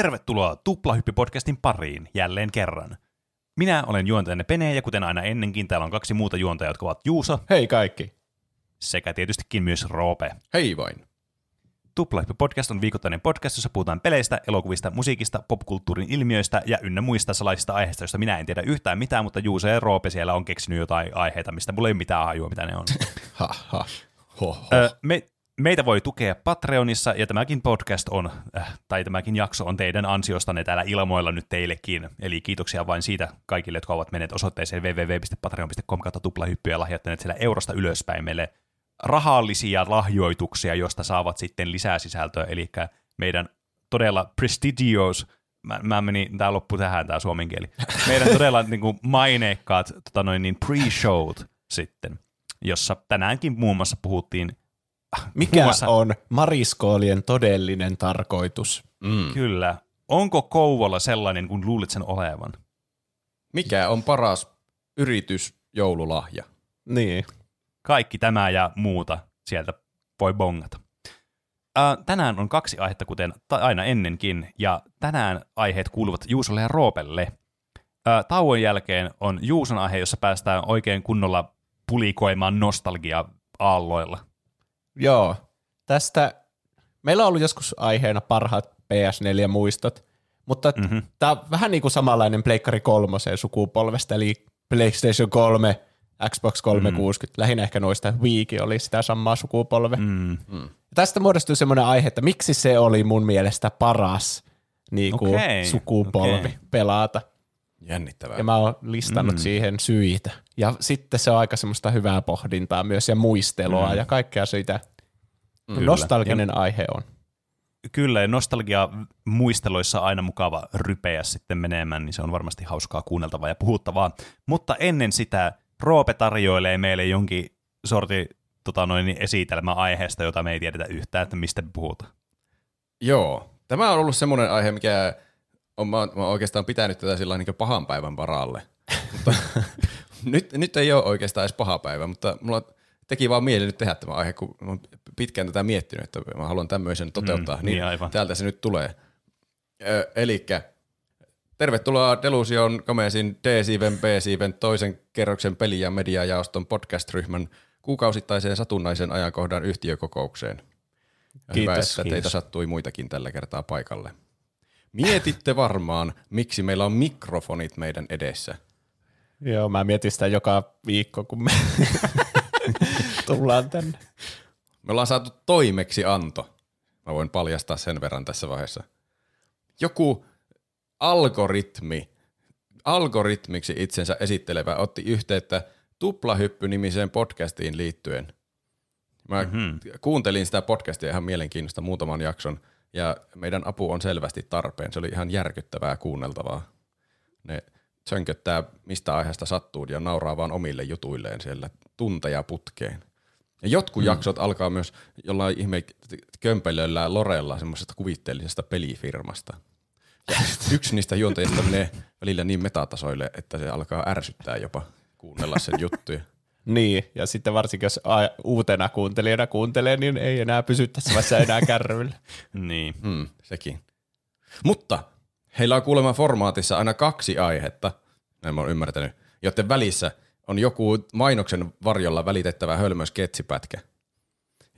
Tervetuloa Tuplahyppi-podcastin pariin jälleen kerran. Minä olen juontajanne Pene, ja kuten aina ennenkin, täällä on kaksi muuta juontajaa, jotka ovat Juuso Hei kaikki. sekä tietystikin myös Roope. Hei vain. Tuplahyppi-podcast on viikoittainen podcast, jossa puhutaan peleistä, elokuvista, musiikista, popkulttuurin ilmiöistä ja ynnä muista salaisista aiheista, joista minä en tiedä yhtään mitään, mutta Juuso ja Roope siellä on keksinyt jotain aiheita, mistä mulla ei ole mitään hajua, mitä ne on. Ha, ha. Ho, ho. Ö, me, meitä voi tukea Patreonissa, ja tämäkin podcast on, äh, tai tämäkin jakso on teidän ansiostanne täällä ilmoilla nyt teillekin. Eli kiitoksia vain siitä kaikille, jotka ovat menneet osoitteeseen www.patreon.com kautta tuplahyppyä ja lahjoittaneet siellä eurosta ylöspäin meille rahallisia lahjoituksia, josta saavat sitten lisää sisältöä, eli meidän todella prestigious, mä, mä menin, tää loppu tähän tää suomen kieli, meidän todella niin kuin maineikkaat tota noin, niin pre-showt sitten, jossa tänäänkin muun muassa puhuttiin Mikä muassa- on mariskoolien todellinen tarkoitus? Mm. Kyllä. Onko Kouvola sellainen kuin luulit sen olevan? Mikä on paras yritys joululahja? Niin. Kaikki tämä ja muuta sieltä voi bongata. Ää, tänään on kaksi aihetta, kuten ta- aina ennenkin, ja tänään aiheet kuuluvat Juusolle ja Roopelle. Ää, tauon jälkeen on Juuson aihe, jossa päästään oikein kunnolla pulikoimaan nostalgia aalloilla. Joo. Tästä meillä on ollut joskus aiheena parhaat PS4-muistot, mutta Mhm. mm-hmm. tämä on vähän niin kuin samanlainen Pleikkari kolmoseen sukupolvesta, eli PlayStation 3, Xbox 360, mm. lähinnä ehkä noista Wiikin oli sitä samaa sukupolve. Mm. Mm. Tästä muodostui semmoinen aihe, että miksi se oli mun mielestä paras niin kuin Okei, sukupolvi okei. pelata. Jännittävää. Ja mä oon listannut mm. siihen syitä. Ja sitten se on aika semmoista hyvää pohdintaa myös ja muistelua mm. ja kaikkea siitä. Kyllä. Nostalginen Ja- aihe on. Kyllä, ja nostalgia muisteloissa aina mukava rypeä sitten menemään, niin se on varmasti hauskaa kuunneltavaa ja puhuttavaa. Mutta ennen sitä Roope tarjoilee meille jonkin sorti tota noin, niin esitelmä aiheesta, jota me ei tiedetä yhtään, että mistä me puhutaan. Joo. Tämä on ollut semmoinen aihe, mikä on, mä, oon- mä oon oikeastaan pitänyt tätä sillä niin pahan päivän varalle. mutta nyt, nyt ei ole oikeastaan edes paha päivä, mutta mulla teki vaan mieli nyt tehdä tämä aihe, kun mä oon pitkään tätä miettinyt, että mä haluan tämmöisen toteuttaa, Mm, niin niin, aivan. täältä se nyt tulee. Ö, elikkä tervetuloa Delusion Komesin D-siiven, B-siiven toisen kerroksen peli- ja mediajaoston podcast-ryhmän kuukausittaiseen satunnaisen ajankohdan yhtiökokoukseen. Ja hyvä, Kiitos, että kiitos. teitä sattui muitakin tällä kertaa paikalle. Mietitte varmaan, miksi meillä on mikrofonit meidän edessä. Joo, mä mietin sitä joka viikko, kun me tullaan tänne. Me ollaan saatu toimeksi anto. Mä voin paljastaa sen verran tässä vaiheessa. Joku algoritmi, algoritmiksi itsensä esittelevä otti yhteyttä Tuplahyppy-nimiseen podcastiin liittyen. Mä mm-hmm. kuuntelin sitä podcastia ihan mielenkiinnosta muutaman jakson, ja meidän apu on selvästi tarpeen. Se oli ihan järkyttävää kuunneltavaa. Ne sönköttää mistä aiheesta sattuu ja nauraa vaan omille jutuilleen siellä tunteja putkeen. Ja jotkut mm. jaksot alkaa myös jollain ihme kömpelöllä Lorella semmoisesta kuvitteellisesta pelifirmasta. Ja yksi niistä juontajista menee välillä niin metatasoille, että se alkaa ärsyttää jopa kuunnella sen juttuja. Niin, ja sitten varsinkin jos uutena kuuntelijana kuuntelee, niin ei enää pysy tässä vaiheessa enää kärryillä. Niin. Mm, sekin. Mutta heillä on kuulemma formaatissa aina kaksi aihetta, näin mä oon ymmärtänyt, joten välissä on joku mainoksen varjolla välitettävä hölmö sketsipätkä.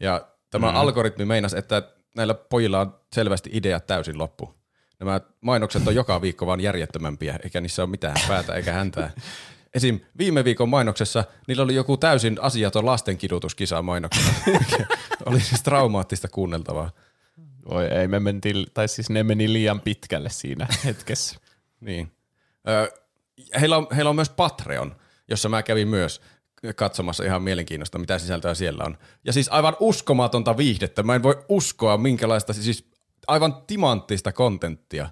Ja tämä mm. algoritmi meinasi, että näillä pojilla on selvästi ideat täysin loppu. Nämä mainokset on joka viikko vaan järjettömämpiä, eikä niissä ole mitään päätä eikä häntää. Esim. viime viikon mainoksessa niillä oli joku täysin asiaton lastenkidutuskisa mainoksena. oli siis traumaattista kuunneltavaa. Voi ei, me mentiin, tai siis ne meni liian pitkälle siinä hetkessä. Niin. Ö, heillä, on, heillä on myös Patreon, jossa mä kävin myös katsomassa ihan mielenkiinnosta, mitä sisältöä siellä on. Ja siis aivan uskomatonta viihdettä. Mä en voi uskoa, minkälaista, siis aivan timanttista kontenttia.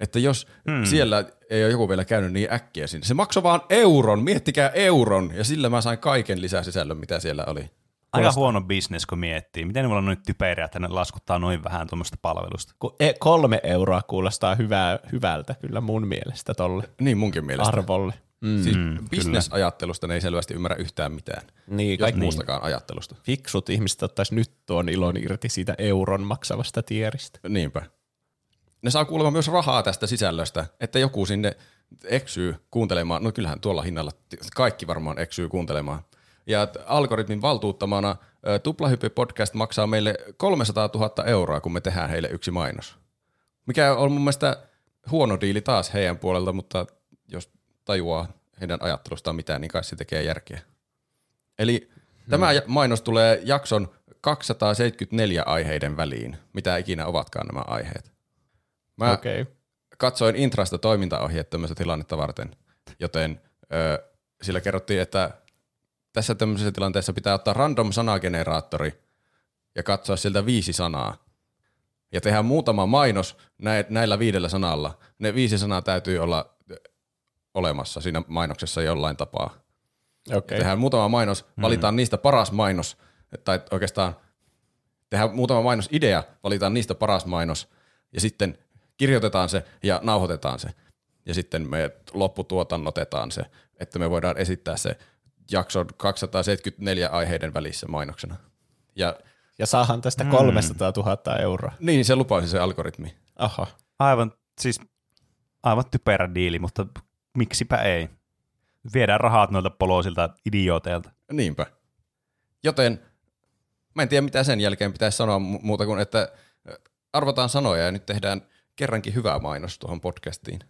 Että jos hmm. siellä ei ole joku vielä käynyt niin äkkiä sinne. Se maksoi vaan euron, miettikää euron, ja sillä mä sain kaiken lisäsisällön, mitä siellä oli. Aika huono bisnes, kun miettii. Miten ne voi olla noin typeriä, että ne laskuttaa noin vähän tuommoista palvelusta? E- kolme euroa kuulostaa hyvää, hyvältä kyllä mun mielestä tolle Niin munkin mielestä. arvolle. Mm. Siis bisnesajattelusta ne ei selvästi ymmärrä yhtään mitään. Niin, Jos kaikki muustakaan ajattelusta. fiksut ihmiset ottaisi nyt tuon ilon irti siitä euron maksavasta tieristä. Niinpä. Ne saa kuulemma myös rahaa tästä sisällöstä, että joku sinne eksyy kuuntelemaan. No kyllähän tuolla hinnalla kaikki varmaan eksyy kuuntelemaan. Ja algoritmin valtuuttamana Tuplahyppy podcast maksaa meille 300 000 euroa, kun me tehdään heille yksi mainos. Mikä on mun mielestä huono diili taas heidän puolelta, mutta jos tajuaa heidän ajattelustaan mitään, niin kai se tekee järkeä. Eli tämä ja- mainos tulee jakson 274 aiheiden väliin, mitä ikinä ovatkaan nämä aiheet. Mä. Okay. katsoin Intrasta toimintaohjeet tämmöistä tilannetta varten, joten ö, sillä kerrottiin, että tässä tämmöisessä tilanteessa pitää ottaa random sanageneraattori ja katsoa sieltä viisi sanaa. Ja tehdään muutama mainos nä- näillä viidellä sanalla. Ne viisi sanaa täytyy olla olemassa siinä mainoksessa jollain tapaa. Okei. Tehdään muutama mainos, valitaan niistä paras mainos, tai oikeastaan tehdään muutama mainosidea, valitaan niistä paras mainos, ja sitten kirjoitetaan se ja nauhoitetaan se. Ja sitten me lopputuotannotetaan se, että me voidaan esittää se jakson 274 aiheiden välissä mainoksena. Ja Ja saahan tästä 300 000 euroa. niin se lupasi se algoritmi. Aha. Aivan, siis aivan typerä diili, mutta miksipä ei. Viedään rahat noilta poloisilta idiooteilta. Niinpä. Joten mä en tiedä mitä sen jälkeen pitäisi sanoa mu- muuta kuin, että ö, arvotaan sanoja ja nyt tehdään kerrankin hyvää mainos tuohon podcastiin.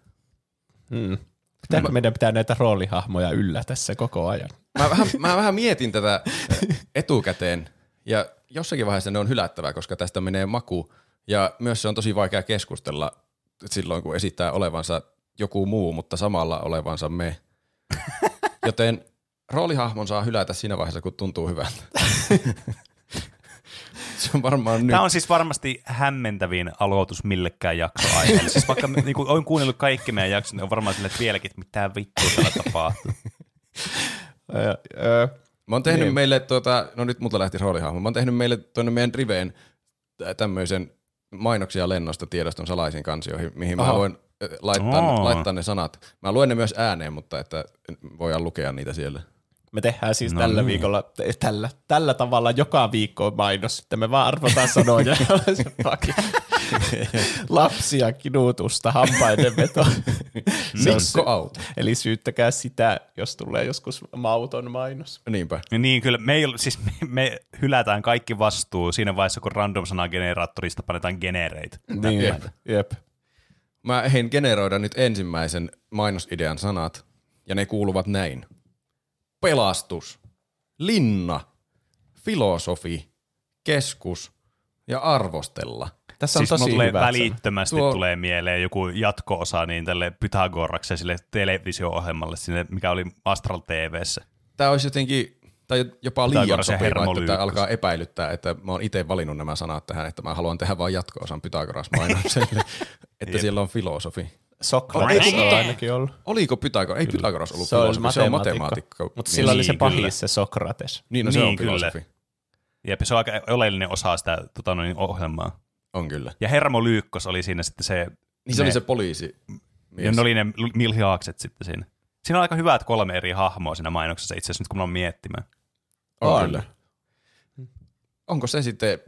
Hmm. Pitääkö meidän pitää näitä roolihahmoja yllä tässä koko ajan? Mä vähän, mä vähän mietin tätä etukäteen ja jossakin vaiheessa ne on hylättävää, koska tästä menee maku ja myös se on tosi vaikea keskustella silloin, kun esittää olevansa joku muu, mutta samalla olevansa me. Joten roolihahmon saa hylätä siinä vaiheessa, kun tuntuu hyvältä. se on varmaan nyt. Tämä on siis varmasti hämmentävin aloitus millekään jaksoaiheelle. siis vaikka niin kuin, olen kuunnellut kaikki meidän jaksot, niin on varmaan silleen, että vieläkin, että mitä vittua täällä tapahtuu. Mä oon tehnyt Niin. meille, tuota, no nyt multa lähti roolihahmo, mä oon tehnyt meille tuonne meidän riveen tä- tämmöisen mainoksia lennosta tiedoston salaisiin kansioihin, mihin mä Aha. voin äh, laittaa, Oo. laittaa ne sanat. Mä luen ne myös ääneen, mutta että voidaan lukea niitä siellä. Me tehdään siis No tällä niin. viikolla, t- tällä, tällä tavalla joka viikko mainos, sitten me vaan arvotaan sanoja. Lapsia kidutusta, hampaiden veto. Se on Mikko Auto. Eli syyttäkää sitä, jos tulee joskus mauton mainos. Niinpä. Niin kyllä, me, ei, siis me, me hylätään kaikki vastuu siinä vaiheessa, kun random sanageneraattorista panetaan genereitä. Niin, jep. jep. Mä ehdin generoida nyt ensimmäisen mainosidean sanat, ja ne kuuluvat näin. Pelastus, linna, filosofi, keskus ja arvostella. Tässä Siis on mulla tosi tulee sanat. välittömästi Tuo- tulee mieleen joku jatko-osa niin tälle Pythagorakselle televisio-ohjelmalle, sinne, mikä oli Astral TVssä. Tämä olisi jotenkin, tai jopa liian sopiva, että tämä alkaa epäilyttää, että mä oon itse valinnut nämä sanat tähän, että mä haluan tehdä vain jatko-osan Pythagoras-mainokselle, että Jep. siellä on filosofi. Sokrates Ei, on mutta- ainakin ollut. Oliko Pythagoras? Ei Pythagoras ollut Se on filosofi, se on matemaatikko. matemaatikko. Mutta sillä oli se Niin, kyllä. pahis, se Sokrates. Niin, no se Niin, on kyllä. filosofi. Jep, se on aika oleellinen osa sitä tota, noin, ohjelmaa. On kyllä. Ja Hermo Lyykkos oli siinä sitten se... Niin se ne- oli se poliisi. Ja ne oli ne milhiaakset sitten siinä. Siinä on aika hyvät kolme eri hahmoa siinä mainoksessa itse asiassa nyt kun mä oon miettimään. On, On. kyllä. Onko se sitten,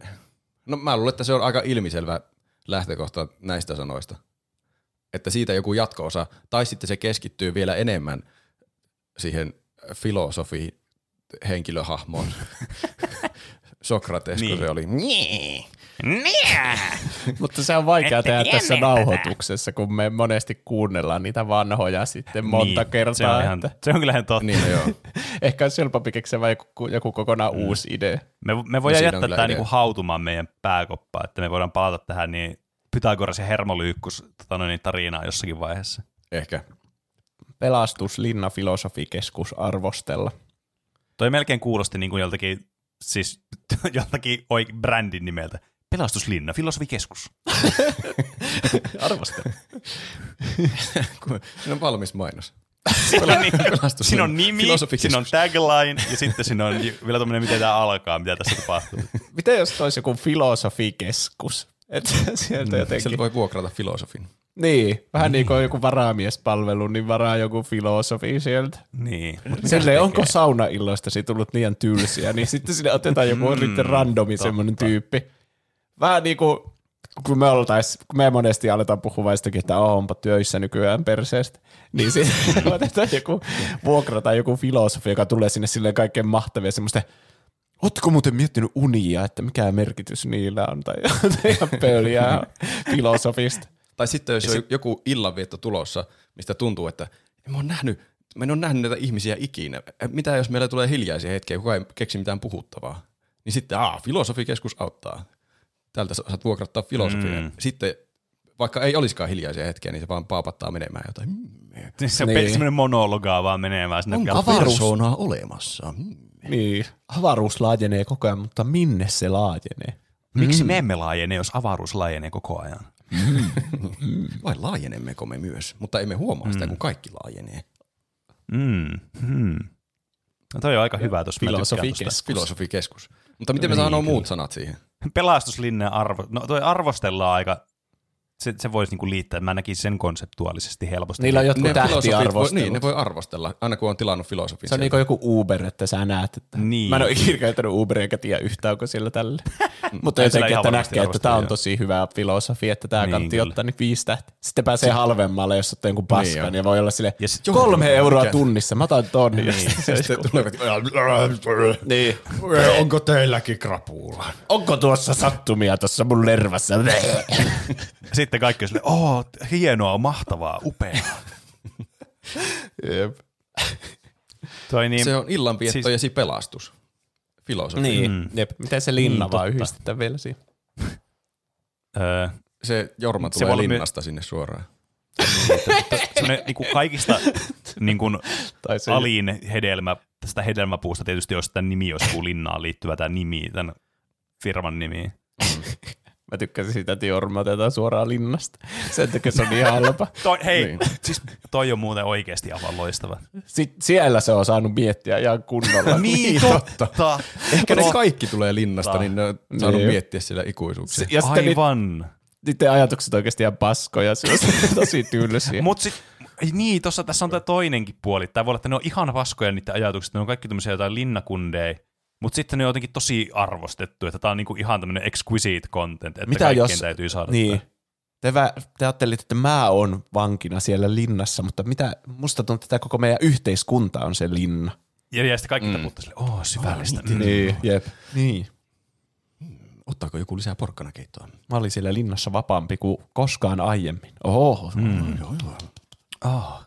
no mä luulen, että se on aika ilmiselvä lähtökohta näistä sanoista. Että siitä joku jatko-osa, tai sitten se keskittyy vielä enemmän siihen filosofi henkilöhahmoon. Sokrates, niin. Niin. kun se oli. Mutta se on vaikea Ette tehdä tässä nauhoituksessa, kun me monesti kuunnellaan niitä vanhoja sitten monta niin, kertaa. Se on, ihan, että se on kyllä ihan totta. Niin, no joo. ehkä olisi helpompi keksiä vain joku, joku kokonaan mm. uusi idea. Me, me voidaan on jättää tämä idea. niinku hautumaan meidän pääkoppaan, että me voidaan palata tähän niin Pythagoras ja Hermolyykkos tota noin, tarinaa jossakin vaiheessa. Ehkä. Pelastus Linna Filosofikeskus arvostella. Toi melkein kuulosti niin kuin joltakin, siis joltakin oik- brändin nimeltä. Pelastuslinna, filosofikeskus. arvostella. Kun- Siinä on valmis mainos. Siinä on, niin, siinä on nimi, siinä on tagline ja sitten siinä on vielä tämmöinen, miten tämä alkaa, mitä tässä tapahtuu. Miten jos olisi joku filosofikeskus? Että sieltä jotenkin. Sieltä voi vuokrata filosofin. Niin, vähän niin kuin on joku varamiespalvelu, niin varaa joku filosofi sieltä. Niin. Silleen, onko saunailloistasi tullut liian tylsiä, niin sitten sinne otetaan joku mm, randomi semmoinen tyyppi. Vähän niin kuin kun me, oltais, kun me monesti aletaan puhua jostakin, että oh, onpa töissä nykyään perseestä, niin sitten otetaan joku vuokra tai joku filosofi, joka tulee sinne silleen kaikkein mahtavia semmoista, Ootko muuten miettinyt unia, että mikä merkitys niillä on, tai ihan pöliä filosofista. Tai sitten jos on joku illanvietto tulossa, mistä tuntuu, että en mä oon nähnyt, mä en ole nähnyt näitä ihmisiä ikinä. Mitä jos meillä tulee hiljaisia hetkiä, kukaan ei keksi mitään puhuttavaa? Niin sitten, aah, filosofikeskus auttaa. Täältä sa- saat vuokrattaa filosofia. Mm. Sitten vaikka ei olisikaan hiljaisia hetkiä, niin se vaan paapattaa menemään jotain. Mm, se on Niin. semmoinen monologaa vaan menemään sinne. on Galapagos- persoonaa olemassa. Mm. Niin, avaruus laajenee koko ajan, mutta minne se laajenee? Miksi me emme laajene, jos avaruus laajenee koko ajan? Vai laajenemmeko me myös? Mutta emme huomaa sitä, kun kaikki laajenee. Mm. Hmm. No toi on aika hyvä tuossa. Filosofikeskus. Filosofikeskus. Mutta miten me nuo muut sanat siihen? Pelastuslinjan arvo. No toi arvostellaan aika, se, se voisi niinku liittää, mä näkisin sen konseptuaalisesti helposti. Niillä on jotkut Ne filosofit voi, tähtiarvostelut. niin, ne voi arvostella, aina kun on tilannut filosofin. Se on niinku joku Uber, että sä näet, että Niin. mä en ole ikinä käyttänyt Uberia, enkä tiedä yhtään, onko siellä tälle. Mutta jotenkin, ihan että näkee, että tämä on tosi hyvä filosofi, että tämä Niin, kannatti kyllä. ottaa niin viisi tähteä. Sitten pääsee halvemmalle, jos ottaa jonkun paskan, Niin niin ja voi olla sille Ja sit- kolme Joo, euroa mikä- tunnissa, mä otan ton. Niin. Sitten Sitten tulevat, niin. onko teilläkin krapuula? Onko tuossa sattumia tuossa mun lervassa? Sitten kaikki on silleen, oh, hienoa, mahtavaa, upeaa. Jep. Toi niin, Se on illanvietto Siis- ja si pelastus. Filosofia. Niin, Mm. jep. Miten se linna Niin, vaan yhdistetään vielä siihen? öö, Se Jorma Se tulee olla my- linnasta sinne suoraan. semmoinen niinku kaikista niinku, Tai se, alin hedelmä, tästä hedelmäpuusta tietysti jos tämä nimi olisi joku linnaan liittyvä tämä nimi, tämän firman nimi. Mä tykkäsin sitä, että Jorma otetaan suoraan linnasta. Sen takia se on niin halpa. Toi, hei, Niin. siis toi on muuten oikeasti aivan loistava. Sitten siellä se on saanut miettiä ihan kunnolla. Niin, totta. Ehkä ne kaikki tulee linnasta, Totta. niin ne on saanut Niin. miettiä siellä ikuisuuksia. Ja Aivan. niiden ajatukset oikeasti ihan paskoja, se on tosi tylsiä. Mutta sit, ei niin, tossa, tässä on tämä toinenkin puoli. Tämä voi olla, että ne on ihan paskoja niiden ajatukset. Ne on kaikki tämmöisiä jotain linnakundeja. Mutta sitten ne on jotenkin tosi arvostettu, että tämä on niinku ihan tämmöinen exquisite content, että Mitä jos- täytyy saada Niin. Te, vä- te ajattelitte, että mä oon vankina siellä linnassa, mutta mitä, musta tuntuu, että tämä koko meidän yhteiskunta on se linna. Ja, ja sitten kaikki mm. taputtaa silleen, oh, syvällistä. Mm. Niin, jep. Niin. Ottaako joku lisää porkkanakeittoa? Mä olin siellä linnassa vapaampi kuin koskaan aiemmin. Oho. Mm. Oh.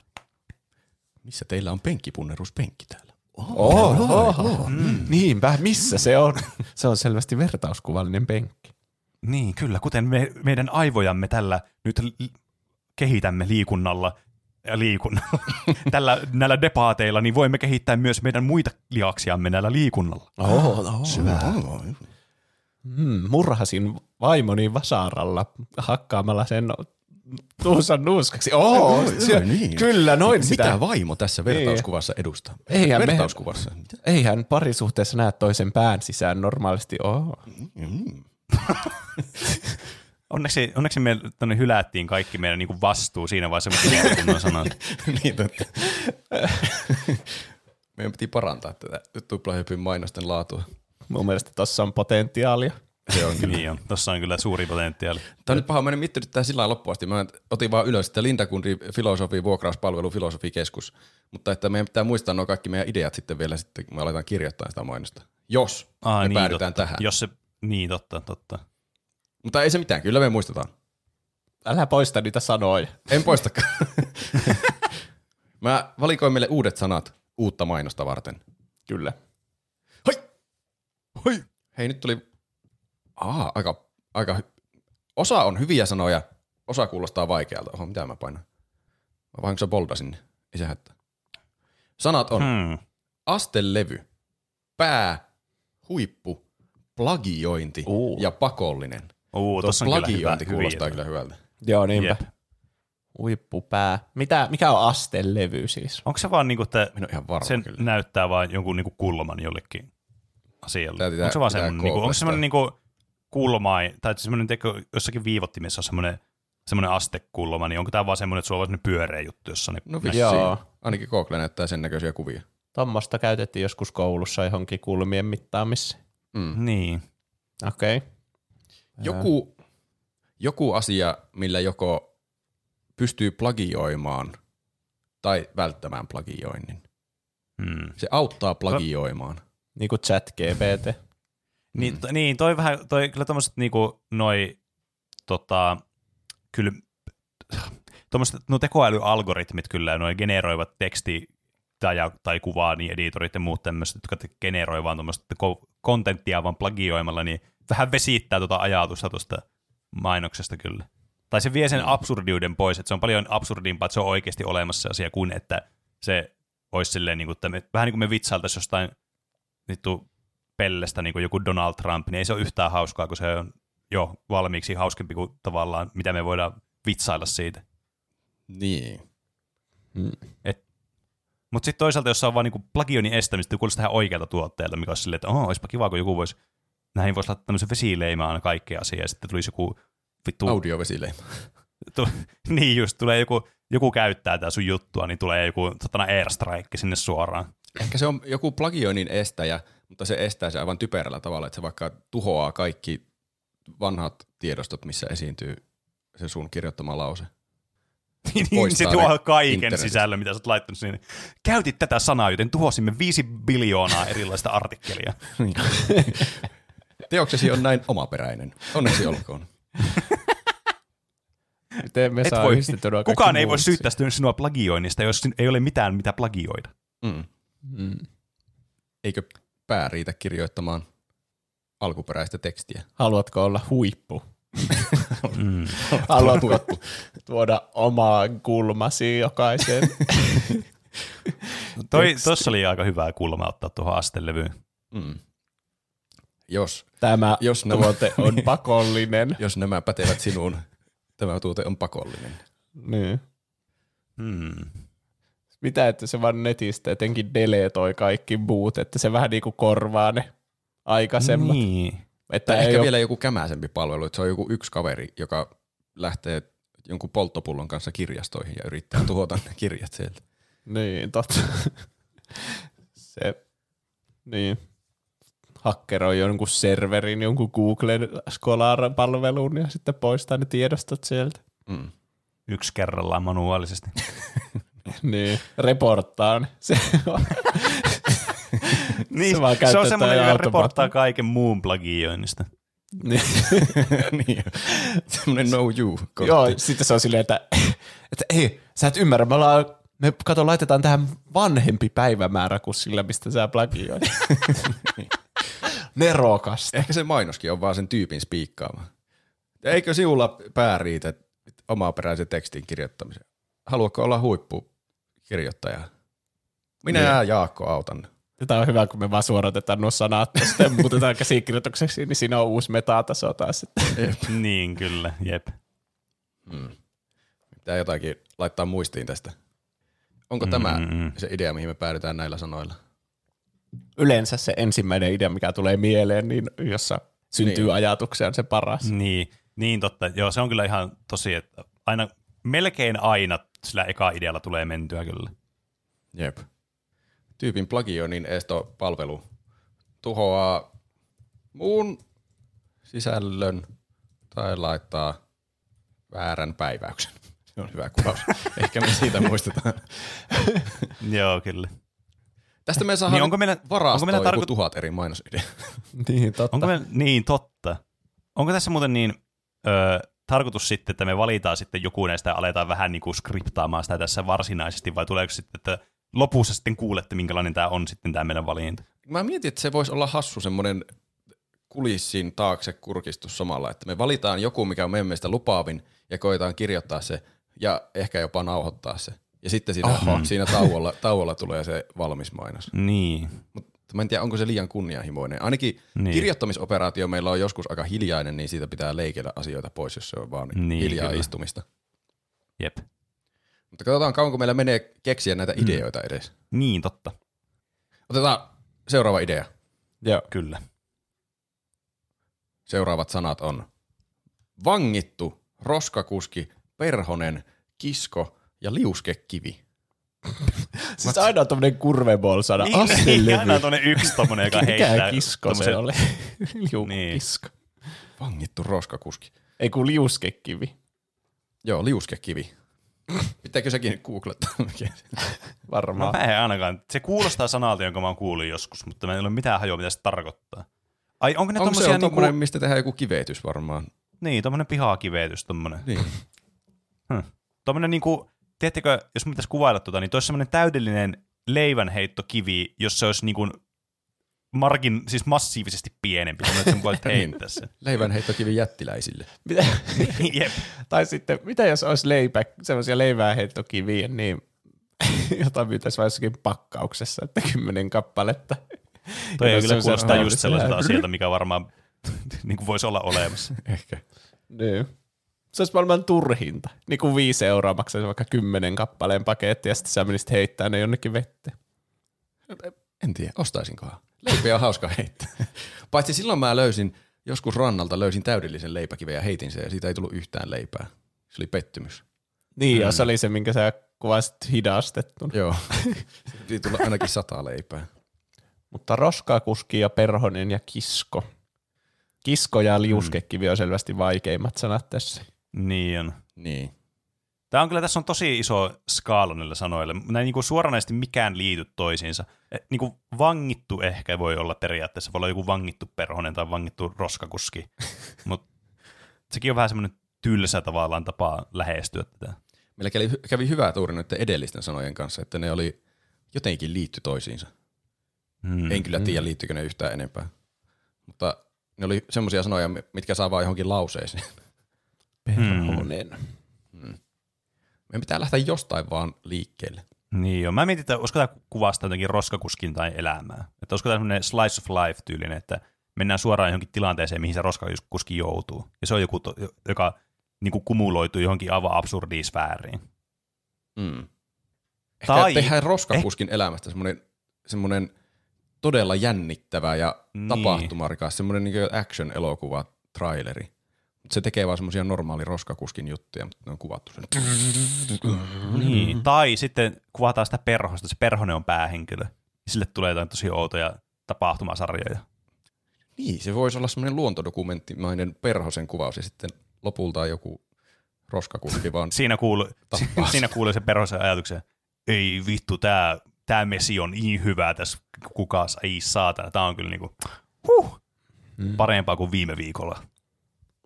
Missä teillä on penkkipunneruspenkki täällä? Oho. Oho. Mm. Niinpä, missä se on? Se on selvästi vertauskuvallinen penkki. Niin, kyllä, kuten me, meidän aivojamme tällä nyt li- kehitämme liikunnalla ja liikunnalla, tällä, näillä debaateilla, niin voimme kehittää myös meidän muita liaksiamme näillä liikunnalla. Oho, oho. Syvä. Mm, murhasin vaimoni vasaralla hakkaamalla sen tuusan nuuskaksi. Oho, Oi, se, niin. kyllä noin sitä. Mitä vaimo tässä vertauskuvassa edustaa? Eihän me- vertauskuvassa. Mitä? Eihän parisuhteessa näe toisen pään sisään normaalisti. Oho. Onneksi, onneksi me tonne hylättiin kaikki meidän niin vastuu siinä vaiheessa, kun liikunnan sanat. niin, totta. Meidän piti parantaa tätä tuplahypyn mainosten laatua. Mun mielestä tossa on potentiaalia. Se on kyllä. niin on, tossa on kyllä suuri potentiaali. Tämä on nyt paha, mä en miettinyt tätä sillä lailla loppuun asti. Mä otin vaan ylös, että Lintakundi filosofi, vuokrauspalvelu, filosofikeskus. Mutta että meidän pitää muistaa nuo kaikki meidän ideat sitten vielä, sitten, kun me aletaan kirjoittaa sitä mainosta. Jos Aa, me niin, päädytään totta. tähän. Jos se, niin, totta, totta. Mutta ei se mitään, kyllä me muistetaan. Älä poista niitä sanoja. En poistakaan. mä valikoin meille uudet sanat uutta mainosta varten. Kyllä. Hoi! Hoi! Hei, nyt tuli Aa, aika, aika hy- Osa on hyviä sanoja, osa kuulostaa vaikealta. Oho, mitä mä painan? Mä vahingossa bolda sinne. Ei se hätää. Sanat on hmm. Astelevy, pää, huippu, plagiointi Uu. ja pakollinen. Uu, Tuo tossa on kyllä hyvä. plagiointi hyviä kuulostaa sanoja. kyllä hyvältä. Joo, niinpä. Jep. Huippupää. Mitä, mikä on astelevy siis? Onko se vaan niinku, että Minä olen ihan varma sen kyllä. näyttää vaan jonkun niinku kulman jollekin asialle? Tää onko se vaan semmoinen, niinku, onko se semmoinen niinku kulmain, tai semmoinen teko, jossakin viivottimessa on semmoinen, semmoinen astekulma, niin onko tämä vaan semmoinen, että sulla on semmoinen pyöreä juttu, jossa ne No. Joo. Ainakin Google näyttää sen näköisiä kuvia. Tuommoista käytettiin joskus koulussa johonkin kulmien mittaamiseen. Mm. Niin. Okei. Okay. Joku, joku asia, millä joko pystyy plagioimaan tai välttämään plagioinnin. Hmm. Se auttaa plagioimaan. Niin kuin chat GPT. Niin, to, niin, toi vähän, toi kyllä tommoset niinku noi, tota, kyllä, tommoset, no tekoälyalgoritmit kyllä, noi generoivat teksti tai, tai kuvaa, niin editorit ja muut tämmöiset, jotka generoi vaan tuommoista kontenttia vaan plagioimalla, niin vähän vesittää tuota ajatusta tuosta mainoksesta kyllä. Tai se vie sen absurdiuden pois, että se on paljon absurdimpaa, että se on oikeasti olemassa asia, kuin että se olisi silleen, niin kuin, että me, vähän niin kuin me vitsailtaisiin jostain vittu pellestä niin kuin joku Donald Trump, niin ei se ole yhtään hauskaa, kun se on jo valmiiksi hauskempi kuin tavallaan, mitä me voidaan vitsailla siitä. Niin. Mutta sitten toisaalta, jos on vaan niinku plagioinnin estämistä, niin kuulostaa ihan oikealta tuotteelta, mikä olisi silleen, että oh, olisipa kiva, kun joku voisi, näihin voisi laittaa tämmöisen vesileimään kaikkea asiaa, ja sitten tulisi joku vittu, Audiovesileima. tu, niin just, tulee joku, joku käyttää tätä sun juttua, niin tulee joku totana airstrike sinne suoraan. Ehkä se on joku plagioinnin estäjä, mutta se estää se aivan typerällä tavalla, että se vaikka tuhoaa kaikki vanhat tiedostot, missä esiintyy se sun kirjoittama lause. niin se tuo kaiken sisällön, mitä sä oot laittanut sinne. Käytit tätä sanaa, joten tuhosimme viisi biljoonaa erilaista artikkelia. Teoksesi on näin omaperäinen. Onneksi olkoon. Miten me Et saa voi, kukaan ei voi syyttää sinua plagioinnista, jos ei ole mitään, mitä plagioida. Mm. Mm. Eikö pää riitä kirjoittamaan alkuperäistä tekstiä? Haluatko olla huippu? Mm. Haluatko tuoda omaa kulmasi jokaisen? Toi, tossa oli aika hyvää kulma ottaa tuohon astelevyyn. Mm. Jos, Tämä Jos nämä- tuote on pakollinen. jos nämä pätevät sinuun, tämä tuote on pakollinen. niin. Hmm. Mitä, että se vaan netistä jotenkin deletoi kaikki muut, että se vähän niinku korvaa ne aikaisemmat. Niin. Että Tai ehkä ole, vielä joku kämäisempi palvelu, että se on joku yksi kaveri, joka lähtee jonkun polttopullon kanssa kirjastoihin ja yrittää tuhota ne kirjat sieltä. Niin, totta. se, niin. Hakkeroi jonkun serverin, jonkun Googlen Scholar-palvelun ja sitten poistaa ne tiedostot sieltä. Mm. Yksi kerrallaan manuaalisesti. Niin, reporttaa ne. Se on, niin, Se se, on semmoinen, joka reporttaa kaiken muun plagioinnista. niin. niin. Semmoinen no you Joo, sitten se on silleen, että, että ei, sä et ymmärrä, me ollaan, me kato, laitetaan tähän vanhempi päivämäärä kuin sillä, mistä sä plagioit. Nerokasta. Ehkä se mainoskin on vaan sen tyypin spiikkaama. Eikö sinulla pää riitä omaperäisen tekstin kirjoittamiseen? Haluatko olla huippukirjoittaja? Minä Niin. ja Jaakko autan. Tämä on hyvä, kun me vaan suoratetaan nuo sanat ja sitten muutetaan käsikirjoitukseksi, niin siinä on uusi metataso taas. Sitten. niin, kyllä, jep. Hmm. Pitää jotakin laittaa muistiin tästä. Onko tämä Mm-mm. se idea, mihin me päädytään näillä sanoilla? Yleensä se ensimmäinen idea, mikä tulee mieleen, niin jossa syntyy niin. ajatuksia, on se paras. Niin, niin totta. Joo, se on kyllä ihan tosi, että aina, melkein aina sillä eka idealla tulee mentyä kyllä. Jep. Tyypin plagioinnin estopalvelu tuhoaa muun sisällön tai laittaa väärän päiväyksen. Se on hyvä kuvaus. Ehkä me siitä muistetaan. Joo, kyllä. Tästä me saadaan Niin onko meillä- varastoa onko meillä joku tarko- tuhat eri mainosideaa. Niin, totta. Onko me, niin, totta. Onko tässä muuten niin ö, tarkoitus sitten, että me valitaan sitten joku näistä ja aletaan vähän niin kuin skriptaamaan sitä tässä varsinaisesti, vai tuleeko sitten, että lopussa sitten kuulette, minkälainen tämä on sitten tämä meidän valinta? Mä mietin, että se voisi olla hassu semmoinen kulissin taakse kurkistus samalla, että me valitaan joku, mikä on meidän mielestä lupaavin, ja koetaan kirjoittaa se, ja ehkä jopa nauhoittaa se. Ja sitten siinä, Oho. siinä tauolla, tauolla tulee se valmis mainos. Niin. Mutta mä en tiedä, onko se liian kunnianhimoinen. Ainakin Niin. kirjoittamisoperaatio meillä on joskus aika hiljainen, niin siitä pitää leikellä asioita pois, jos se on vaan Niin, hiljaa kyllä. istumista. Jep. Mutta katsotaan, kauanko meillä menee keksiä näitä ideoita edes. Niin, totta. Otetaan seuraava idea. Joo. Kyllä. Seuraavat sanat on vangittu, roskakuski, perhonen, kisko ja liuskekivi. Siis aina on tämmöinen kurveball-sana. Niin, niin, Astelevy. aina on tuonne yksi tommonen, joka heittää. Mikä kisko se tommosen- oli? Liu, Niin. kisko. Vangittu roskakuski. Ei kun liuskekivi. Joo, liuskekivi. Pitääkö sekin googlettaa? se- No Varmaan. mä en ainakaan. Se kuulostaa sanalta, jonka mä oon kuullut joskus, mutta mä en ole mitään hajua, mitä se tarkoittaa. Ai onko ne Onko se on niinku, tommonen, mistä tehdään joku kivetys varmaan? niin, tommonen pihakivetys, tommonen. Niin. Tommonen niinku, tiedättekö, jos mä pitäisi kuvailla tota, niin toi olisi semmonen täydellinen leivänheittokivi, jos se olisi niinku margin, siis massiivisesti pienempi, semmoinen, että sen voit Niin. heittää sen. Leivänheittokivi jättiläisille. Mitä? Jep. tai sitten, mitä jos olisi leipä, semmoisia leivääheittokiviä, niin jota myytäisiin vain jossakin pakkauksessa, että kymmenen kappaletta. Toi ei kyllä kuulostaa semmoinen- just sellaiselta asialta, mikä varmaan niin kuin voisi olla olemassa. Ehkä. Niin. Se olisi maailman turhinta. Niin kuin viisi euroa maksaisi vaikka kymmenen kappaleen paketti ja sitten sä menisit heittää ne jonnekin vetteen. En tiedä, ostaisinkohan. Leipiä on hauska heittää. Paitsi silloin mä löysin, joskus rannalta löysin täydellisen leipäkiven ja heitin sen ja siitä ei tullut yhtään leipää. Se oli pettymys. Niin, mm. se oli se, minkä sä kuvasit hidastettuna. Joo. Piti tulla ainakin sata leipää. Mutta roskakuski ja perhonen ja kisko. Kisko ja liuskekivi on selvästi vaikeimmat sanat tässä. Niin on. Niin. Tämä on kyllä, tässä on tosi iso skaala niillä sanoilla. Näin niin kuin suoranaisesti mikään liity toisiinsa. Et Niin kuin vangittu ehkä voi olla periaatteessa, voi olla joku vangittu perhonen tai vangittu roskakuski, mutta sekin on vähän semmoinen tylsä tavallaan tapa lähestyä tätä. Meillä kävi, kävi hyvä tuuri noiden edellisten sanojen kanssa, että ne oli jotenkin liitty toisiinsa. Hmm. En kyllä tiedä, liittyykö ne yhtään enempää. Mutta ne oli semmoisia sanoja, mitkä saa vaan johonkin lauseeseen. Perhonen. Meidän pitää lähteä jostain vaan liikkeelle. Niin joo. Mä mietin, että olisiko tämä kuvasta jotenkin roskakuskin tai elämää. Että olisiko tämä semmoinen slice of life tyylinen, että mennään suoraan johonkin tilanteeseen, mihin se roskakuski joutuu. Ja se on joku, to, joka niin kuin kumuloituu johonkin aivan absurdiin sfääriin. Mm. Ehkä Tai- tehdään roskakuskin elämästä semmoinen, semmoinen todella jännittävä ja niin. tapahtumarikas, semmoinen niin action-elokuva, traileri. Se tekee vaan semmoisia normaali roskakuskin juttuja, mutta ne on kuvattu sen. Niin. Tai sitten kuvataan sitä perhosta, se perhonen on päähenkilö. Ja sille tulee jotain tosi outoja tapahtumasarjoja. Niin, se voisi olla semmoinen luontodokumenttimainen perhosen kuvaus ja sitten lopulta joku roskakuski vaan Siinä kuuluu, Tappaa. siinä kuuluu se perhosen ajatuksen, ei vittu, tää, tää mesi on niin hyvää tässä kukas, ei saatana, tää on kyllä niinku, huh, parempaa kuin viime viikolla.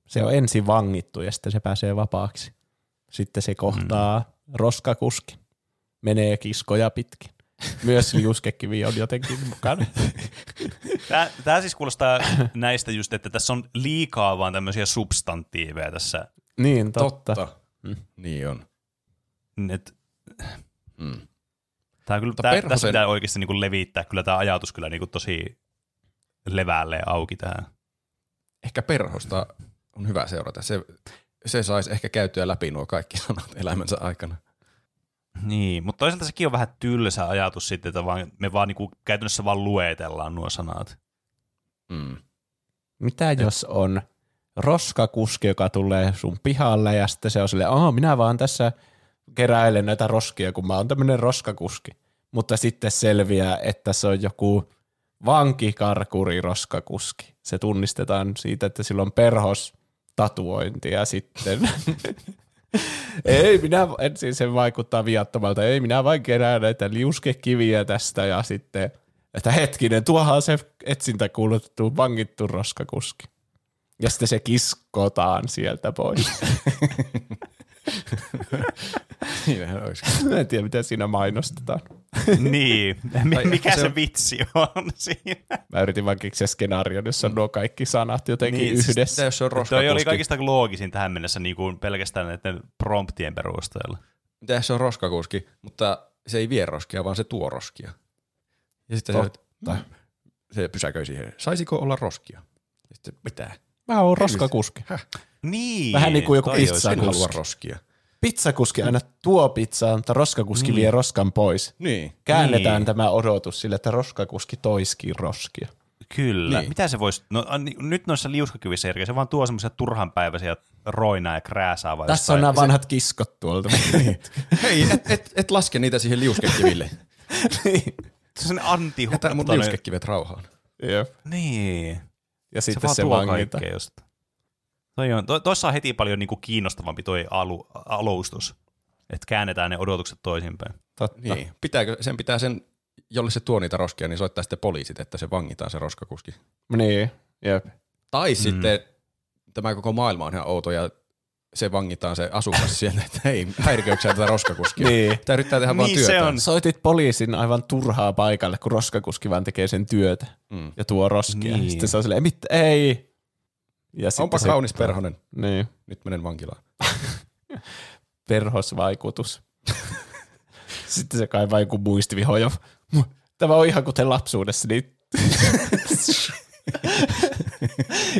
Se on ensin vangittu ja sitten se pääsee vapaaksi. Sitten se kohtaa mm. roskakuski. Menee kiskoja pitkin. Myös liuskekivi on jotenkin mukana. Tää, tää siis kuulostaa näistä just, että tässä on liikaa vaan tämmöisiä substantiiveja tässä. niin, totta. totta. Mm. Niin on. Et, Mm. tää kyllä, tää, perhosen- Tässä pitää oikeasti niinku levittää kyllä tämä ajatus kyllä niinku tosi levälleen auki tähän. Ehkä perhosta on hyvä seurata. Se, se saisi ehkä käytyä läpi nuo kaikki sanat elämänsä aikana. Niin, mutta toisaalta sekin on vähän tylsä ajatus sitten, että vaan, me vaan niinku käytännössä vaan luetellaan nuo sanat. Mm. Mitä jos on roskakuski, joka tulee sun pihalle ja sitten se on silleen, oh, minä vaan tässä keräilen näitä roskia, kun mä oon tämmöinen roskakuski. Mutta sitten selviää, että se on joku vankikarkuri roskakuski. Se tunnistetaan siitä, että sillä on perhos tatuointi ja sitten ei minä, ensin se vaikuttaa viattomalta, ei minä vain kerään näitä liuskekiviä tästä ja sitten, että hetkinen, tuohan se etsintä kuulutettu vangittu roskakuski. Ja sitten se kiskotaan sieltä pois. Olisi. Mä en tiedä, mitä siinä mainostetaan. niin, mikä se, se- vitsi on siinä? Mä yritin vaan keksiä skenaario, jossa on nuo kaikki sanat jotenkin Niin, niin, siis yhdessä. Mitä jos se on Toi oli kaikista loogisin tähän mennessä niin kuin pelkästään näiden promptien perusteella. Mitä se on roskakuski, mutta se ei vie roskia, vaan se tuo roskia. Ja sitten se, Totta. se pysäköi siihen. Saisiko olla roskia? Ja sitten mitä? Mä oon roskakuski. Niin. Vähän niin kuin joku toi pizza. olisi- En halua kuski. roskia. Pizzakuski aina tuo pizzaa, mutta roskakuski Niin. vie roskan pois. Niin. Käännetään Niin. tämä odotus sille, että roskakuski toiski roskia. Kyllä. Niin. Mitä se voisi, no nyt noissa liuskakyvissä Erika, se vaan tuo semmoisia turhanpäiväisiä roinaa ja krääsää vai Tässä on nämä vanhat kiskot tuolta. Hei, et, et, et laske niitä siihen liuskekiville. Niin. Se on anti Jätä mun liuskekivet rauhaan. Jep. Niin. Ja Se sitten vaan se, tuo kaikkea just. Toi on, to, toissa on heti paljon niinku kiinnostavampi toi alu, alustus, että käännetään ne odotukset toisinpäin. Totta. Niin. Pitääkö, sen pitää sen, jolle se tuo niitä roskia, niin soittaa sitten poliisit, että se vangitaan se roskakuski. Niin, jep. Tai mm. sitten tämä koko maailma on ihan outo ja se vangitaan se asukas sieltä, että hei, häiriköikö sä tätä roskakuskia? Niin. Tämä yrittää tehdä vaan Niin, se työtä. on. Soitit poliisin aivan turhaa paikalle, kun roskakuski vaan tekee sen työtä Mm. ja tuo roskia. Niin. Niin. Sitten se on silleen, mit, ei. Ja Onpa se, kaunis perhonen. Niin, Nyt menen vankilaan. perhosvaikutus. sitten se kaivaa joku muistiviho ja tämä on ihan kuten lapsuudessa, niin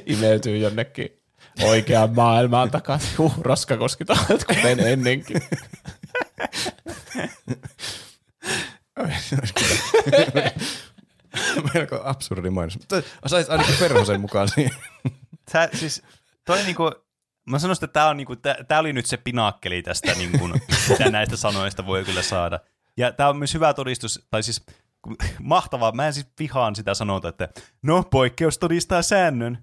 imeytyy jonnekin oikeaan maailmaan takaisin. Huh, roskakoski kuten ennenkin. Melko absurdi mainos. Sais ainakin perhosen mukaan siihen. Tää, siis, toi niinku, mä sanoisin, että tämä on niinku, tää, tää oli nyt se pinakkeli tästä, niinku, mitä näistä sanoista voi kyllä saada. Ja tämä on myös hyvä todistus, tai siis mahtavaa, mä en siis vihaan sitä sanota, että no poikkeus todistaa säännön,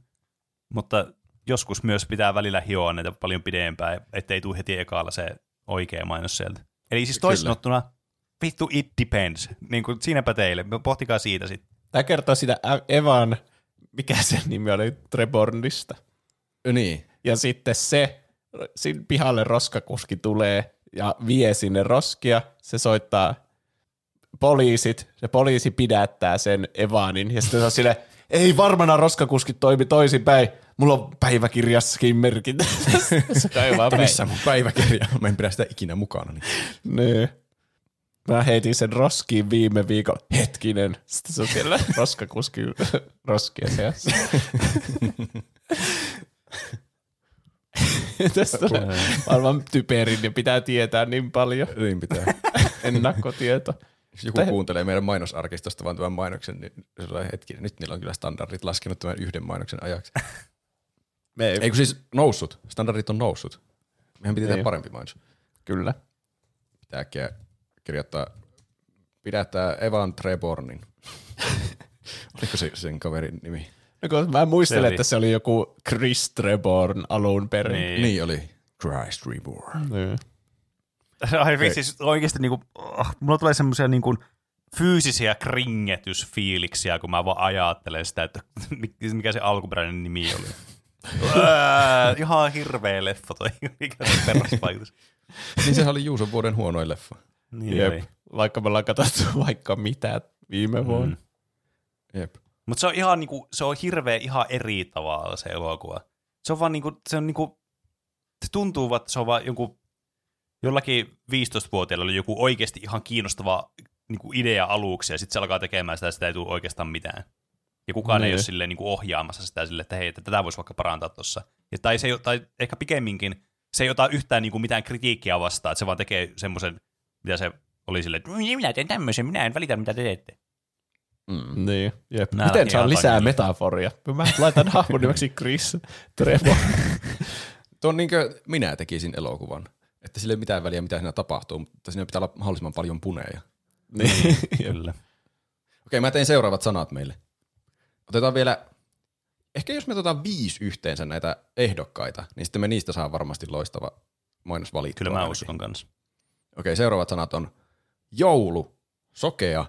mutta joskus myös pitää välillä hioa näitä paljon pidempään, ettei tule heti ekaalla se oikea mainos sieltä. Eli siis toisin Kyllä. sanottuna, vittu it depends, niin kuin siinäpä teille, pohtikaa siitä sitten. Tämä kertoo sitä Evan, mikä sen nimi oli, Trebornista. niin. Ja sitten se, siinä pihalle roskakuski tulee ja vie sinne roskia. Se soittaa poliisit, se poliisi pidättää sen Evanin ja sitten se on sille, ei varmana roskakuski toimi toisinpäin. Mulla on päiväkirjassakin merkintä. missä mun päiväkirja? Mä en pidä sitä ikinä mukana. Niin. Mä heitin sen roskiin viime viikolla. Hetkinen. Sitten se on siellä roskakuski roskien seassa. Tästä tulee maailman typerin ja pitää tietää niin paljon niin pitää. ennakkotieto. Jos joku Tai- kuuntelee meidän mainosarkistosta vaan tämän mainoksen, niin se on hetki, nyt niillä on kyllä standardit laskenut tämän yhden mainoksen ajaksi. Me ei, Eikö siis noussut? Standardit on noussut. Mehän piti tehdä Niin. parempi mainos. Kyllä. Pitää kirjoittaa, pidättää Evan Trebornin. Oliko se sen kaverin nimi? No, kun mä muistelen, Se oli. että se oli joku Chris Treborn alun perin. Niin. Niin oli. Christ Reborn. Niin. Ai vitsi, siis oikeasti niinku, oh, mulla tulee semmoisia niinku fyysisiä kringetysfiiliksiä, kun mä vaan ajattelen sitä, että mikä se alkuperäinen nimi oli. Ää, ihan hirveä leffa toi, mikä se perusvaikutus. niin sehän oli Juuson vuoden huonoin leffa. Niin Jep. oli. Vaikka me ollaan katsottu vaikka mitä viime vuonna. Mm. Jep. Mutta se on ihan niinku, se on hirveä ihan eri tavalla se elokuva. Se on vaan niinku, se on niinku, se tuntuu, että se on vaan joku, jollakin 15-vuotiailla oli joku oikeasti ihan kiinnostava niinku idea aluksi, ja sitten se alkaa tekemään sitä, ja sitä ei tule oikeastaan mitään. Ja kukaan ei Niin. ole silleen niinku ohjaamassa sitä silleen, että hei, että tätä voisi vaikka parantaa tuossa. Ja tai, se, ei- tai ehkä pikemminkin se ei ota yhtään niinku mitään kritiikkiä vastaan, että se vaan tekee semmoisen, mitä se oli silleen, että minä teen tämmöisen, minä en välitä mitä te teette. Mm. Niin, jep. Nää Miten saa lisää tankille. metaforia? Mä laitan hahmon nimeksi Chris Trevor. Tuon niin minä tekisin elokuvan. Että sillä ei mitään väliä, mitä siinä tapahtuu, mutta siinä pitää olla mahdollisimman paljon puneja. niin. Kyllä. Okei, mä tein seuraavat sanat meille. Otetaan vielä, ehkä jos me otetaan viisi yhteensä näitä ehdokkaita, niin sitten me niistä saa varmasti loistava mainos valittua. Kyllä mä ainakin. uskon kanssa. Okei, seuraavat sanat on joulu, sokea,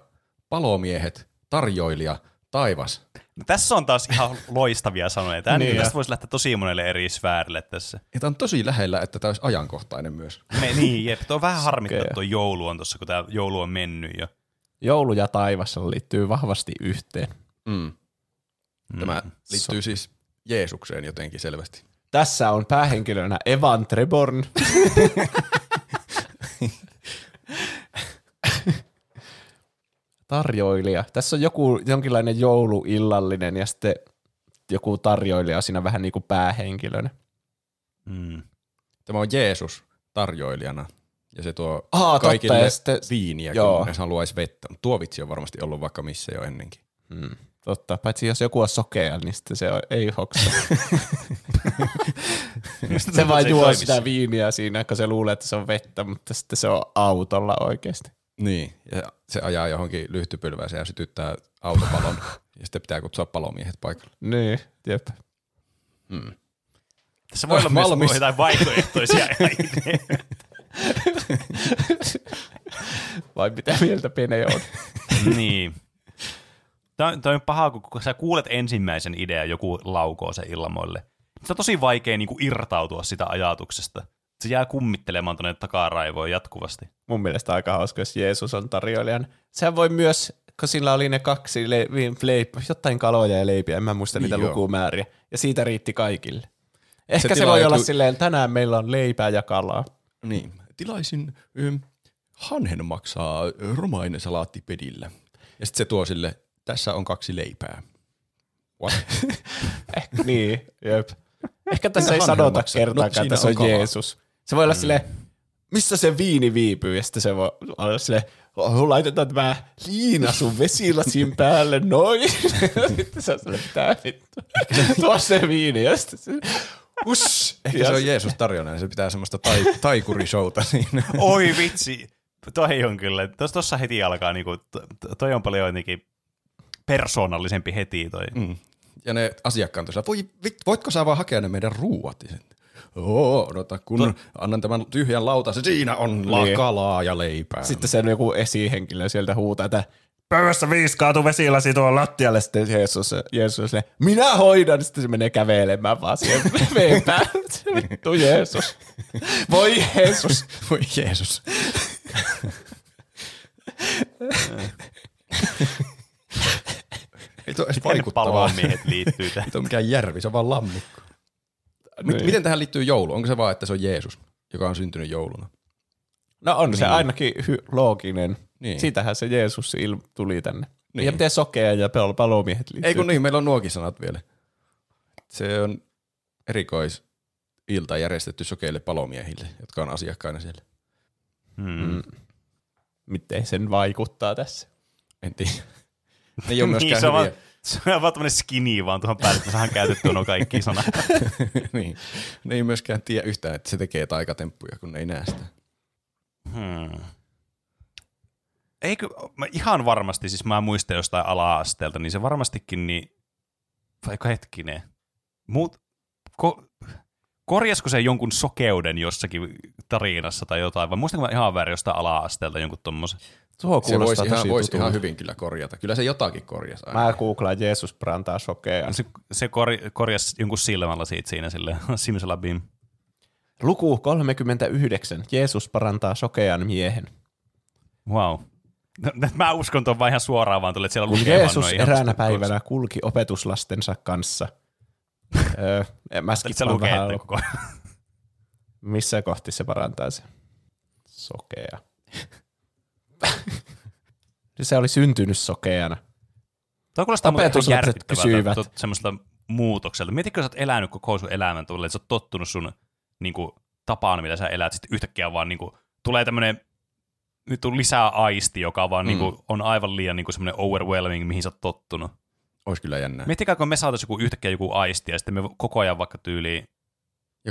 palomiehet, tarjoilija, taivas. No, tässä on taas ihan loistavia sanoja. Tää, Niin niin, tästä voisi lähteä tosi monelle eri sfäärille tässä. Ja tämä on tosi lähellä, että tämä olisi ajankohtainen myös. Me, niin, jep. Tuo on vähän harmittaa, että tuo joulu on tuossa, kun tämä joulu on mennyt jo. Joulu ja taivas liittyy vahvasti yhteen. Mm. Tämä Mm. liittyy siis Jeesukseen jotenkin selvästi. Tässä on päähenkilönä Evan Treborn. Tarjoilija. Tässä on joku jonkinlainen jouluillallinen ja sitten joku tarjoilija siinä vähän niin kuin päähenkilönä. Mm. Tämä on Jeesus tarjoilijana. Ja se tuo Aa, totta, kaikille ja sitten- viiniä, joo. kun ne haluaisi vettä. Mutta tuo vitsi on varmasti ollut vaikka missä jo ennenkin. Hmm. Totta, paitsi jos joku on sokea, niin sitten se on, ei hoksa. se vaan juo sitä viiniä siinä, kun se luulee, että se on vettä, mutta sitten se on autolla oikeasti. Niin, ja se ajaa johonkin lyhtypylvääseen ja sytyttää autopalon. ja sitten pitää kutsua palomiehet paikalle. Niin, jep. Mm. Tässä voi olla myös Valmis. jotain vaihtoehtoisia. Vai mitä mieltä Pene on? niin. Toi, toi on paha, kun, sä kuulet ensimmäisen idean, joku laukoo sen illamoille. Se on tosi vaikea niin kuin irtautua sitä ajatuksesta. Se jää kummittelemaan tuonne takaraivoon jatkuvasti. Mun mielestä aika hauska, jos Jeesus on tarjoilijan. Sehän voi myös, kun sillä oli ne kaksi le- leip- jotain kaloja ja leipiä, en mä muista niitä Joo. lukumääriä, ja siitä riitti kaikille. Ehkä se, tilaa voi olla joku- silleen, tänään meillä on leipää ja kalaa. Niin. Tilaisin ym, hanhen maksaa romainen salaattipedillä. Ja sitten se tuo sille, tässä on kaksi leipää. What? Eh, niin, jep. Ehkä tässä ei sanota. No, kertaakaan, että se on on. Jeesus. Se voi olla mm. silleen, missä se viini viipyy, ja sitten se voi olla silleen, oh, laitetaan tämä liina sun vesilasin päälle, noin. sitten se on silleen, mitä vittu. Tuo se viini, ja sitten se, ush. Ehkä ja se on Jeesus tarjona, ja se pitää semmoista tai, taikurisouta siinä. Oi vitsi, toi on kyllä. Tuossa tossa heti alkaa, niinku, to- to- toi on paljon jotenkin persoonallisempi heti toi. Mm. Ja ne asiakkaan tosiaan, voi, voitko sä vaan hakea ne meidän ruuat? Oo, odota, kun To- annan tämän tyhjän lautasen, siinä on la- Niin. kalaa ja leipää. Sitten sen joku esihenkilö sieltä huutaa, että pöydässä viisi kaatu vesilasi tuolla lattialle. Sitten Jeesus, Jeesus sille, minä hoidan. Sitten se menee kävelemään vaan siihen veen päälle. Vittu Jeesus. Voi Jeesus. Voi Jeesus. Ei tuo edes Miten ne vaikuttavaa. palomiehet liittyy tähän? Ei tuo mikään järvi, se on vaan lammikko. Niin. Miten tähän liittyy joulu? Onko se vaan, että se on Jeesus, joka on syntynyt jouluna? No on se Niin. ainakin hy- looginen. Niin. Siitähän se Jeesus il- tuli tänne. Niin. Ja miten sokea ja pal- palomiehet liittyy. Ei kun niin, meillä on nuokin sanat vielä. Se on erikoisilta järjestetty sokeille palomiehille, jotka on asiakkaina siellä. Hmm. Mm. Miten sen vaikuttaa tässä? En tiedä. Ne ei ole myöskään niin, se hyviä. Se on vaan tämmöinen skinny vaan tuohon päälle, että saadaan käytettyä nuo kaikki sanat. niin. Ne ei myöskään tiedä yhtään, että se tekee taikatemppuja, kun ne ei näe sitä. Hmm. Eikö, mä ihan varmasti, siis mä muistan jostain ala-asteelta, niin se varmastikin, niin, vaikka hetkinen, muut, ko, korjasko se jonkun sokeuden jossakin tarinassa tai jotain, vai muistanko mä ihan väärin jostain ala-asteelta jonkun tommosen? Tuo Se voisi ihan, vois ihan hyvin kyllä korjata. Kyllä se jotakin korjasi aina. Mä googlaan Jeesus parantaa sokea. Se, se kor, korjasi jonkun silmällä siitä siinä sille simsalabim. Luku 39. Jeesus parantaa sokean miehen. Wow. No, Mä uskon tuon vaan ihan suoraan vaan tulle, että siellä Kun lukee vaan Jeesus eräänä päivänä kulki opetuslastensa kanssa. öö, mä Se lukee, vähän. koko Missä kohti se parantaa se? Sokea. se oli syntynyt sokeana. Toi kuulostaa muuten ihan järkyttävältä tot- semmoista muutokselta. Mietitkö, sä oot elänyt koko sun elämän tuolle, että sä oot tottunut sun niin kuin, tapaan, mitä sä elät, sitten yhtäkkiä vaan niin kuin, tulee tämmöinen nyt on lisää aisti, joka vaan Mm. niin kuin, on aivan liian niin kuin, semmoinen overwhelming, mihin sä oot tottunut. Olisi kyllä jännää. Miettikää, kun me saataisiin joku yhtäkkiä joku aisti, ja sitten me koko ajan vaikka tyyliin,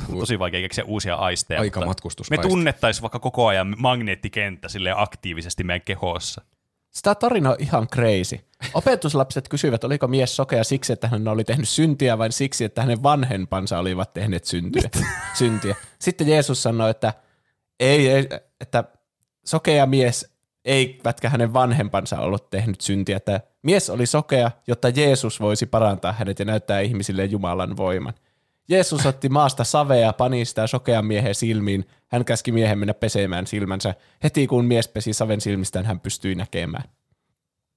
Joku tosi vaikea keksiä uusia aisteja. aikamatkustus. Me tunnettaisiin vaikka koko ajan magneettikenttä sille aktiivisesti meidän kehossa. Sitä tarina on ihan crazy. Opetuslapset kysyivät, oliko mies sokea siksi, että hän oli tehnyt syntiä vai siksi, että hänen vanhempansa olivat tehneet syntiä. syntiä. Sitten Jeesus sanoi, että ei, ei että sokea mies eivätkä hänen vanhempansa ollut tehnyt syntiä, että mies oli sokea, jotta Jeesus voisi parantaa hänet ja näyttää ihmisille Jumalan voiman. Jeesus otti maasta savea, pani sitä sokean miehen silmiin. Hän käski miehen mennä pesemään silmänsä. Heti kun mies pesi saven silmistään, hän pystyi näkemään.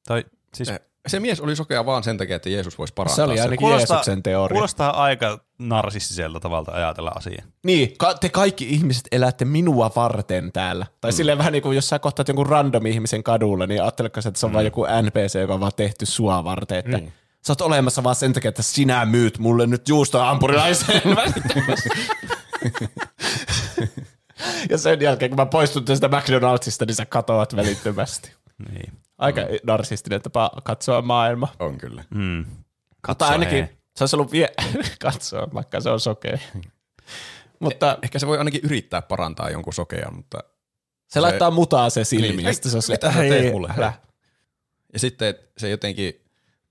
Tai, siis, Se, se mies oli sokea vaan sen takia, että Jeesus voisi parantaa Se oli sen. ainakin Jeesuksen teoria. Kuulostaa aika narsistiselta tavalta ajatella asiaa. Niin, ka- te kaikki ihmiset elätte minua varten täällä. Tai mm. silleen vähän niin kuin, jos sä kohtaat jonkun random ihmisen kadulla, niin ajatteleko sä, että se on mm. vain joku NPC, joka on vaan tehty sua varten, että mm. Sä oot olemassa vaan sen takia, että sinä myyt mulle nyt juustoa ampurilaiseen ja sen jälkeen, kun mä poistun tästä McDonaldsista, niin sä katoat välittömästi. Niin. Aika mm. narsistinen tapa katsoa maailma. On kyllä. Mm. Mutta ainakin se olisi ollut vie... katsoa, vaikka se on sokea. Mutta Ehkä se voi ainakin yrittää parantaa jonkun sokean, mutta Se laittaa mutaa se silmiin, Niin. ja sitten se on Mitä silleen, sä "Ei, teet mulle? älä." Ja sitten se jotenkin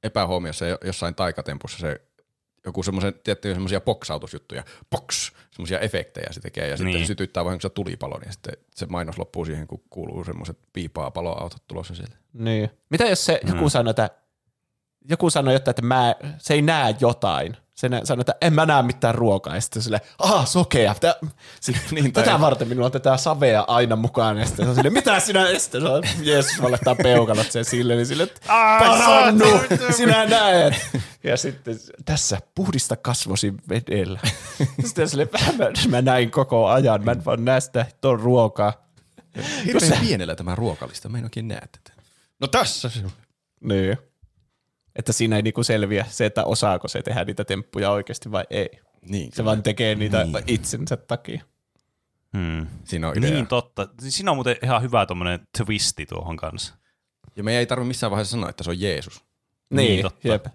epähuomiossa jo- jossain taikatempussa se joku semmoisen, tiettyjä semmoisia boksautusjuttuja, box, semmoisia efektejä se tekee ja sitten Niin. sytyttää vahingossa tulipalon ja sitten se mainos loppuu siihen, kun kuuluu semmoiset piipaa paloautot tulossa sieltä. Niin. Mitä jos se joku sanoo, että joku sanoo jotain, että mä, se ei näe jotain. Se nä, sanoo, että en mä näe mitään ruokaa. Ja sitten sille, aha, sokea. Tä, sit, niin, tai- tätä varten minulla on tätä savea aina mukaan. Ja sitten se on sille, mitä sinä on, Jeesus vallettaa peukalot sen sille, niin sille, että parannu, sinä näet. Ja sitten tässä, puhdista kasvosi vedellä. Sitten sille, mä, mä näin koko ajan, mä en vaan näe sitä tuon ruokaa. Hirveän pienellä tämä ruokalista, mä en oikein näe tätä. No tässä se on. Niin. Että siinä ei niinku selviä se, että osaako se tehdä niitä temppuja oikeasti vai ei. Niin, Se vaan tekee niitä niin. itsensä takia. Hmm. siinä on idea. Niin totta. Siinä on muuten ihan hyvä tuommoinen twisti tuohon kanssa. Ja me ei tarvitse missään vaiheessa sanoa, että se on Jeesus. Niin, totta. jep.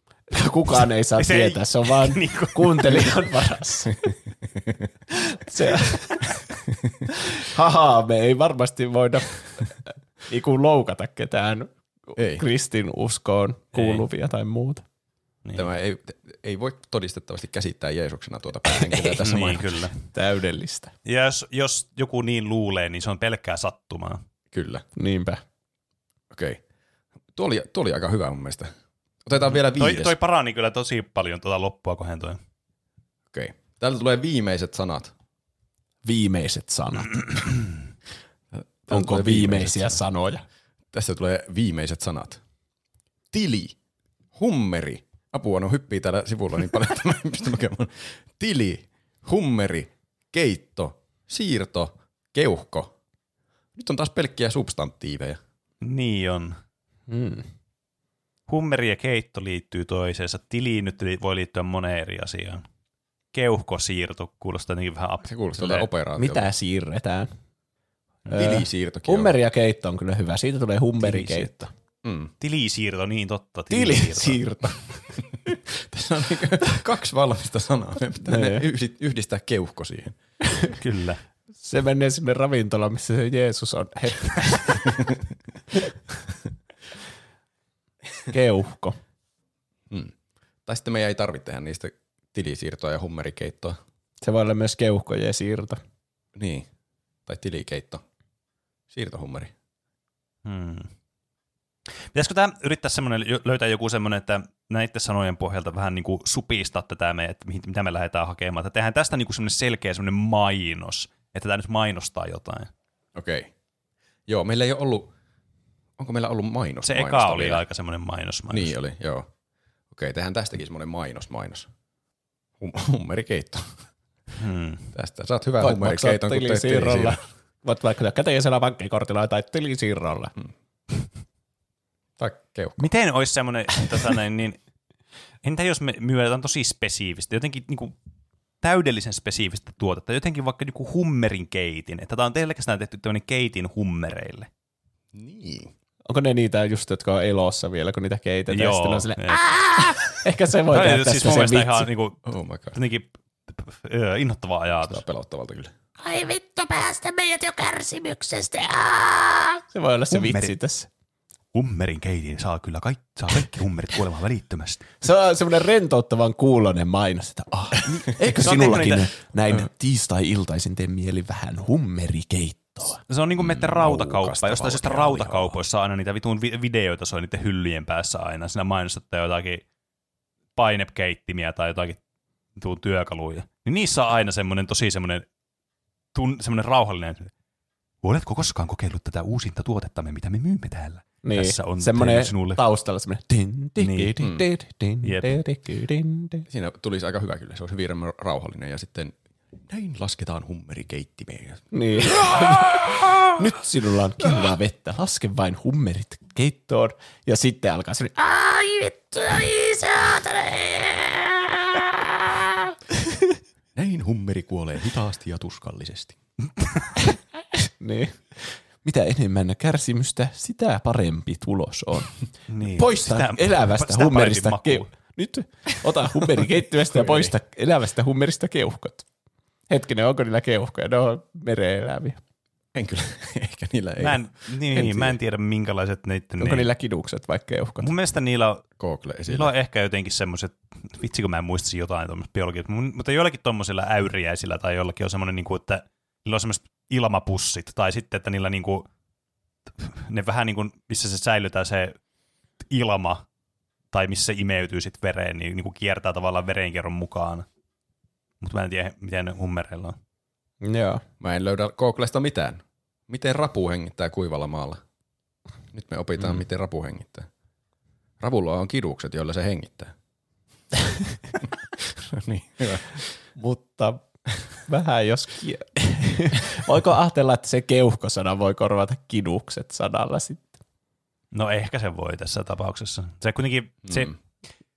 Kukaan ei saa Se se ei- tietää, se on vaan Niin kuin- kuuntelijan varassa. se, haha, me ei varmasti voida niinku loukata ketään Ei. kristin uskoon kuuluvia tai muuta. Niin. Tämä ei, ei voi todistettavasti käsittää Jeesuksena tuota päähenkilöä tässä niin, mainoksessa. kyllä. Täydellistä. Ja jos, jos joku niin luulee, niin se on pelkkää sattumaa. Kyllä. Niinpä. Okei. Tuo oli, tuo oli aika hyvä mun mielestä. Otetaan vielä Toi, viides. toi parani kyllä tosi paljon tuota loppua kohden toi. Okei. Täältä tulee viimeiset sanat. Viimeiset sanat. Onko viimeisiä sanat. sanoja? Tässä tulee viimeiset sanat. Tili. Hummeri. Apua, no hyppii täällä sivulla niin paljon, että mä en pysty lukemaan. Tili. Hummeri. Keitto. Siirto. Keuhko. Nyt on taas pelkkiä substantiiveja. Niin on. Mm. Hummeri ja keitto liittyy toiseensa. Tiliin nyt voi liittyä moneen eri asiaan. Keuhkosiirto kuulostaa jotenkin vähän Se kuulostaa operaatiolta. Mitä siirretään? Tilisiirtokin on. Hummeri ja keitto on kyllä hyvä. Siitä tulee hummerikeitto. Mm. Tilisiirto, niin totta. Tilisiirto. Tässä on niinku kaksi valmista sanaa. Me pitää ne Niin. yhdi- yhdistää keuhko siihen. Kyllä. Se menee sinne ravintolaan, missä se Jeesus on. Keuhko. Mm. Tai sitten meidän ei tarvitse tehdä niistä tilisiirtoa ja hummerikeittoa. Se voi olla myös keuhkojen siirto. Niin. Tai tilikeitto. Siirtohummeri. Hmm. Pitäisikö tämä yrittää semmoinen, löytää joku semmoinen, että näiden sanojen pohjalta vähän niin kuin supistaa tätä, me, että mihin- mitä me lähdetään hakemaan. Että tehdään tästä niin kuin semmoinen selkeä semmoinen mainos, että tämä nyt mainostaa jotain. Okei. Okay. Joo, meillä ei ole ollut, onko meillä ollut mainos? Se eka oli vielä? aika semmoinen mainos. mainos. Niin oli, joo. Okei, okay, tehdään tästäkin semmoinen mainos, mainos. Hum- hummerikeitto. Hmm. Tästä saat hyvän hummerikeiton, kun teet tilisiirrolla. tilisiirron. Voit vaikka käteisellä pankkikortilla tai tilisiirrolla. Tai keuhko. Miten olisi semmoinen, tota näin, niin, entä jos me myydään tosi spesiivistä, jotenkin niin kuin täydellisen spesiivistä tuotetta, jotenkin vaikka joku hummerin keitin, että tämä on pelkästään tehty tämmöinen keitin hummereille. Niin. Onko ne niitä just, jotka on elossa vielä, kun niitä keitetään? Joo. Sitten on sille, eh. ehkä se voi Tämä tehdä on tästä siis se mun mielestä vitsi. ihan niin kuin, Oh my god. jotenkin Tämä ajatus. on pelottavalta kyllä. Ai vittu, päästä meidät jo kärsimyksestä. Aa! Se voi olla se Hummeri. vitsi tässä. Hummerin keitin saa kyllä kaikki, saa kaikki hummerit kuolemaan välittömästi. Se on semmoinen rentouttavan kuulonen mainos, että ah, eikö sinullakin tehnyt näin tiistai-iltaisin tee mieli vähän hummerikeittoa? Se on niin kuin meidän rautakauppa. Jostain syystä jauhoa. rautakaupoissa aina niitä vitun vi- videoita soi niiden hyllyjen päässä aina. Siinä mainostetaan jotakin painekeittimiä tai jotakin tuun työkaluja. Niin niissä on aina semmoinen tosi semmoinen, tun, semmoinen rauhallinen. Oletko koskaan kokeillut tätä uusinta tuotettamme, mitä me myymme täällä? Niin, Tässä on semmoinen sinulle. taustalla semmoinen Niin. tin. Siinä tulisi aika hyvä kyllä. Se olisi hyvin rauhallinen ja sitten näin lasketaan hummerikeittimeen. Niin. Nyt sinulla on kylmää vettä, laske vain hummerit keittoon ja sitten alkaa semmoinen Ai vittu, ai saatana. Hummeri kuolee hitaasti ja tuskallisesti. niin. Mitä enemmän kärsimystä, sitä parempi tulos on. Niin. Poista Sitä- elävästä sitä hummerista parempi maku. keu... Nyt ota hummerikeittimestä ja poista elävästä hummerista keuhkot. Hetkinen, onko niillä keuhkoja? Ne on mereeläviä. En kyllä, ehkä niillä ei Mä en, niin, En mä en tiedä minkälaiset niiden... Onko niin. niillä kidukset vai keuhkot? Mun mielestä niillä on, Google niillä on ehkä jotenkin semmoiset, vitsi kun mä en muistaisi jotain tuommoista biologiaa, mutta joillakin tuommoisilla äyriäisillä tai jollakin on semmoinen, niin kuin, että niillä on semmoiset ilmapussit, tai sitten, että niillä niin kuin, ne vähän niin kuin, missä se säilytää se ilma, tai missä se imeytyy sitten vereen, niin, niin kuin kiertää tavallaan verenkierron mukaan. Mutta mä en tiedä, miten hummereilla on. Joo. Mä en löydä Googlesta mitään. Miten rapu hengittää kuivalla maalla? Nyt me opitaan, mm. miten rapu hengittää. Ravulla on kidukset, joilla se hengittää. no niin, hyvä. Mutta vähän jos... Ki- Voiko ajatella, että se keuhkosana voi korvata kidukset sanalla sitten? No ehkä se voi tässä tapauksessa. Se kuitenkin, se, Mm.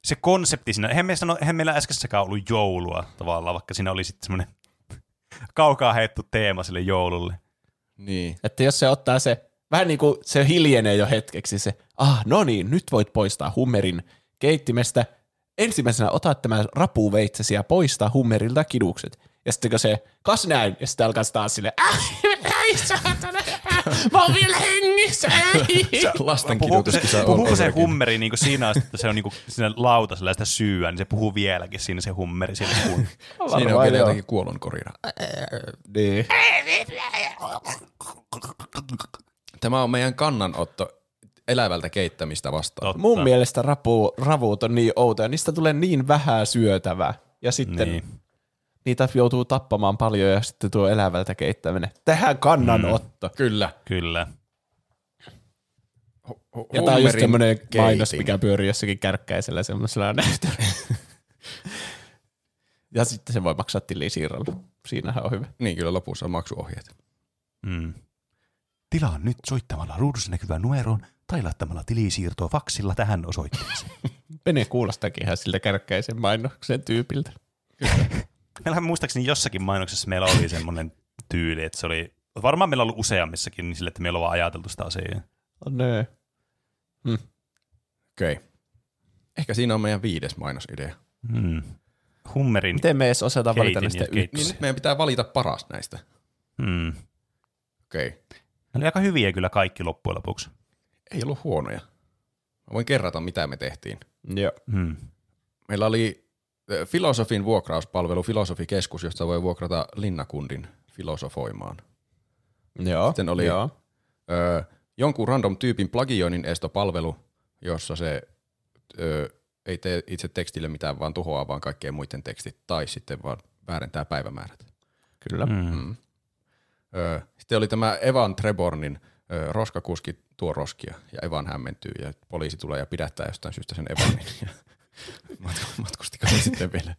se konsepti siinä, eihän meillä, sano, eihän meillä äskeisessäkään ollut joulua tavallaan, vaikka siinä oli sitten semmoinen kaukaa heittu teema sille joululle. Niin. Että jos se ottaa se, vähän niin kuin se hiljenee jo hetkeksi se, ah no niin, nyt voit poistaa hummerin keittimestä. Ensimmäisenä otat tämän rapuveitsesi ja poista hummerilta kidukset. Ja sitten kun se, kas näin, ja sitten alkaa taas silleen, äh, saatana, mä oon vielä hengissä. Se lasten kidutuskisa se, on puhuuko se hummeri niin kuin siinä asti, että se on niin kuin siinä lautasella sitä syyä, niin se puhuu vieläkin siinä se hummeri siinä kun. Siinä on vielä jotenkin kuolonkorina. Niin. Tämä on meidän kannanotto elävältä keittämistä vastaan. Totta. Mun mielestä rapu, ravut on niin outoja, niistä tulee niin vähän syötävää. Ja sitten Niin. Niitä joutuu tappamaan paljon ja sitten tuo elävältä keittäminen. Tähän kannanotto. Kyllä. Kyllä. Hu- Ja tää on just semmoinen mainos, mikä pyörii jossakin kärkkäisellä semmoisella näytöllä. ja sitten se voi maksaa tilisiirrolla. Siinähän on hyvä. Niin, kyllä lopussa on maksuohjeet. Mm. Tilaa nyt soittamalla ruudussa näkyvään numeroon tai laittamalla tilisiirtoa faksilla tähän osoitteeseen. Pene kuulostaakin ihan siltä kärkkäisen mainoksen tyypiltä. Meillähän muistaakseni jossakin mainoksessa meillä oli semmoinen tyyli, että se oli, varmaan meillä on ollut useammissakin, niin sille, että meillä on vaan ajateltu sitä asiaa. Nö. Okei. Okay. Ehkä siinä on meidän viides mainosidea. Hmm. Hummerin. Miten me edes osataan valita näistä keitin. Niin nyt meidän pitää valita paras näistä. Hmm. Okei. Okay. Ne oli aika hyviä kyllä kaikki loppujen lopuksi. Ei ollut huonoja. Mä voin kerrata, mitä me tehtiin. Joo. Hmm. Meillä oli filosofin vuokrauspalvelu Filosofikeskus, josta voi vuokrata linnakundin filosofoimaan. Joo. Sitten oli- Joo. Öö, jonkun random tyypin plagioinnin estopalvelu, jossa se öö, ei tee itse tekstille mitään, vaan tuhoaa vaan kaikkien muiden tekstit, tai sitten vaan väärentää päivämäärät. Kyllä. Hmm. Öö, sitten oli tämä Evan Trebornin öö, roskakuski tuo roskia, ja Evan hämmentyy, ja poliisi tulee ja pidättää jostain syystä sen Evanin. Matkustiko se sitten vielä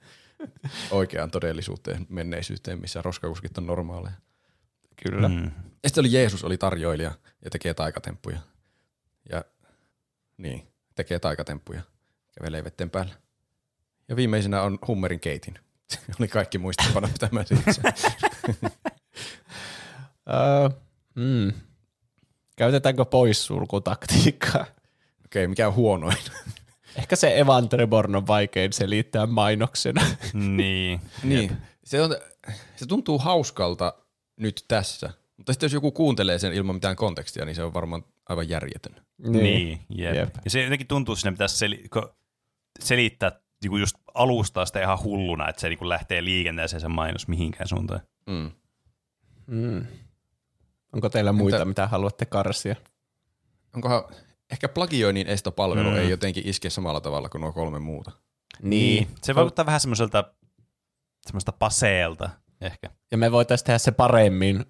oikeaan todellisuuteen, menneisyyteen, missä roskakuskit on normaaleja. Kyllä. Hmm. Ja sitten oli Jeesus oli tarjoilija ja tekee taikatemppuja. Ja niin, tekee taikatemppuja. Kävelee vetten päällä. Ja viimeisenä on Hummerin keitin. Se oli kaikki muistipano, mitä mä siitä. Öö, mm. Käytetäänkö poissulkutaktiikkaa? Okei, mikä on huonoin? Ehkä se Evan Treborn on vaikein selittää mainoksena. Niin. niin, se, on, se tuntuu hauskalta nyt tässä. Mutta sitten jos joku kuuntelee sen ilman mitään kontekstia, niin se on varmaan aivan järjetön. Niin, niin jep. Jep. Ja se jotenkin tuntuu, että siinä pitäisi ko- selittää niinku just alustaa sitä ihan hulluna, että se niinku lähtee liikenteeseen se mainos mihinkään suuntaan. Mm. Mm. Onko teillä muita, Entä- mitä haluatte karsia? Onkohan ehkä plagioinnin estopalvelu Mm. ei jotenkin iske samalla tavalla kuin nuo kolme muuta. Niin. Se vaikuttaa vähän semmoiselta semmoista paseelta ehkä. Ja me voitaisiin tehdä se paremmin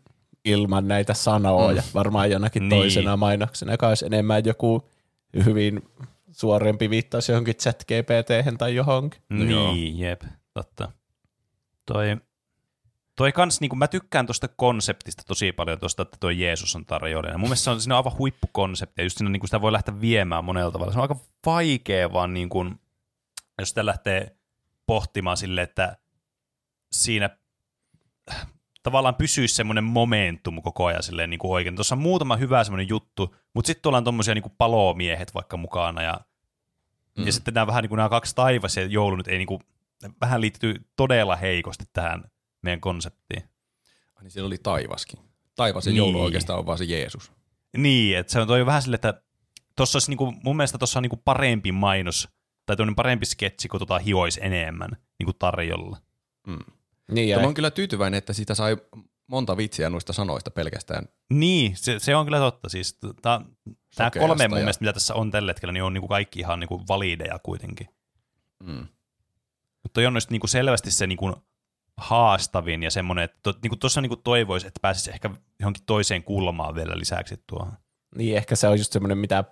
ilman näitä sanoja, mm. varmaan jonakin Niin. toisena mainoksena, joka olisi enemmän joku hyvin suorempi viittaus johonkin chat GPT tai johonkin. No niin, jep, totta. Toi, toi kans, niin mä tykkään tuosta konseptista tosi paljon tuosta, että tuo Jeesus on tarjoilijana. Mun mielestä se on, siinä on aivan huippukonsepti, ja just siinä niin sitä voi lähteä viemään monella tavalla. Se on aika vaikea vaan, niin kuin, jos sitä lähtee pohtimaan sille, että siinä tavallaan pysyisi semmoinen momentum koko ajan silleen niin kuin oikein. Tuossa on muutama hyvä semmoinen juttu, mutta sitten tuolla on tommosia niin kuin palomiehet vaikka mukana ja, mm. ja sitten nämä vähän niin kuin nämä kaksi taivas ja joulu nyt ei niin kuin, vähän liittyy todella heikosti tähän meidän konseptiin. Ah, niin siellä oli taivaskin. Taivaan Niin. joulu oikeastaan on vaan se Jeesus. Niin, että se on toi vähän silleen, että tossa olisi niinku, mun mielestä tuossa on niinku parempi mainos, tai toinen parempi sketsi, kun tota hioisi enemmän niinku tarjolla. Mm. Niin, Ja ja mä oon kyllä tyytyväinen, että siitä sai monta vitsiä noista sanoista pelkästään. Niin, se, se on kyllä totta. Siis, Tämä Sokeasta kolme mun ja- mielestä, mitä tässä on tällä hetkellä, niin on niinku kaikki ihan niinku valideja kuitenkin. Mm. Mutta toi on just niinku selvästi se niinku haastavin ja semmoinen, että to, niinku tuossa niinku toivoisi, että pääsisi ehkä johonkin toiseen kulmaan vielä lisäksi tuohon. niin ehkä se on just semmoinen, mitä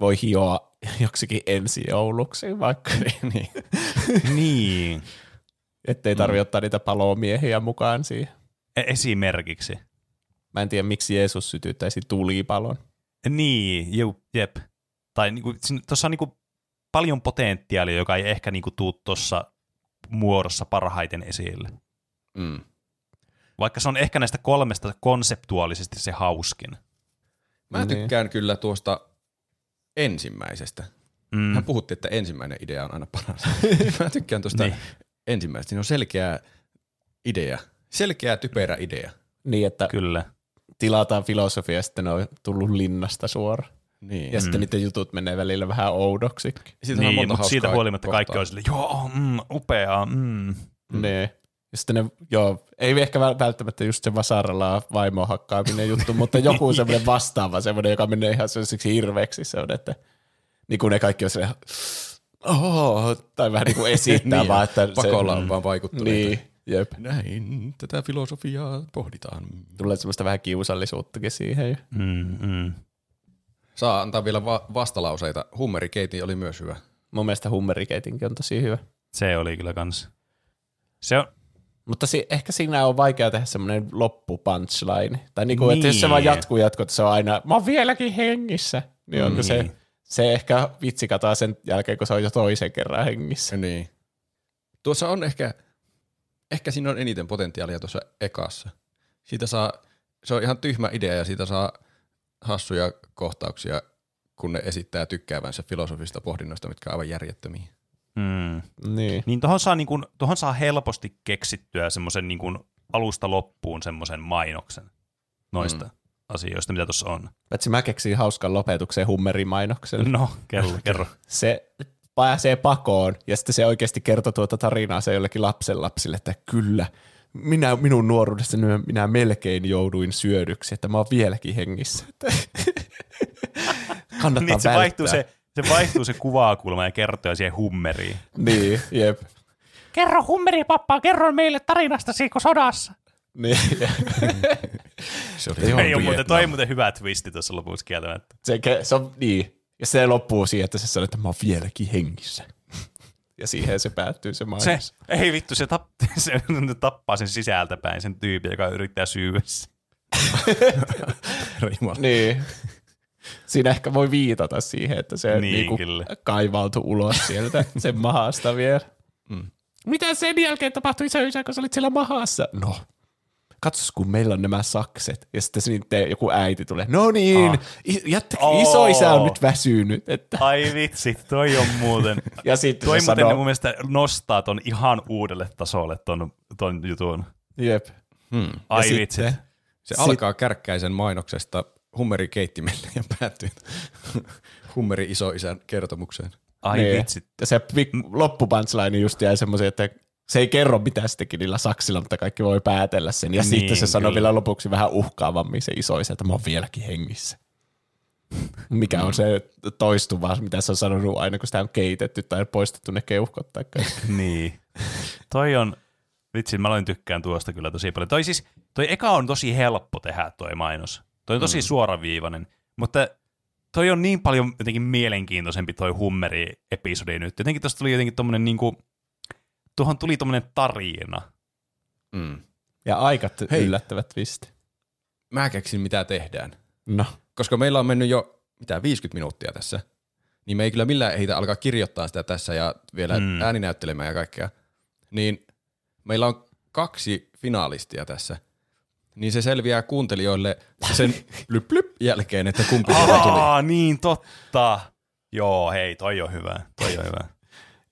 voi hioa joksikin ensi jouluksi vaikka, niin, niin, ettei tarvitse ottaa niitä palomiehiä mukaan siihen. E- esimerkiksi. Mä en tiedä, miksi Jeesus sytyttäisi tulipalon. Niin, juu, jep. Tai niinku, tuossa on niinku paljon potentiaalia, joka ei ehkä niinku tuu tuossa muodossa parhaiten esille. Mm. Vaikka se on ehkä näistä kolmesta konseptuaalisesti se hauskin. Mä Niin. tykkään kyllä tuosta ensimmäisestä. Mm. Hän puhutti, että ensimmäinen idea on aina paras. Mä tykkään tuosta Niin. niin. ensimmäisestä. Siinä on selkeä idea. Selkeä, typerä idea. Niin, että Kyllä. tilataan filosofia ja sitten ne on tullut linnasta suoraan. Niin. Ja sitten niiden jutut menee välillä vähän oudoksi. siitä on Niin, monta mutta siitä huolimatta kaikki kohtaa. on silleen, joo, mm, upeaa, mm. Mm. Ne. Ja sitten ne, joo, ei ehkä väl- välttämättä just se vasaralla vaimo hakkaaminen juttu, mutta joku semmoinen vastaava, semmoinen, joka menee ihan sellaiseksi hirveäksi, se on, että niin kuin ne kaikki on silleen, oh, tai vähän niin kuin esittää niin, vaan, että pakolla se, on vaan vaikuttuneita. niin, jep. Näin, tätä filosofiaa pohditaan. Tulee semmoista vähän kiusallisuuttakin siihen. Mm, mm. Saa antaa vielä va- vastalauseita. Hummerikeiti oli myös hyvä. Mun mielestä hummerikeitinkin on tosi hyvä. Se oli kyllä kans. Se on, Mutta si- ehkä siinä on vaikea tehdä semmoinen loppu punchline. Tai niinku, niin. että jos se vaan Niin. jatkuu jatkuu, että se on aina, mä oon vieläkin hengissä. Niin onko se, Niin. se ehkä vitsi kataa sen jälkeen, kun se on jo toisen kerran hengissä. Niin. Tuossa on ehkä, ehkä siinä on eniten potentiaalia tuossa ekassa. Siitä saa, se on ihan tyhmä idea ja siitä saa hassuja kohtauksia, kun ne esittää tykkäävänsä filosofista pohdinnoista, mitkä on aivan järjettömiä. mm. Niin. Niin tuohon saa, niin kun, tohon saa helposti keksittyä semmoisen niin kun alusta loppuun semmoisen mainoksen noista mm. asioista, mitä tuossa on. Paitsi mä keksin hauskan lopetuksen hummerimainokselle. No, kerro, kerro. Se pääsee pakoon ja sitten se oikeasti kertoo tuota tarinaa se jollekin lapsen lapsille, että kyllä, minä, minun nuoruudessani minä melkein jouduin syödyksi, että mä oon vieläkin hengissä. Kannattaa niin, se välttää. vaihtuu se, se vaihtuu se kuvakulma ja kertoo siihen hummeriin. Niin, jep. Kerro hummeri pappa, kerro meille tarinastasi kun sodassa. Niin. Se oli Ei ole muuten, toi muuten hyvä twisti tuossa lopussa kieltämättä. se, ke- se on, niin. Ja se loppuu siihen, että se sanoo, että mä oon vieläkin hengissä. Ja siihen se päättyy se Se, mainos. ei vittu, se, tapp, se tappaa sen sisältä päin, sen tyypin, joka yrittää syyä. Niin. Siinä ehkä voi viitata siihen, että se Niin, niin, niinku kaivautui ulos sieltä sen mahasta vielä. Mitä sen jälkeen tapahtui iso isä, kun sä olit siellä mahassa? No, katsos kun meillä on nämä sakset. Ja sitten sitten joku äiti tulee, no niin, Ah. jättä, Oo. isoisä on nyt väsynyt. Että. Ai vitsi, toi on muuten. Ja sitten Toi muuten sanoo, mun mielestä nostaa ton ihan uudelle tasolle ton, ton jutun. jep. Hmm. Ai ja vitsi. sitten- Se Sit- alkaa kärkkäisen mainoksesta hummerikeittimelle ja päättyy hummeri isoisän kertomukseen. Ai niin. vitsi. Ja se loppupunchline just jäi semmoisen, että se ei kerro mitä se teki niillä saksilla, mutta kaikki voi päätellä sen. Ja Niin, sitten se kyllä. vielä lopuksi vähän uhkaavammin se isoisä, että mä oon vieläkin hengissä. Mikä on se toistuva, mitä se on sanonut aina, kun sitä on keitetty tai poistettu ne keuhkot tai. Niin. Toi on, vitsi, mä aloin tykkään tuosta kyllä tosi paljon. Toi siis, toi eka on tosi helppo tehdä toi mainos. Toi on tosi mm. suoraviivainen, mutta toi on niin paljon jotenkin mielenkiintoisempi toi hummeri-episodi nyt. Jotenkin tosta tuli jotenkin tommonen niinku, tuohon tuli tommonen tarina. Mm. Ja aika t- Hei. yllättävät twisti. Mä keksin, mitä tehdään. No, Koska meillä on mennyt jo, mitä, 50 minuuttia tässä, niin me ei kyllä millään ehitä alkaa kirjoittaa sitä tässä ja vielä Mm. ääninäyttelemään ja kaikkea. Niin meillä on kaksi finalistia tässä. Niin se selviää kuuntelijoille sen lyp, lyp jälkeen, että kumpi tuli. Aa, niin totta. Joo, hei, toi on hyvä. Toi on hyvä.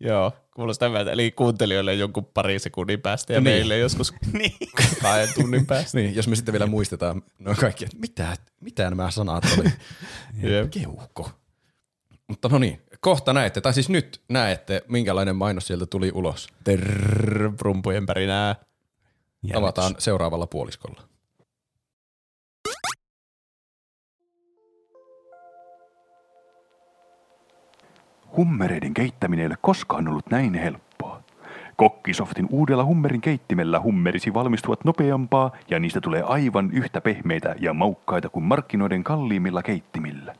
Joo, kuulostaa hyvältä. Eli kuuntelijoille jonkun pari sekunnin päästä ja Niin. meille joskus Niin. kahden tunnin päästä. Niin, jos me sitten vielä muistetaan no kaikki, että mitä, mitä nämä sanat oli. Jep. Keuhko. Mutta no niin, kohta näette, tai siis nyt näette, minkälainen mainos sieltä tuli ulos. Trrr, rumpujen pärinää. Avataan seuraavalla puoliskolla. Hummereiden keittäminen ei ole koskaan ollut näin helppoa. Kokkisoftin uudella hummerin keittimellä hummerisi valmistuvat nopeampaa ja niistä tulee aivan yhtä pehmeitä ja maukkaita kuin markkinoiden kalliimmilla keittimillä.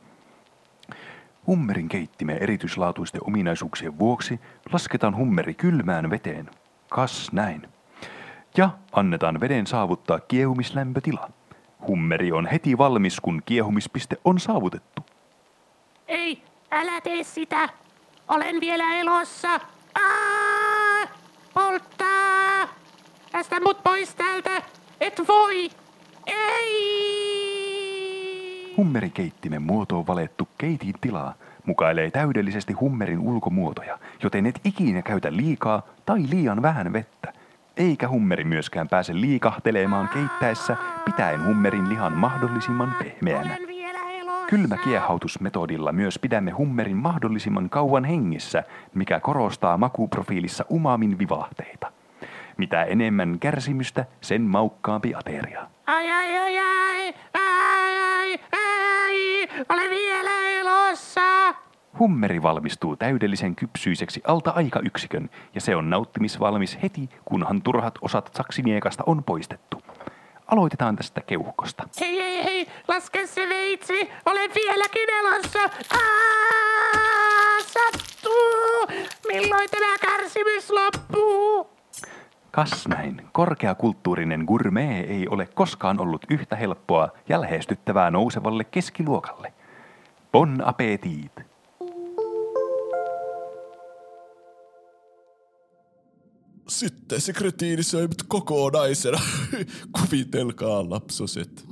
Hummerin keittimen erityislaatuisten ominaisuuksien vuoksi lasketaan hummeri kylmään veteen. Kas näin. Ja annetaan veden saavuttaa kiehumislämpötila. Hummeri on heti valmis, kun kiehumispiste on saavutettu. Ei, älä tee sitä. Olen vielä elossa. Aa! Polttaa! Päästä mut pois täältä. Et voi. Ei! Hummerikeittimen muotoon valettu keitin tilaa mukailee täydellisesti hummerin ulkomuotoja, joten et ikinä käytä liikaa tai liian vähän vettä. Eikä hummeri myöskään pääse liikahtelemaan keittäessä, pitäen hummerin lihan mahdollisimman pehmeänä. Kylmäkiehautusmetodilla myös pidämme hummerin mahdollisimman kauan hengissä, mikä korostaa makuprofiilissa umamin vivahteita. Mitä enemmän kärsimystä, sen maukkaampi ateria. Ai, ai, ai, ai, ai, ai, ai, olen vielä elossa. Hummeri valmistuu täydellisen kypsyiseksi alta aikayksikön ja se on nauttimisvalmis heti, kunhan turhat osat saksiniekasta on poistettu. Aloitetaan tästä keuhkosta. Hei, hei, hei, laske se veitsi, olen vieläkin elossa. Aa, sattuu. Milloin tämä kärsimys loppuu? Kas näin, korkeakulttuurinen gourmet ei ole koskaan ollut yhtä helppoa ja lähestyttävää nousevalle keskiluokalle. Bon appetit! Sitten se kretiini söi mut kokonaisena. Kuvitelkaa lapsoset.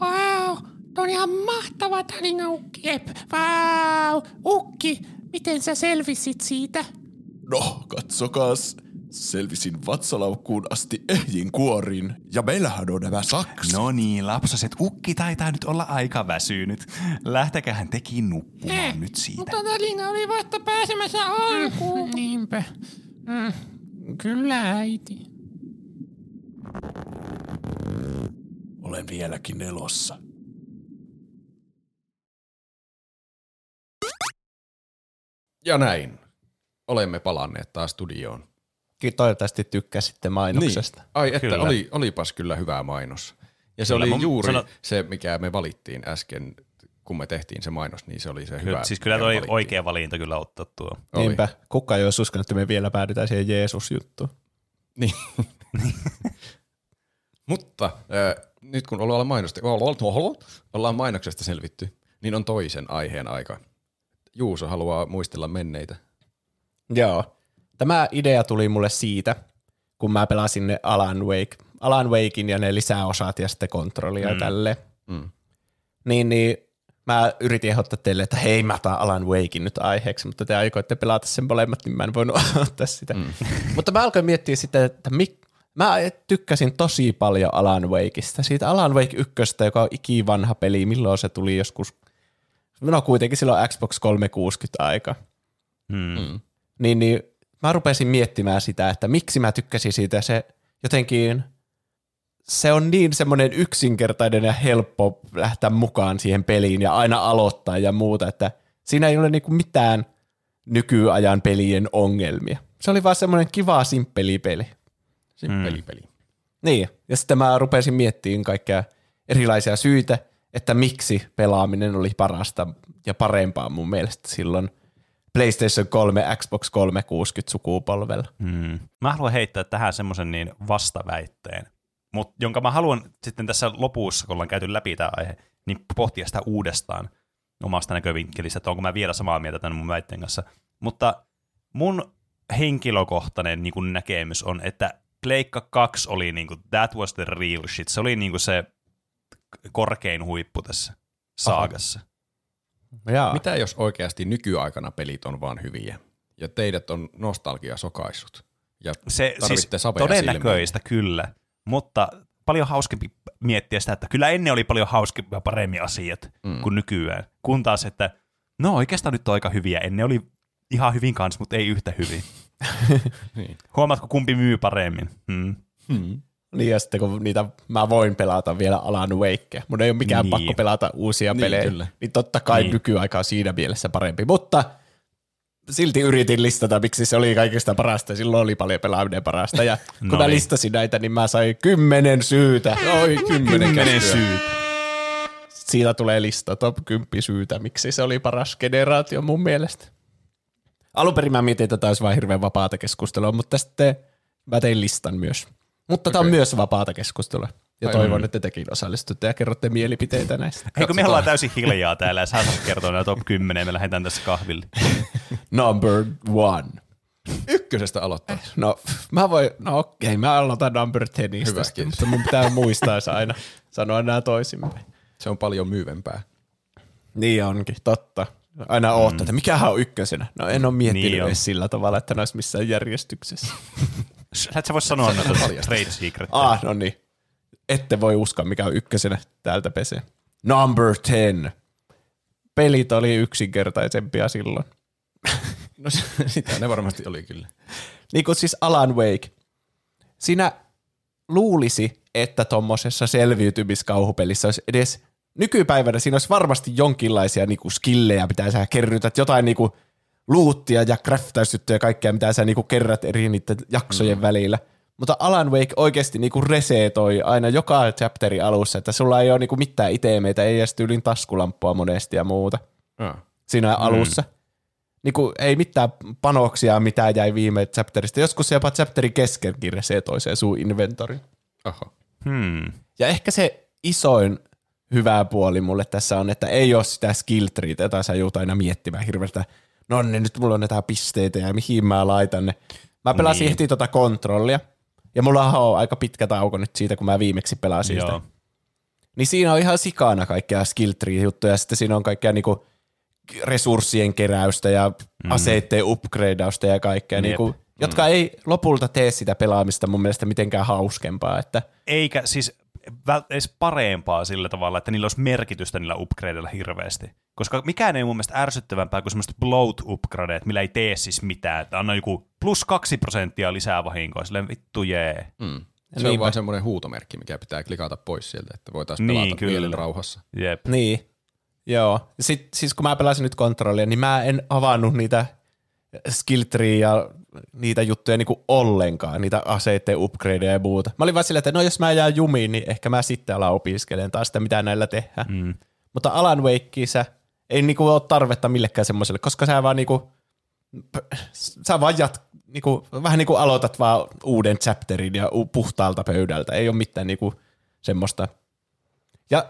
Wow, tuo on ihan mahtava tarina, Ukki. Jep, wow. Ukki, miten sä selvisit siitä? No, katsokaas. Selvisin vatsalaukkuun asti ehjin kuorin. Ja meillähän on nämä sakset. No niin, lapsaset, ukki taitaa nyt olla aika väsynyt. Lähtekähän tekin nukkumaan nyt siitä. tarina oli vasta pääsemässä alkuun. niinpä. Mm, kyllä, äiti. Olen vieläkin elossa. Ja näin. Olemme palanneet taas studioon. Toivottavasti tykkäsitte mainoksesta. Niin. Ai, että Kyllä. oli, olipas kyllä hyvä mainos. Ja se Kyllä, oli mun- juuri sano- se, mikä me valittiin äsken, kun me tehtiin se mainos, niin se oli se hyvä. Kyllä, siis kyllä toi valittiin. oikea valinta kyllä ottaa tuo. Oli. Niinpä. Kuka ei olisi uskonut, että me vielä päädytään siihen Jeesus-juttuun. Niin. Mutta äh, nyt kun ollaan, mainosti, ollaan mainoksesta selvitty, niin on toisen aiheen aika. Juuso haluaa muistella menneitä. Joo. Tämä idea tuli mulle siitä, kun mä pelasin ne Alan Wake, Alan Wakein ja ne lisäosat ja sitten kontrollia mm. ja tälle. Mm. Niin, niin mä yritin ehdottaa teille, että hei mä otan Alan Wakein nyt aiheeksi, mutta te aikoitte pelata sen molemmat, niin mä en voinut ottaa sitä. Mm. mutta mä alkoin miettiä sitten, että mik, mä tykkäsin tosi paljon Alan Wakeista. Siitä Alan Wake 1, joka on ikivanha peli, milloin se tuli joskus, no kuitenkin silloin Xbox 360 aika. Hmm. Mm. Niin, niin mä rupesin miettimään sitä, että miksi mä tykkäsin siitä. Se jotenkin, se on niin semmoinen yksinkertainen ja helppo lähteä mukaan siihen peliin ja aina aloittaa ja muuta, että siinä ei ole niinku mitään nykyajan pelien ongelmia. Se oli vaan semmoinen kiva, simppeli peli. Simppeli peli. Niin, ja sitten mä rupesin miettimään kaikkea erilaisia syitä, että miksi pelaaminen oli parasta ja parempaa mun mielestä silloin PlayStation 3, Xbox 360 sukupolvella. Hmm. Mä haluan heittää tähän semmoisen niin vastaväitteen, mut, jonka mä haluan sitten tässä lopussa, kun ollaan käyty läpi tämä aihe, niin pohtia sitä uudestaan omasta näkövinkkelistä, että onko mä vielä samaa mieltä tämän mun väitteen kanssa. Mutta mun henkilökohtainen niin kuin näkemys on, että Pleikka 2 oli niin kuin, that was the real shit. Se oli niin kuin se korkein huippu tässä saagassa. Jaa. Mitä jos oikeasti nykyaikana pelit on vaan hyviä? ja teidät on nostalgia sokaissut. Ja Se tarvitte siis todennäköistä kyllä, mutta paljon hauskempi miettiä sitä, että kyllä ennen oli paljon hauskempia paremmin asiat mm. kuin nykyään. Kun taas, että no oikeastaan nyt on aika hyviä. Ennen oli ihan hyvin kanssa, mutta ei yhtä hyvin. Niin. Huomaatko, kumpi myy paremmin? Hmm. Niin ja sitten kun niitä mä voin pelata vielä Alan Wakea, mun ei ole mikään Niin. pakko pelata uusia Niin, pelejä, kyllä. niin totta kai Niin. nykyaika on siinä mielessä parempi, mutta silti yritin listata, miksi se oli kaikista parasta, silloin oli paljon pelaaminen parasta, ja kun No mä niin. listasin näitä, niin mä sain kymmenen syytä. Oi, kymmenen, Kymmenen syytä. Siitä tulee lista, top 10 syytä, miksi se oli paras generaatio mun mielestä. Alun perin mä mietin, että tämä olisi vain hirveän vapaata keskustelua, mutta sitten mä tein listan myös. Mutta tämä on myös vapaata keskustelua. Ja toivon, että tekin osallistutte ja kerrotte mielipiteitä näistä. Eikö me ollaan täysin hiljaa täällä ja sä saat kertoa nämä top 10 ja me lähdetään tässä kahville. Number one. Ykkösestä aloittaa. No, mä voin, no okei, mä aloitan number tenistä, Hyvä, kiitos. mutta mun pitää muistaa se aina sanoa nämä toisinpäin. Se on paljon myyvempää. Niin onkin, totta. Aina mm. oottaa, että mikähän on ykkösenä. No en ole miettinyt Niin niin edes sillä tavalla, että ne olisi missään järjestyksessä. Sä et sä voi sanoa näitä trade secret. ah, no niin. Ette voi uskoa, mikä on ykkösenä täältä pesee. Number 10. Pelit oli yksinkertaisempia silloin. No sitä ne varmasti oli kyllä. Niin kuin siis Alan Wake. Siinä luulisi, että tuommoisessa selviytymiskauhupelissä olisi edes nykypäivänä siinä olisi varmasti jonkinlaisia niinku skillejä, mitä sä kerrytät, jotain niinku luuttia ja craftausjuttuja ja kaikkea, mitä sä niinku kerrät eri niiden jaksojen mm. välillä. Mutta Alan Wake oikeasti niinku resetoi aina joka chapterin alussa, että sulla ei ole niinku mitään itemeitä, ei edes tyylin taskulamppua monesti ja muuta Ah. siinä alussa. Niinku, ei mitään panoksia, mitä jäi viime chapterista. Joskus se jopa chapterin keskenkin resetoi se sun inventori. Oho. Hmm. Ja ehkä se isoin hyvä puoli mulle tässä on, että ei ole sitä skill treetä, jota sä joudut aina miettimään hirveästä. No niin, nyt mulla on näitä pisteitä ja mihin mä laitan ne. Mä pelasin Niin. heti tota kontrollia. Ja mulla on aika pitkä tauko nyt siitä, kun mä viimeksi pelasin sitä. Joo. Niin siinä on ihan sikana kaikkea skill tree juttuja, ja sitten siinä on kaikkea niinku resurssien keräystä ja mm. aseitteen upgradeausta ja kaikkea, Jep. niinku, jotka ei lopulta tee sitä pelaamista mun mielestä mitenkään hauskempaa. Että Eikä siis vält- edes parempaa sillä tavalla, että niillä olisi merkitystä niillä upgradeilla hirveästi. Koska mikään ei mun mielestä ärsyttävämpää kuin semmoiset bloat upgradeet, millä ei tee siis mitään. Että anna joku plus kaksi prosenttia lisää vahinkoa. Silleen vittu jee. Mm. Se Niinpä. on vaan semmoinen huutomerkki, mikä pitää klikata pois sieltä, että voitaisiin Niin, pelata kyllä. mielen rauhassa. Jep. Niin. Joo. Sitten siis kun mä pelasin nyt kontrollia, niin mä en avannut niitä skill tree ja niitä juttuja niinku ollenkaan, niitä aseiden upgradeja ja muuta. Mä olin vaan silleen, että no jos mä jään jumiin, niin ehkä mä sitten alan opiskelemaan taas sitä, mitä näillä tehdään. Mm. Mutta Alan Wakeissa ei niinku ole tarvetta millekään semmoiselle, koska sä vaan niinku, sä vaan jat, niinku, vähän niinku aloitat vaan uuden chapterin ja puhtaalta pöydältä. Ei ole mitään niinku semmoista. Ja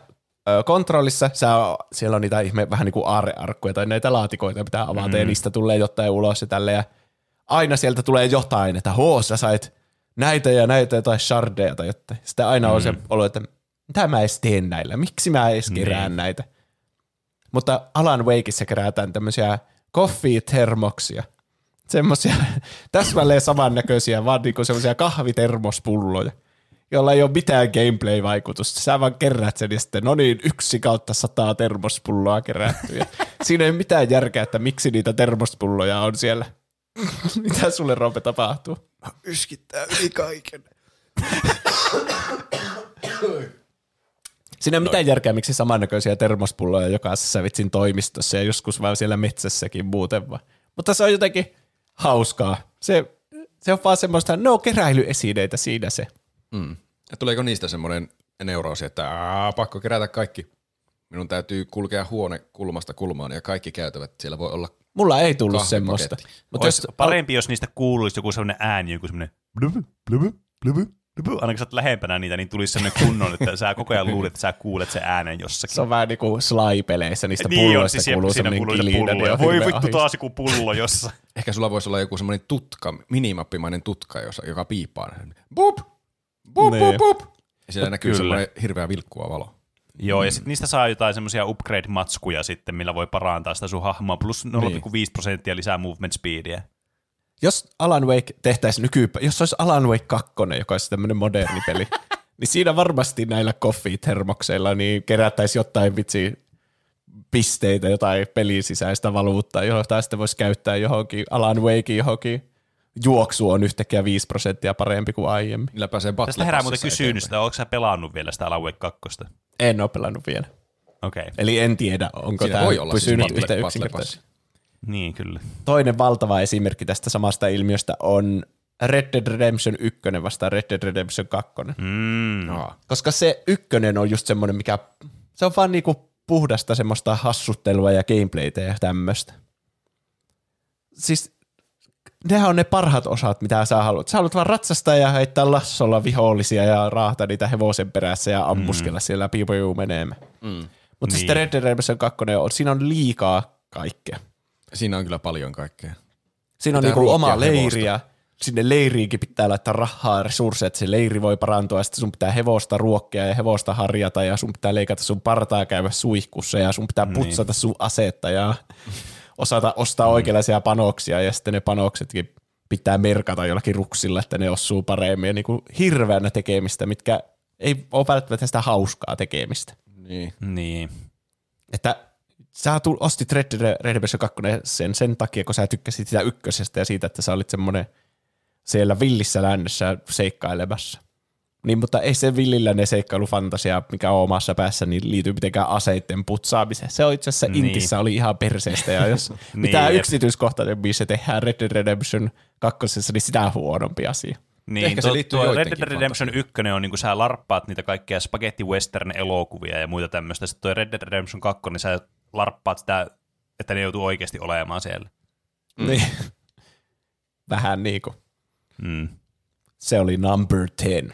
kontrollissa sä, siellä on niitä ihme, vähän niin kuin aarrearkkuja tai näitä laatikoita pitää avata mm. ja niistä tulee jotain ulos ja tälle ja aina sieltä tulee jotain, että hoo, sä sait näitä ja näitä tai shardeja tai jotain. Sitten aina mm. on se olo, että mitä mä edes teen näillä, miksi mä edes kerään Niin. näitä. Mutta Alan Wakeissa kerätään tämmöisiä coffee-termoksia. Semmoisia täsmälleen samannäköisiä, vaan niinku semmoisia kahvitermospulloja, jolla ei ole mitään gameplay-vaikutusta. Sä vaan kerrät sen ja sitten, no niin, yksi kautta sataa termospulloa kerätty. Ja siinä ei mitään järkeä, että miksi niitä termospulloja on siellä. Mitä sulle, Roope, tapahtuu? Yskittää yli kaiken. Siinä ei ole mitään järkeä, miksi samannäköisiä termospulloja jokaisessa vitsin toimistossa ja joskus vaan siellä metsässäkin muuten vaan. Mutta se on jotenkin hauskaa. Se, se on vaan semmoista, no keräilyesineitä siinä se. Mm. Ja tuleeko niistä semmoinen neuroosi, että Aa, pakko kerätä kaikki. Minun täytyy kulkea huone kulmasta kulmaan ja kaikki käytävät siellä voi olla. Mulla ei tullut semmoista. Mutta jos, parempi, jos niistä kuuluisi joku sellainen ääni, joku semmoinen blubu, blubu, blubu. Aina kun sä oot lähempänä niitä, niin tulisi sellainen kunnon, että sä koko ajan luulet, että sä kuulet sen äänen jossakin. se on vähän niin kuin Sly-peleissä, niistä niin on, pulloista siis kuuluu siinä kuuluu kilinä. pulloja. Voi vittu taas joku pullo jossa. Ehkä sulla voisi olla joku semmoinen tutka, minimappimainen tutka, jossa, joka piipaa. Bup! Bup, Niin. bup, bup! Ja siellä näkyy Kyllä. semmoinen hirveä vilkkuva valo. Joo, ja sitten niistä saa jotain semmoisia upgrade-matskuja sitten, millä voi parantaa sitä sun hahmoa, plus 0,5 prosenttia lisää movement speedia. Jos Alan Wake tehtäisiin nykypä, jos olisi Alan Wake 2, joka olisi tämmöinen moderni peli, niin siinä varmasti näillä coffee-termokseilla niin kerättäisiin jotain vitsi pisteitä, jotain pelin sisäistä valuuttaa, jota sitten voisi käyttää johonkin Alan Wakein johonkin juoksu on yhtäkkiä 5 prosenttia parempi kuin aiemmin. Millä pääsee Tästä herää muuten sitä, onko sä pelannut vielä sitä Alan Wake 2? En ole pelannut vielä. Okei, okay. Eli en tiedä, onko Siinä tämä voi olla siis pysynyt Battle- yhtä yksinkertaisesti. Niin kyllä. Toinen valtava esimerkki tästä samasta ilmiöstä on Red Dead Redemption 1 vastaan Red Dead Redemption 2. Mm. Aa. Koska se ykkönen on just semmoinen, mikä se on vaan niinku puhdasta semmoista hassuttelua ja gameplaytä ja tämmöistä. Siis nehän on ne parhaat osat, mitä sä haluat. Sä haluat vaan ratsastaa ja heittää lassolla vihollisia ja raahata niitä hevosen perässä ja ammuskella mm. siellä piipujuu menemään. Mm. Mutta niin. Niin. sitten Red Dead Redemption 2, on, siinä on liikaa kaikkea. Siinä on kyllä paljon kaikkea. Siinä on Pitää niinku oma ruokkia leiri ja sinne leiriinkin pitää laittaa rahaa ja resursseja, että se leiri voi parantua ja sitten sun pitää hevosta ruokkia ja hevosta harjata ja sun pitää leikata sun partaa käydä suihkussa ja sun pitää putsata sun asetta ja osata ostaa oikeanlaisia panoksia ja sitten ne panoksetkin pitää merkata jollakin ruksilla, että ne osuu paremmin ja niinku hirveänä tekemistä, mitkä ei ole välttämättä sitä hauskaa tekemistä. Niin. Niin. Että sä tul- ostit Red Dead Redemption 2 sen, sen takia, kun sä tykkäsit sitä ykkösestä ja siitä, että sä olit semmoinen siellä villissä lännessä seikkailemassa. Niin, mutta ei se villilläinen seikkailufantasia, mikä on omassa päässä, niin liity mitenkään aseitten putsaamiseen. Se on itse asiassa Niin. Intissä oli ihan perseestä, ja jos Niin, mitään jep. yksityiskohtaisemmin se tehdään Red Dead Redemption 2, niin sitä huonompi asia. Niin, Ehkä se liittyy tuo Red Dead Redemption 1 on niin kuin sä larppaat niitä kaikkia spaghetti western elokuvia ja muita tämmöistä. Sitten tuo Red Dead Redemption 2, niin sä larppaat sitä, että ne joutuu oikeasti olemaan siellä. Mm. Niin. Vähän niin kuin. Mm. Se oli number 10.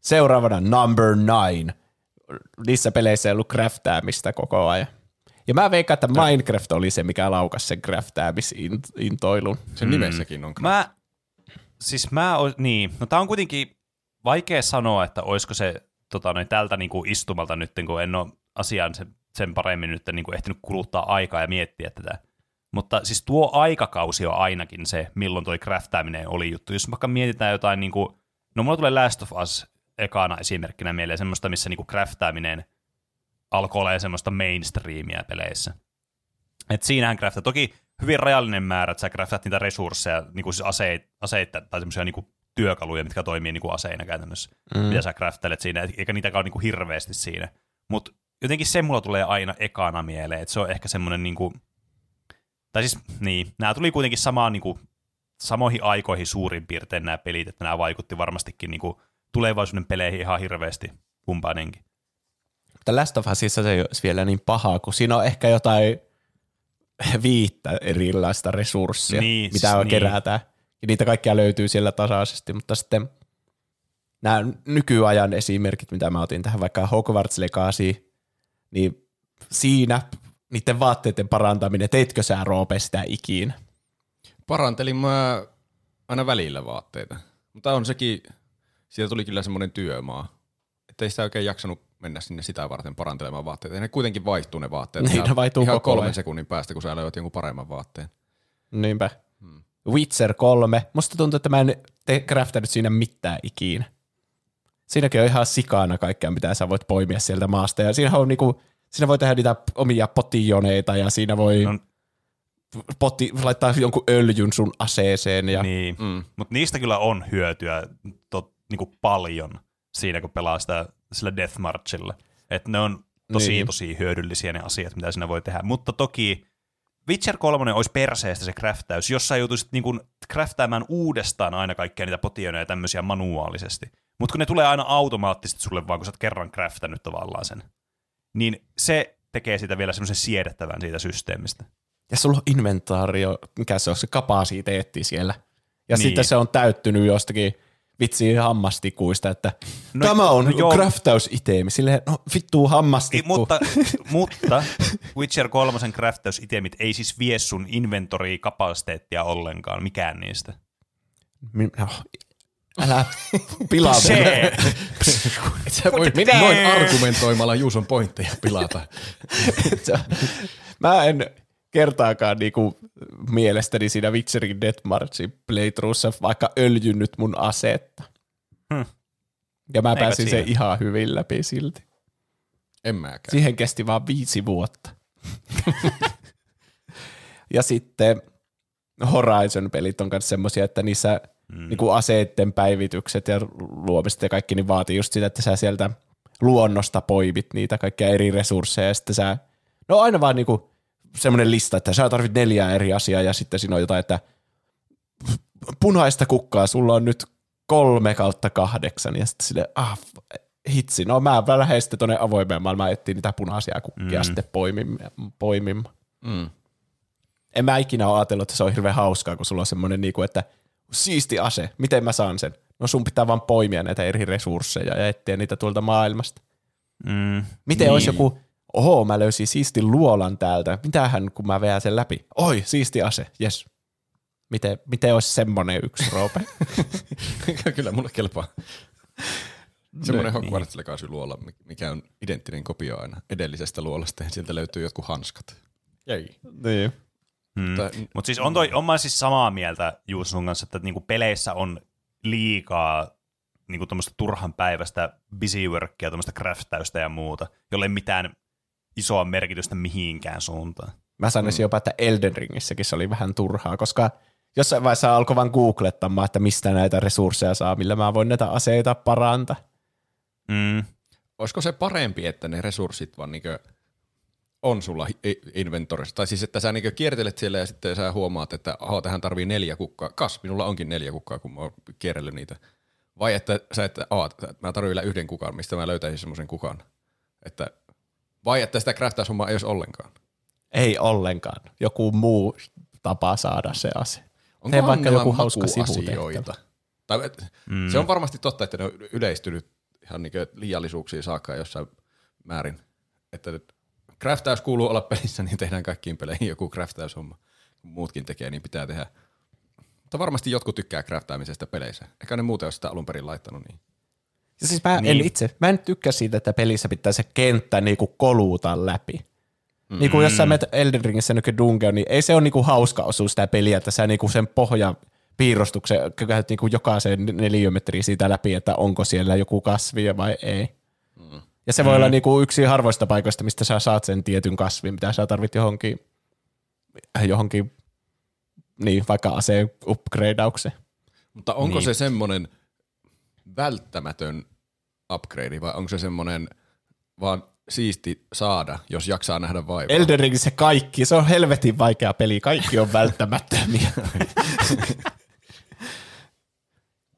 Seuraavana number 9. Niissä peleissä ei ollut craftaamista koko ajan. Ja mä veikkaan, että Minecraft oli se, mikä laukasi sen craftaamisintoilun. Sen nimessäkin on. Mä, siis mä, ois, niin, no tää on kuitenkin vaikea sanoa, että olisiko se tota, noin, tältä niin kuin istumalta nyt, kun en ole asiaan sen, sen paremmin nyt niin kuin ehtinyt kuluttaa aikaa ja miettiä tätä. Mutta siis tuo aikakausi on ainakin se, milloin toi craftaaminen oli juttu. Jos vaikka mietitään jotain, niin kuin, no mulla tulee Last of Us ekana esimerkkinä mieleen semmoista, missä niin kuin craftaaminen alkoi olemaan semmoista mainstreamia peleissä. Et siinähän craftaa, toki hyvin rajallinen määrä, että sä craftat niitä resursseja, niin kuin siis aseita, aseita tai semmoisia niin työkaluja, mitkä toimii niin kuin aseina käytännössä, mm. mitä sä craftelet siinä, eikä niitäkään ole niin kuin hirveästi siinä. Mutta jotenkin se mulla tulee aina ekana mieleen, että se on ehkä semmoinen, niin kuin, tai siis niin, nämä tuli kuitenkin samaan niin kuin, samoihin aikoihin suurin piirtein nämä pelit, että nämä vaikutti varmastikin niin kuin, tulevaisuuden peleihin ihan hirveästi kumpainenkin. Mutta Last of Usissa se ei olisi vielä niin pahaa, kun siinä on ehkä jotain viittä erilaista resurssia, Niin, mitä siis on niin. niitä kaikkia löytyy siellä tasaisesti, mutta sitten nämä nykyajan esimerkit, mitä mä otin tähän, vaikka Hogwarts Legacy, niin siinä niiden vaatteiden parantaminen, teitkö sä Roope sitä ikinä? Parantelin mä aina välillä vaatteita. Mutta on sekin, siitä tuli kyllä semmoinen työmaa. Että ei sitä oikein jaksanut mennä sinne sitä varten parantelemaan vaatteita. Ja ne kuitenkin vaihtuu ne vaatteet. Niin, ihan, ne vaihtuu ihan kolmen ajan. sekunnin päästä, kun sä löydät jonkun paremman vaatteen. Niinpä. Hmm. Witcher 3. Musta tuntuu, että mä en te siinä mitään ikinä. Siinäkin on ihan sikana kaikkea, mitä sä voit poimia sieltä maasta. Ja siinä on niinku, siinä voi tehdä niitä omia potioneita ja siinä voi No, poti, laittaa jonkun öljyn sun aseeseen. Ja, Niin, mm. mutta niistä kyllä on hyötyä to, niinku paljon siinä, kun pelaa sitä sillä Death Marchilla. Että ne on tosi, Niin. niin. tosi hyödyllisiä ne asiat, mitä siinä voi tehdä. Mutta toki Witcher 3 olisi perseestä se craftaus, jos sä joutuisit niinku craftaamaan uudestaan aina kaikkia niitä potioneja ja tämmöisiä manuaalisesti. Mutta kun ne tulee aina automaattisesti sulle vaan, kun sä oot kerran craftannut tavallaan sen, niin se tekee sitä vielä semmoisen siedettävän siitä systeemistä. ja sulla on inventaario, mikä se on se kapasiteetti siellä. Ja Niin. sitten se on täyttynyt jostakin vitsi hammastikuista, että no, tämä on no craftaus-itemi. Silleen, no vittuu Ei, hammastikku. mutta, mutta Witcher 3 craftaus-itemit ei siis vie sun inventory-kapasiteettia ollenkaan, mikään niistä. No, älä pilaa Se, Et sä voi Minä- noin argumentoimalla Juuson pointteja pilata. Mä en kertaakaan niinku mielestäni siinä Witcherin Death Marchin playthroughssa vaikka öljynnyt mun asetta. Hmm. Ja mä Eipä pääsin sen siinä. ihan hyvin läpi silti. En mäkään. Siihen kesti vaan viisi vuotta. ja sitten Horizon-pelit on myös semmoisia, että niissä mm. niin aseiden päivitykset ja luomiset ja kaikki niin vaatii just sitä, että sä sieltä luonnosta poimit niitä kaikkia eri resursseja ja sitten sä, no aina vaan niinku semmoinen lista, että sä tarvit neljää eri asiaa ja sitten siinä on jotain, että punaista kukkaa, sulla on nyt kolme kautta kahdeksan ja sitten sille, ah, hitsi, no mä lähden sitten tuonne avoimeen maailmaan etsiä niitä punaisia kukkia mm. sitten poimim, poimim. Mm. En mä ikinä ole ajatellut, että se on hirveän hauskaa, kun sulla on semmoinen, niinku, että siisti ase, miten mä saan sen? No sun pitää vaan poimia näitä eri resursseja ja etsiä niitä tuolta maailmasta. Mm. Miten niin. olisi joku, oho, mä löysin siisti luolan täältä, mitähän kun mä vedän sen läpi? Oi, siisti ase, jes. Miten, miten olisi semmoinen yksi roope? Kyllä mulle kelpaa. Semmoinen Hogwarts Legacy luola, mikä on identtinen kopio aina edellisestä luolasta ja sieltä löytyy jotkut hanskat. Jäi. niin. Mm. Mutta- Mutta siis on, toi, on mä siis samaa mieltä Juus sun kanssa, että niinku peleissä on liikaa niinku tuommoista turhan päivästä busyworkia, tuommoista craftäystä ja muuta, jolle ei mitään isoa merkitystä mihinkään suuntaan. Mä sanoisin jopa, että Elden Ringissäkin se oli vähän turhaa, koska jossain vaiheessa alkoi vaan googlettamaan, että mistä näitä resursseja saa, millä mä voin näitä aseita parantaa. Mm. Olisiko se parempi, että ne resurssit vaan niinkö on sulla inventorissa? Tai siis, että sä niinkö kiertelet siellä ja sitten sä huomaat, että oho, tähän tarvii neljä kukkaa. Kas, minulla onkin neljä kukkaa, kun mä oon kierrellyt niitä. Vai että sä, että oho, mä tarvitsen vielä yhden kukan, mistä mä löytäisin semmoisen kukan. Että, vai että sitä craftausummaa ei olisi ollenkaan. Ei ollenkaan. Joku muu tapa saada se ase. Tee Onkohan vaikka joku hauska sivutehtävä. Tai, mm. Se on varmasti totta, että ne on yleistynyt ihan niin liiallisuuksiin saakka jossain määrin. Että nyt craftaus kuuluu olla pelissä, niin tehdään kaikkiin peleihin joku craftaushomma. Kun muutkin tekee, niin pitää tehdä. Mutta varmasti jotkut tykkää craftaamisesta peleissä. Ehkä ne muuten olisi sitä alun perin laittanut niin. Ja siis mä niin. en itse, mä en tykkää siitä, että pelissä pitää se kenttä niinku koluuta läpi. Mm. Niin kuin jos sä menet Elden Ringissä nyky Dungeon, niin ei se ole niinku hauska osuus sitä peliä, että sä niinku sen pohja piirustuksen käyt niinku jokaisen neliömetriä siitä läpi, että onko siellä joku kasvi vai ei. Mm. Ja se voi olla niinku yksi harvoista paikoista, mistä sä saat sen tietyn kasvin, mitä sä tarvit johonkin, johonkin niin, vaikka aseen upgradeaukseen. Mutta onko Niin. se semmoinen välttämätön upgrade vai onko se semmoinen vaan siisti saada, jos jaksaa nähdä vaivaa? Elden Ringissä kaikki, se on helvetin vaikea peli, kaikki on välttämättömiä.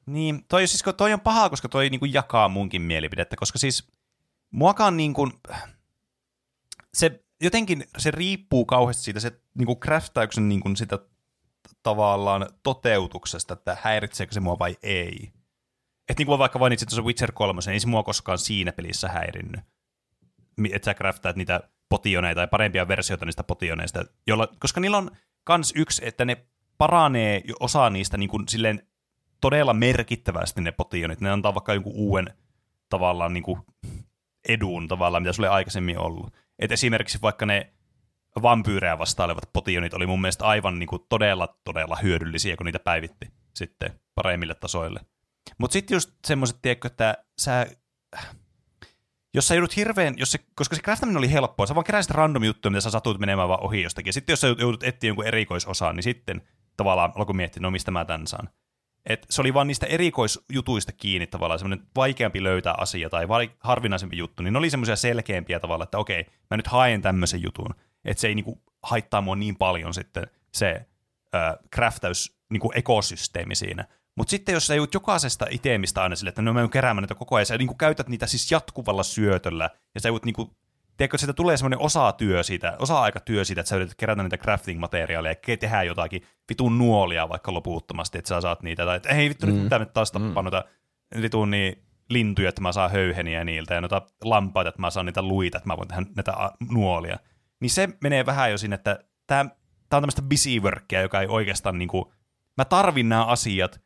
Niin, toi, siis, toi on paha, koska toi niinku jakaa munkin mielipidettä, koska siis muakaan niinku, se jotenkin se riippuu kauheasti siitä se niinku craftauksen niinku sitä tavallaan toteutuksesta, että häiritseekö se mua vai ei. Että niin kuin vaikka mainitsit tuossa Witcher 3, ei se mua koskaan siinä pelissä häirinnyt. Että sä craftaat niitä potioneita tai parempia versioita niistä potioneista, jolla, koska niillä on kans yksi, että ne paranee osa niistä niin kuin silleen todella merkittävästi ne potionit. Ne antaa vaikka jonkun uuden tavallaan niin kuin edun tavallaan, mitä sulle aikaisemmin ollut. Et esimerkiksi vaikka ne vampyyrejä vastailevat potionit oli mun mielestä aivan niin kuin todella, todella hyödyllisiä, kun niitä päivitti sitten paremmille tasoille. Mutta sitten just semmoiset, tiedätkö, että sä, jos sä joudut hirveän, jos se, koska se craftaminen oli helppoa, sä vaan keräsit random juttuja, mitä sä satut menemään vaan ohi jostakin. Ja sitten jos sä joudut etsiä jonkun erikoisosaan, niin sitten tavallaan alkoi miettiä, no mistä mä tän saan. Et se oli vaan niistä erikoisjutuista kiinni tavallaan, semmoinen vaikeampi löytää asia tai harvinaisempi juttu, niin ne oli semmoisia selkeämpiä tavalla, että okei, mä nyt haen tämmöisen jutun, että se ei niinku haittaa mua niin paljon sitten se äh, craftaus niinku ekosysteemi siinä. Mutta sitten jos sä joudut jokaisesta itemistä aina sille, että no mä oon keräämään niitä koko ajan, sä niinku käytät niitä siis jatkuvalla syötöllä, ja sä joudut niinku, tiedätkö, siitä tulee semmoinen osa-työ siitä, osa-aikatyö siitä, että sä yrität kerätä niitä crafting-materiaaleja ja tehdä jotakin vitun nuolia vaikka loputtomasti, että sä saat niitä, tai että ei vittu, nyt pitää taas tappaa noita vitun niin lintuja, että mä saan höyheniä niiltä, ja noita lampaita, että mä saan niitä luita, että mä voin tehdä näitä nuolia. Niin se menee vähän jo sinne, että tämä, tämä on tämmöistä busy workia, joka ei oikeastaan niinku, mä tarvin nämä asiat,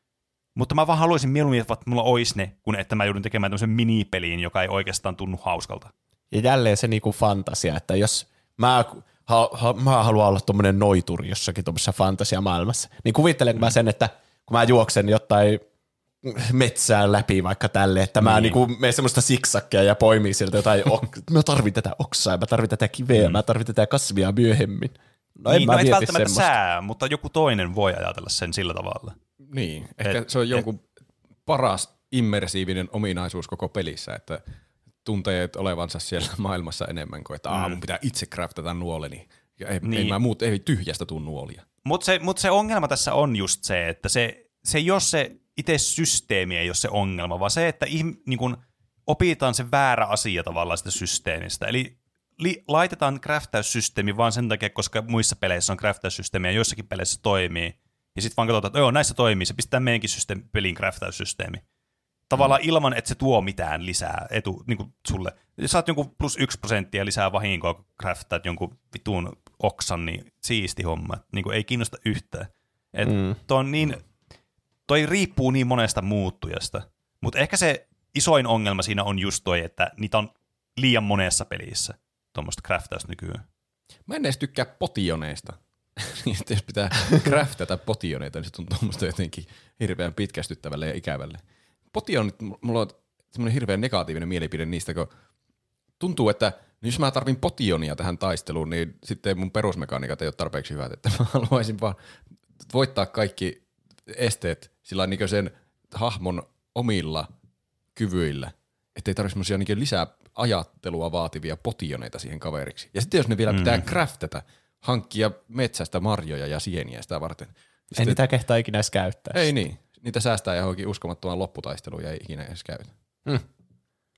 mutta mä vaan haluaisin mieluummin, että mulla olisi ne, kun että mä joudun tekemään tämmöisen minipeliin, joka ei oikeastaan tunnu hauskalta. Ja jälleen se niinku fantasia, että jos mä ha, ha, mä haluan olla tuommoinen noituri jossakin tuommoisessa fantasiamaailmassa. Niin kuvittelenko mä sen, että kun mä juoksen jotain metsään läpi vaikka tälle, että mä niin. niinku menen semmoista siksakkia ja poimii sieltä jotain, ok- mä tarvin tätä oksaa, mä tarvin tätä kiveä, mm. mä tarvin tätä kasvia myöhemmin. No en niin, mä no et välttämättä semmoista. sää, mutta joku toinen voi ajatella sen sillä tavalla. Niin, ehkä Et- se on jonkun paras immersiivinen ominaisuus koko pelissä, että tuntee olevansa siellä maailmassa enemmän kuin, että mm. mun pitää itse craftata nuoleni. Ja ei, niin. ei mä muut, ei tyhjästä tuu nuolia. Mutta se, mut se ongelma tässä on just se, että se, se ei ole se itse systeemi ei ole se ongelma, vaan se, että ihm, niin kun opitaan se väärä asia tavallaan sitä systeemistä. Eli li, laitetaan craftaussysteemi vaan sen takia, koska muissa peleissä on craftaussysteemi ja joissakin peleissä se toimii. Ja sitten vaan katsotaan, että joo, näissä toimii, se pistää meidänkin systeemi, pelin craftaussysteemi. Tavallaan mm. ilman, että se tuo mitään lisää etu niin kuin sulle. Jos saat jonkun plus yksi prosenttia lisää vahinkoa, kun craftaat jonkun vitun oksan, niin siisti homma. Niin kuin ei kiinnosta yhtään. Et mm. toi, on niin, toi riippuu niin monesta muuttujasta. Mutta ehkä se isoin ongelma siinä on just toi, että niitä on liian monessa pelissä tuommoista craftausta nykyään. Mä en edes tykkää potioneista. Niin, jos pitää craftata potioneita, niin se tuntuu musta jotenkin hirveän pitkästyttävälle ja ikävälle. Potionit, mulla on semmoinen hirveän negatiivinen mielipide niistä, kun tuntuu, että jos mä tarvin potionia tähän taisteluun, niin sitten mun perusmekaniikat ei ole tarpeeksi hyvät, että mä haluaisin vaan voittaa kaikki esteet sillä niin sen hahmon omilla kyvyillä, ettei tarvitse semmoisia niin lisää ajattelua vaativia potioneita siihen kaveriksi. Ja sitten jos ne vielä pitää Mm. craftata, hankkia metsästä marjoja ja sieniä sitä varten. En Sitten, niitä kehtaa ikinä edes käyttää. ei niin, niitä säästää johonkin uskomattomaan lopputaisteluun ja ei ikinä edes käytä.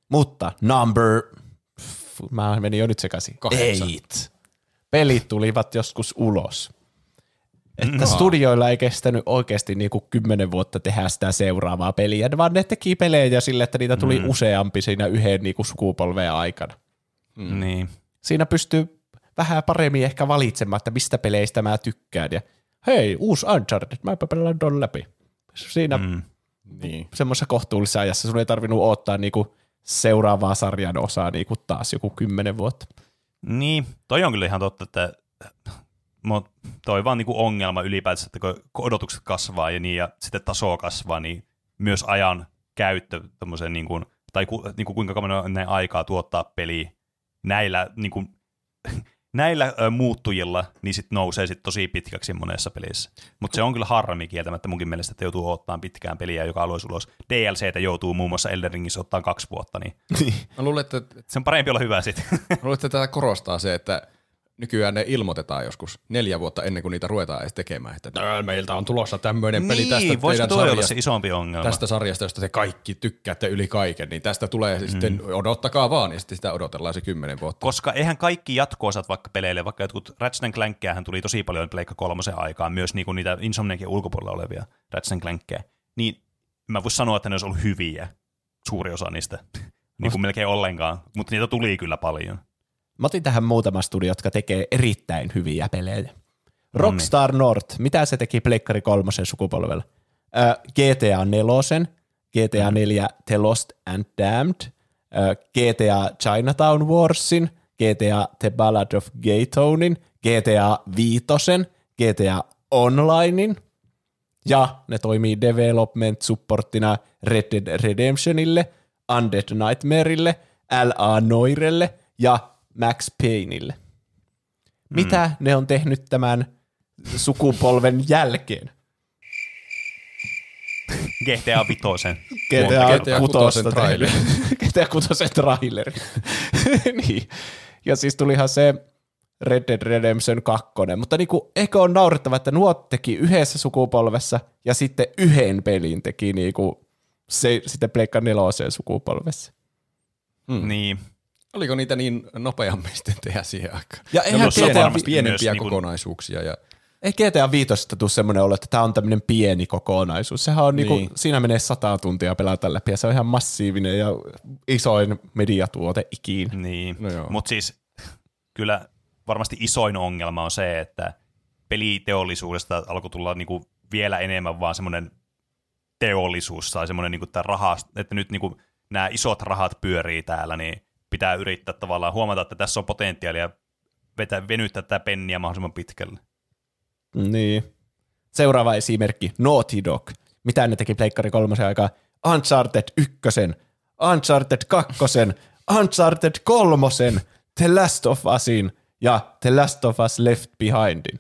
Mutta number, mä menin jo nyt sekaisin. Kahdeksan. Eight. Pelit tulivat joskus ulos. Että studioilla ei kestänyt oikeasti niinku kymmenen vuotta tehdä sitä seuraavaa peliä, vaan ne teki pelejä sille, että niitä tuli mm. useampi siinä yhden niinku sukupolven aikana. Mm. Niin. Siinä pystyy vähän paremmin ehkä valitsemaan, että mistä peleistä mä tykkään. Ja hei, uusi Uncharted, mäpä pelaan ton läpi. Siinä mm. Niin. semmoisessa kohtuullisessa ajassa sun ei tarvinnut odottaa niinku seuraavaa sarjan osaa niinku taas joku kymmenen vuotta. Niin, toi on kyllä ihan totta, että mut toi vaan niinku ongelma ylipäätänsä, että kun odotukset kasvaa ja, niin, ja sitten taso kasvaa, niin myös ajan käyttö tommoseen niin kuin, tai ku, niin kuin kuinka kauan on näin aikaa tuottaa peli näillä, niin kuin, näillä ö, muuttujilla, niin sitten nousee sit tosi pitkäksi monessa pelissä. Mutta se on kyllä harmi kieltämättä munkin mielestä, että joutuu ottamaan pitkään peliä, joka aloisi ulos. DLCtä joutuu muun muassa Elden Ringissä ottaa kaksi vuotta, niin Mä luulen, että, se on parempi olla hyvä sitten. mä luulen, että tätä korostaa se, että nykyään ne ilmoitetaan joskus neljä vuotta ennen kuin niitä ruvetaan edes tekemään. Että "Tää meiltä on tulossa tämmöinen peli tästä niin, voisiko teidän sarjasta, se isompi ongelma? tästä sarjasta, josta te kaikki tykkäätte yli kaiken, niin tästä tulee mm. sitten odottakaa vaan, ja sitten sitä odotellaan se kymmenen vuotta. Koska eihän kaikki jatko-osat vaikka peleille, vaikka jotkut Ratchet Clankkiähän tuli tosi paljon Pleikka kolmosen aikaan, myös niinku niitä Insomniakin ulkopuolella olevia Ratchet Clankkeja, niin mä voisin sanoa, että ne olisi ollut hyviä, suuri osa niistä, niin kuin melkein ollenkaan, mutta niitä tuli kyllä paljon. Mä otin tähän muutama studio, jotka tekee erittäin hyviä pelejä. Rockstar North, mitä se teki Pleikkari kolmosen sukupolvella? Ö, GTA 4, GTA 4 The Lost and Damned, ö, GTA Chinatown Warsin, GTA The Ballad of Gaytonin, GTA 5, GTA Onlinein, ja ne toimii development supporttina Red Dead Redemptionille, Undead Nightmareille, L.A. Noirelle ja Max Payneille. Mitä ne on tehnyt tämän sukupolven jälkeen? GTA Vitosen. GTA, GTA 6 kutosen traileri. GTA 6 traileri. niin. Ja siis tulihan se Red Dead Redemption 2, mutta niinku, eikö on naurettava, että nuo teki yhdessä sukupolvessa ja sitten yhden pelin teki niinku se, sitten Pleikka neloseen sukupolvessa. Mm. Niin. Oliko niitä niin nopeammin sitten tehdä siihen aikaan? Ja eihän on GTA myös pienempiä niinku- kokonaisuuksia. Ja, Ei GTA 5 tule semmoinen olo, että tämä on tämmöinen pieni kokonaisuus. Sehän on niinku, Niin. siinä menee sata tuntia pelata läpi ja se on ihan massiivinen ja isoin mediatuote ikinä. Niin, No mutta siis kyllä varmasti isoin ongelma on se, että peliteollisuudesta alkoi tulla niinku vielä enemmän vaan semmoinen teollisuus tai semmoinen, niinku, että, raha, että nyt niinku, nämä isot rahat pyörii täällä, niin pitää yrittää tavallaan huomata, että tässä on potentiaalia vetä, venyttää tätä penniä mahdollisimman pitkälle. Niin. Seuraava esimerkki, Naughty Dog. Mitä ne teki Pleikkari kolmosen aikaa? Uncharted ykkösen, Uncharted kakkosen, Uncharted kolmosen, The Last of Usin ja The Last of Us Left Behindin.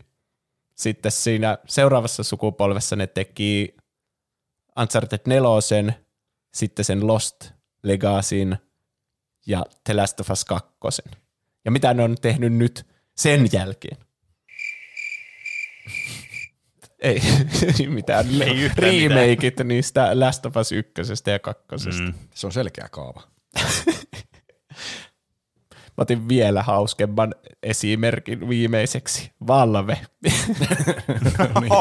Sitten siinä seuraavassa sukupolvessa ne teki Uncharted nelosen, sitten sen Lost Legacyn ja The Last of Us kakkosen. Ja mitä ne on tehnyt nyt sen jälkeen? Ei mitään Ei yhtään remakeit niistä Last of Us ykkösestä ja kakkosesta. Mm. Se on selkeä kaava. Mä otin vielä hauskemman esimerkin viimeiseksi. Valve.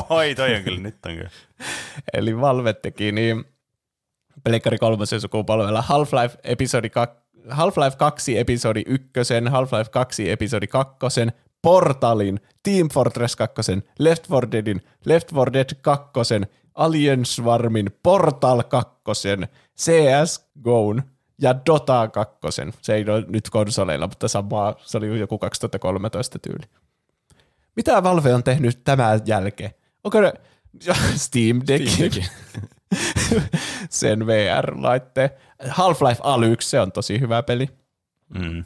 Oi, toi on kyllä, nyt on kyllä. Eli Valve teki niin Pleikkari kolmosen sukupolvella Half-Life, episodi kak- Half-Life 2 episodi 1, Half-Life 2 episodi 2, Portalin, Team Fortress 2, Left 4 Deadin, Left 4 Dead 2, Alien Swarmin, Portal 2, CS GO'n ja Dota 2. Se ei ole nyt konsoleilla, mutta samaa, se oli joku 2013 tyyli. Mitä Valve on tehnyt tämän jälkeen? Onko ne Steam Deck? Steam Deck. sen VR-laitteen. Half-Life Alyx, se on tosi hyvä peli. Mm.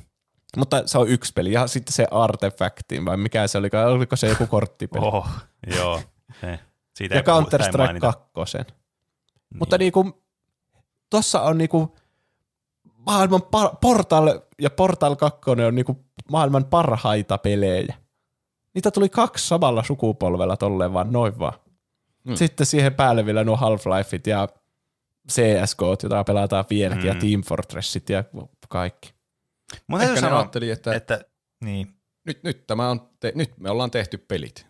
Mutta se on yksi peli. Ja sitten se Artefactin, vai mikä se oli? Oliko se joku korttipeli? Oho, joo. Se, siitä ja Counter-Strike tai mainita. 2. Mutta niinku, tossa on niinku maailman par- Portal ja Portal 2 on niinku maailman parhaita pelejä. Niitä tuli kaksi samalla sukupolvella tolleen vaan noin vaan. Hmm. Sitten siihen päälle vielä nuo Half-Lifeit ja CSK, jota pelataan vieläkin, ja Mm. Team Fortressit ja kaikki. Mun Ehkä sanoa, ajatteli, että, että että niin, nyt, nyt, tämä on te, nyt me ollaan tehty pelit.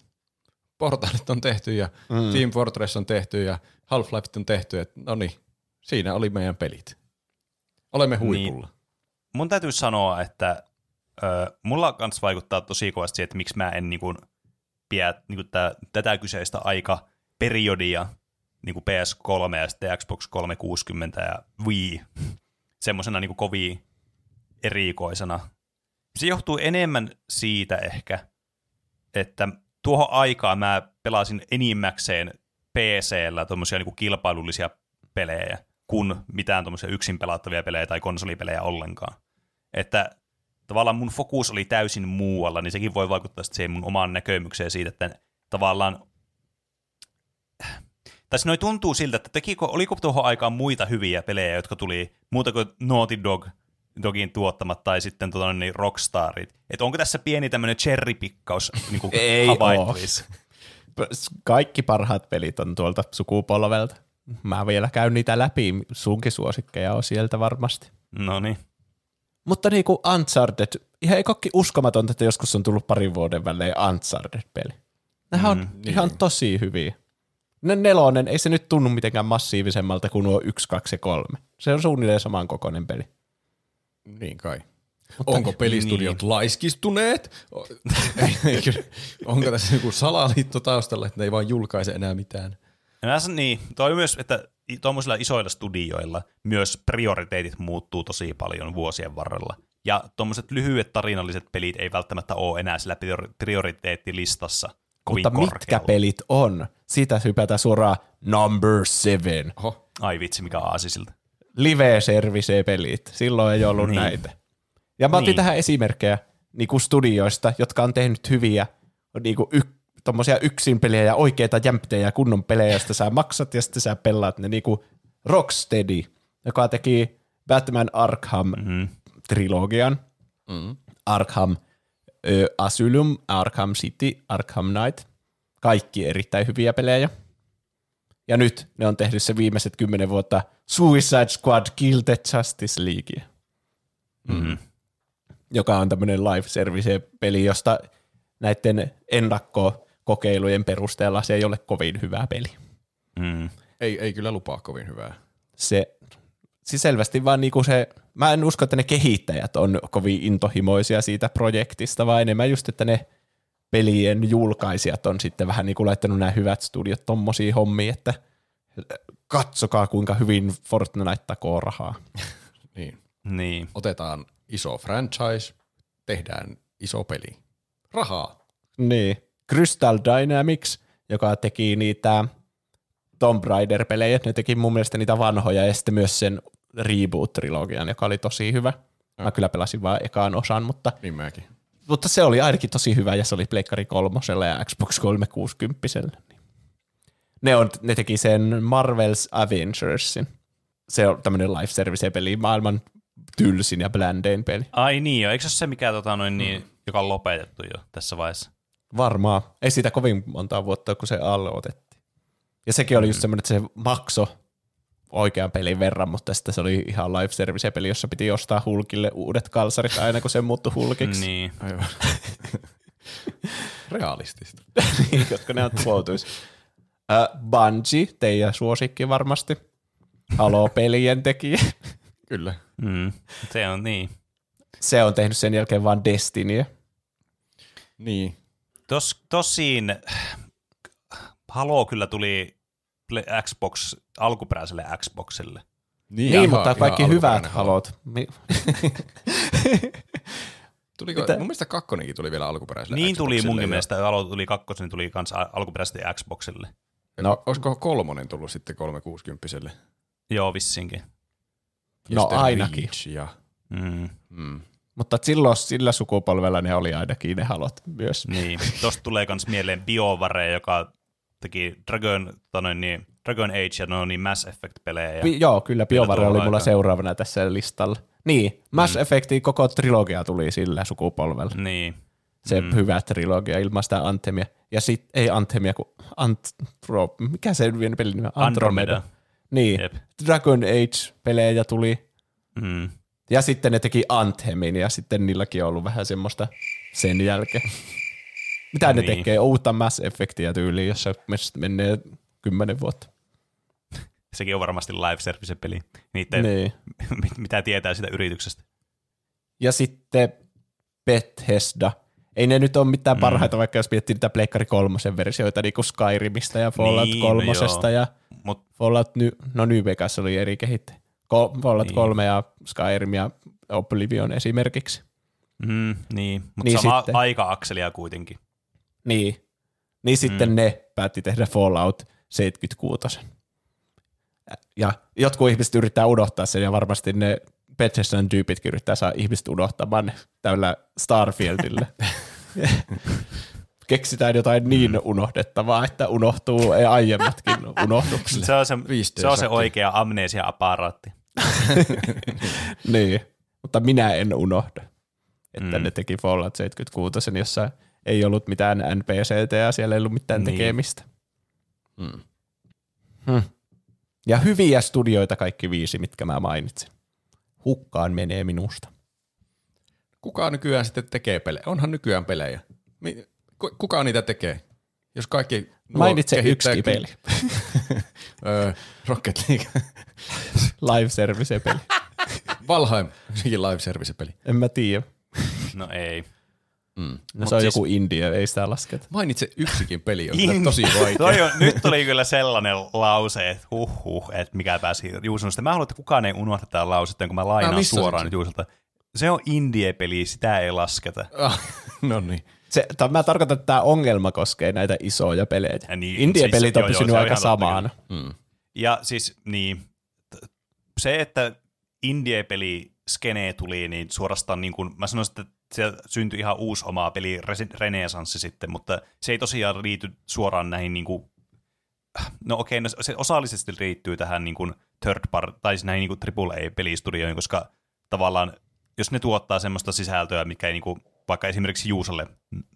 Portalit on tehty ja mm. Team Fortress on tehty ja Half-Life on tehty. että No niin, siinä oli meidän pelit. Olemme huipulla. Niin. mun täytyy sanoa, että ö, mulla kans vaikuttaa tosi kovasti että miksi mä en niinku, pidä niinku tää, tätä kyseistä aikaperiodia niinku PS3 ja sitten Xbox 360 ja Wii semmosena niinku kovin erikoisena. Se johtuu enemmän siitä ehkä, että tuohon aikaan mä pelasin enimmäkseen PC-llä tuommoisia niinku kilpailullisia pelejä, kuin mitään tuommoisia yksin pelattavia pelejä tai konsolipelejä ollenkaan. Että tavallaan mun fokus oli täysin muualla, niin sekin voi vaikuttaa siihen mun omaan näkemykseen siitä, että tavallaan tai noin tuntuu siltä, että tekikö, oliko tuohon aikaan muita hyviä pelejä, jotka tuli muuta kuin Naughty Dog, Dogin tuottamat tai sitten tota, niin Rockstarit. Että onko tässä pieni tämmöinen cherrypikkaus niin kuin Ei havaittavissa? P- Kaikki parhaat pelit on tuolta sukupolvelta. Mä vielä käyn niitä läpi, sunkin suosikkeja on sieltä varmasti. No niin. Mutta niinku Uncharted, ihan ei kokki uskomatonta, että joskus on tullut parin vuoden välein Uncharted-peli. Nehän on niin. ihan tosi hyviä. Ne nelonen, ei se nyt tunnu mitenkään massiivisemmalta kuin nuo 1, 2 ja 3. Se on suunnilleen saman kokoinen peli. Niin kai. Onko pelistudiot niin. laiskistuneet? Onko tässä joku salaliitto taustalla, että ne ei vaan julkaise enää mitään? Sanon, niin, toi myös, että tuommoisilla isoilla studioilla myös prioriteetit muuttuu tosi paljon vuosien varrella. Ja tuommoiset lyhyet tarinalliset pelit ei välttämättä ole enää sillä priori- prioriteettilistassa kovin Mutta mitkä korkealla. pelit on? Siitä hypätään suoraan number seven. Oho, Ai vitsi, mikä aasisilta. live service pelit. Silloin ei ollut Niin. niin. näitä. Ja mä otin Niin. tähän esimerkkejä niinku studioista, jotka on tehnyt hyviä niinku y- tommosia yksinpelejä ja oikeita jämptejä ja kunnon pelejä, joista sä maksat ja sitten sä pelaat ne niinku Rocksteady, joka teki Batman Arkham Mm. trilogian, mm. Arkham Asylum, Arkham City, Arkham Knight. Kaikki erittäin hyviä pelejä. Ja nyt ne on tehnyt se viimeiset kymmenen vuotta Suicide Squad Kill the Justice League, Mm. joka on tämmöinen live service peli, josta näiden ennakkokokeilujen perusteella se ei ole kovin hyvä peli. Mm. ei, ei kyllä lupaa kovin hyvää. Se, siis selvästi vaan niinku se, mä en usko, että ne kehittäjät on kovin intohimoisia siitä projektista, vaan enemmän just, että ne pelien julkaisijat on sitten vähän niin kuin laittanut nämä hyvät studiot tommosiin hommiin, että katsokaa kuinka hyvin Fortnite takoo rahaa. Niin. Niin. Otetaan iso franchise, tehdään iso peli. Rahaa. Niin. Crystal Dynamics, joka teki niitä Tomb Raider-pelejä, ne teki mun mielestä niitä vanhoja ja sitten myös sen Reboot-trilogian, joka oli tosi hyvä. Mä kyllä pelasin vain ekaan osan, mutta, Niin mäkin. mutta se oli ainakin tosi hyvä ja se oli Pleikkari kolmosella ja Xbox 360. Ne, on, ne teki sen Marvel's Avengersin. Se on tämmöinen live service peli, maailman tylsin ja bländein peli. Ai niin jo, eikö se ole se mikä, tota, noin, niin, joka on lopetettu jo tässä vaiheessa? Varmaan. Ei siitä kovin montaa vuotta, kun se aloitettiin. Ja sekin oli just semmoinen, että se makso oikean pelin verran, mutta sitten se oli ihan live service peli, jossa piti ostaa Hulkille uudet kalsarit aina, kun se muuttui Hulkiksi. Niin. Aivan. Realistista. niin, koska ne on tuotuis. Uh, Bungie, teidän suosikki varmasti. Halo-pelien tekijä. Kyllä. Mm. Se on niin. Se on tehnyt sen jälkeen vaan Destinyä. Niin. Tos, tosin Halo kyllä tuli Xbox, alkuperäiselle Xboxille. Niin, ihan- mutta kaikki hyvät halot. Tuliko, Mitä? mun mielestä kakkonenkin tuli vielä alkuperäiselle Niin tuli Xboxille munkin ja- mielestä, Halo tuli kakkosen, tuli kans alkuperäisesti Xboxille. No. Olisiko kolmonen tullut sitten 360 Joo, vissinkin. Ja No, ainakin. Reach ja, Mm, mm. Mutta silloin sillä sukupolvella ne oli ainakin ne halot myös. niin. Tosta tulee kans mieleen BioWare, joka teki Dragon, tanoin, niin, Dragon Age ja no niin Mass Effect-pelejä. Ja, Pi- joo, kyllä BioWare oli mulla aikaan. seuraavana tässä listalla. Niin, Mass mm. Effectin koko trilogia tuli sillä sukupolvella. niin. Se mm. hyvä trilogia ilman sitä Anthemia. Ja sit, ei Anthemia, kun Antro, mikä se vielä pelin nimi on? Andromeda. Niin, Jep. Dragon Age-pelejä tuli. Mm. Ja sitten ne teki Anthemin ja sitten niilläkin on ollut vähän semmoista sen jälkeen. Mitä ne Niin. tekee? Uutta Mass Effectia tyyliin, jossa menee kymmenen vuotta. Sekin on varmasti live service peli. Niiden, Niin. mit- mitä tietää sitä yrityksestä. Ja sitten Bethesda. Ei ne nyt ole mitään parhaita, vaikka jos miettii niitä Pleikkari kolmosen versioita, niin kuin Skyrimistä ja Fallout Niin, no kolmosesta joo. ja Mut Fallout, Ny- no New Vegas oli eri kehittäjä. Fallout Niin. 3 ja Skyrim ja Oblivion esimerkiksi. Mm, niin, mutta Niin niin sama sitten. aika-akselia kuitenkin. Niin. Niin sitten mm. ne päätti tehdä Fallout 76. Ja jotkut ihmiset yrittää unohtaa sen ja varmasti ne Bethesdan tyypitkin yrittää saa ihmiset unohtamaan tällä Starfieldille. Keksitään jotain niin unohdettavaa, että unohtuu ei aiemmatkin unohduksille. Se on se, 5D se, on se oikea amnesia-aparaatti. niin, mutta minä en unohda, että Mm. ne teki Fallout 76, jossa ei ollut mitään NPCtä ja siellä ei ollut mitään Niin. tekemistä. Mm. Hmm. Ja hyviä studioita kaikki viisi, mitkä mä mainitsin. Hukkaan menee minusta. Kuka nykyään sitten tekee pelejä? Onhan nykyään pelejä. Kuka niitä tekee? Jos kaikki Mainitse yksi peli. Öö, Rocket League. Live service peli. Valheim, live service peli. En mä tiedä. No ei. No Mut se on siis- joku India, ei sitä lasketa. Mainitse yksikin peli, on kyllä tosi vaikea. Toi on, nyt tuli kyllä sellainen lause, että huh huh, että mikä pääsi Juusosta. Mä haluan, että kukaan ei unohda tätä lausetta, kun mä lainaan Ah, suoraan se- nyt Juusolta. Se on indie-peli, sitä ei lasketa. Ah, no niin. Se, ta, mä tarkoitan, että tämä ongelma koskee näitä isoja pelejä. Ja niin, Indie-pelit siis- on joo, joo, pysynyt on aika samana. Mm. Ja siis niin, t- se, että indie-peli skenee tuli, niin suorastaan niin kuin, mä sanoisin, että siellä syntyi ihan uusi oma peli renesanssi sitten, mutta se ei tosiaan liity suoraan näihin niin kuin, no okei, no se osallisesti liittyy tähän niin kuin third part, tai siis näihin niin kuin AAA-pelistudioihin, koska tavallaan jos ne tuottaa semmoista sisältöä, mikä ei niin kuin, vaikka esimerkiksi Juusalle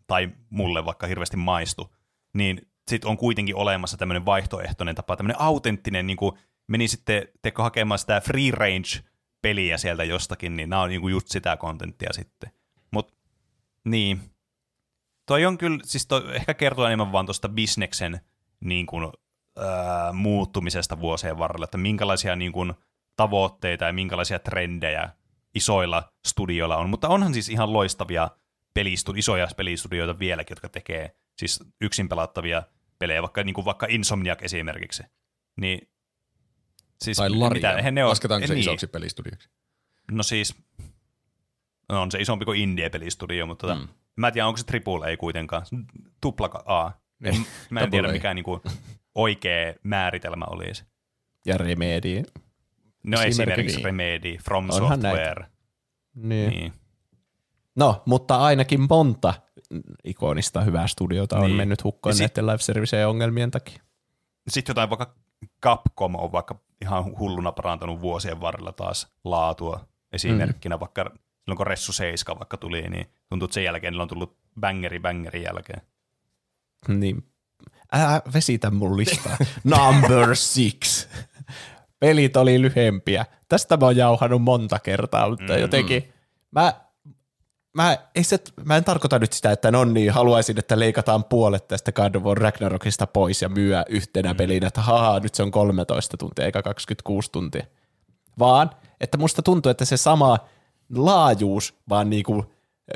tai mulle vaikka hirveästi maistu, niin sitten on kuitenkin olemassa tämmöinen vaihtoehtoinen tapa, tämmöinen autenttinen, niin kuin meni sitten teko hakemaan sitä free range peliä sieltä jostakin, niin nämä on niin kuin just sitä kontenttia sitten. Niin, toi on kyllä, siis toi ehkä kertoo enemmän vaan tuosta bisneksen niin kuin, ää, muuttumisesta vuosien varrella, että minkälaisia niin kuin, tavoitteita ja minkälaisia trendejä isoilla studioilla on, mutta onhan siis ihan loistavia pelistu- isoja pelistudioita vieläkin, jotka tekee siis yksin pelattavia pelejä, vaikka, niin kuin vaikka Insomniac esimerkiksi. Niin, siis Tai Laria. mitä, ne ole- Lasketaanko se niin. isoksi pelistudioksi? No siis, no on se isompi kuin Indie-pelistudio, mutta Mm. mm. Mä en tiedä, onko se triple ei kuitenkaan. Tupla A. Niin, Mä en tiedä, mikä niinku oikea määritelmä olisi. Ja Remedy. No Esimerkki esimerkiksi niin. Remedy, From Onhan Software. Niin. Niin. No, mutta ainakin monta ikonista hyvää studiota on Niin. mennyt hukkaan sit- näiden live serviceen ongelmien takia. Sitten jotain vaikka Capcom on vaikka ihan hulluna parantanut vuosien varrella taas laatua esimerkkinä, mm. vaikka silloin kun Ressu 7 vaikka tuli, niin tuntuu, että sen jälkeen niillä on tullut bangeri bangerin jälkeen. Niin. Älä vesitä mun listaa. Number six. Pelit oli lyhempiä. Tästä mä oon jauhannut monta kertaa, mutta mm. jotenkin mä, mä, ei se, mä en tarkoita nyt sitä, että no niin, haluaisin, että leikataan puolet tästä God of War Ragnarokista pois ja myyä yhtenä mm. pelinä, että haha, nyt se on 13 tuntia eikä 26 tuntia. Vaan, että musta tuntuu, että se sama laajuus vaan niinku,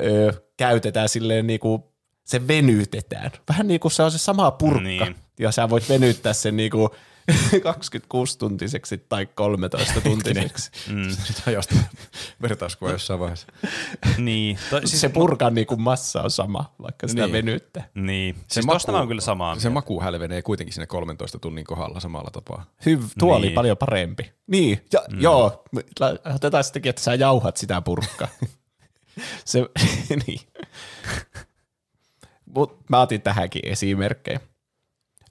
ö, käytetään silleen niinku, se venytetään. Vähän niin kuin se on se sama purkka, Niin. ja sä voit venyttää sen niinku 26-tuntiseksi tai 13-tuntiseksi. Mm. On jostain vertauskuva jossain vaiheessa. niin. To, siis siis, se purkan niinku massa on sama, vaikka sitä Niin. niin. venyttää. niin. Siis tosta mä oon kyllä samaa. Se maku hälvenee kuitenkin sinne 13 tunnin kohdalla samalla tapaa. Hyv, tuo oli Niin. paljon parempi. Niin, ja, mm. joo, otetaan sittenkin, että sä jauhat sitä purkkaa. se, niin. Mut mä otin tähänkin esimerkkejä.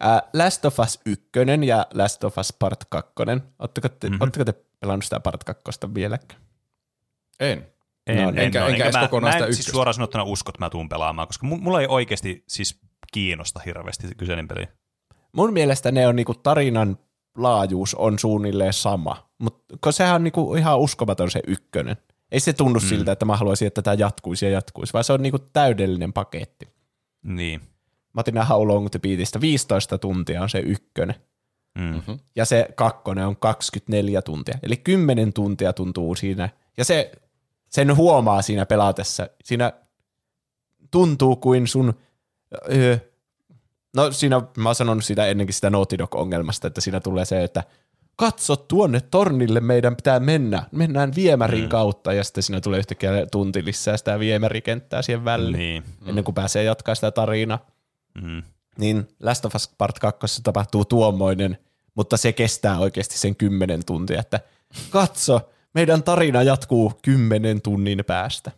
Ää, Last of Us 1 ja Last of Us Part 2. Oletteko te, mm-hmm. ootteko te pelannut sitä Part 2 vieläkään? En. En, No, en, enkä- ole. enkä edes mä, kokonaan mä sitä en siis suoraan sanottuna usko, että mä tuun pelaamaan, koska mu- mulla ei oikeasti siis kiinnosta hirveästi se kyseinen peli. Mun mielestä ne on niinku tarinan laajuus on suunnilleen sama, mutta sehän on niinku ihan uskomaton se ykkönen. Ei se tunnu mm. siltä, että mä haluaisin, että tämä jatkuisi ja jatkuisi, vaan se on niinku täydellinen paketti. Niin. Mä otin nämä How Long to Beatista 15 tuntia on se ykkönen. Mm. Mm-hmm. Ja se kakkonen on 24 tuntia. Eli 10 tuntia tuntuu siinä. Ja se, sen huomaa siinä pelatessa. Siinä tuntuu kuin sun... Öö, no siinä, mä oon sanonut sitä ennenkin sitä Naughty Dog-ongelmasta, että siinä tulee se, että katso tuonne tornille meidän pitää mennä. Mennään viemärin mm. kautta ja sitten siinä tulee yhtäkkiä tunti lisää sitä viemärikenttää siihen väliin. Niin. Ennen kuin pääsee jatkaa sitä tarinaa Mm. niin Last of Us Part 2 tapahtuu tuommoinen, mutta se kestää oikeasti sen kymmenen tuntia, että katso, meidän tarina jatkuu kymmenen tunnin päästä.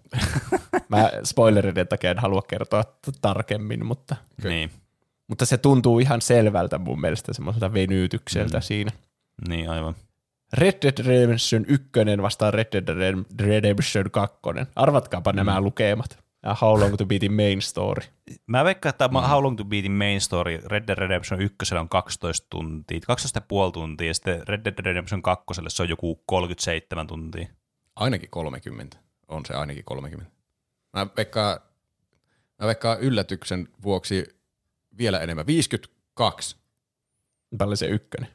Mä spoileriden takia en halua kertoa tarkemmin, mutta, Niin. mutta se tuntuu ihan selvältä mun mielestä semmoiselta venytykseltä mm. siinä. Niin, aivan. Red Dead Redemption 1 vastaan Red Dead Redemption 2. Arvatkaapa mm. nämä lukemat. How Long to Beatin main story. Mä veikkaan, että mm. How Long to Beatin main story Red Dead Redemption 1 on 12 tuntia, 12,5 tuntia, ja sitten Red Dead Redemption 2 se on joku 37 tuntia. Ainakin 30. On se ainakin 30. Mä veikkaan, mä veikkaan yllätyksen vuoksi vielä enemmän. 52. Paljon se ykkönen.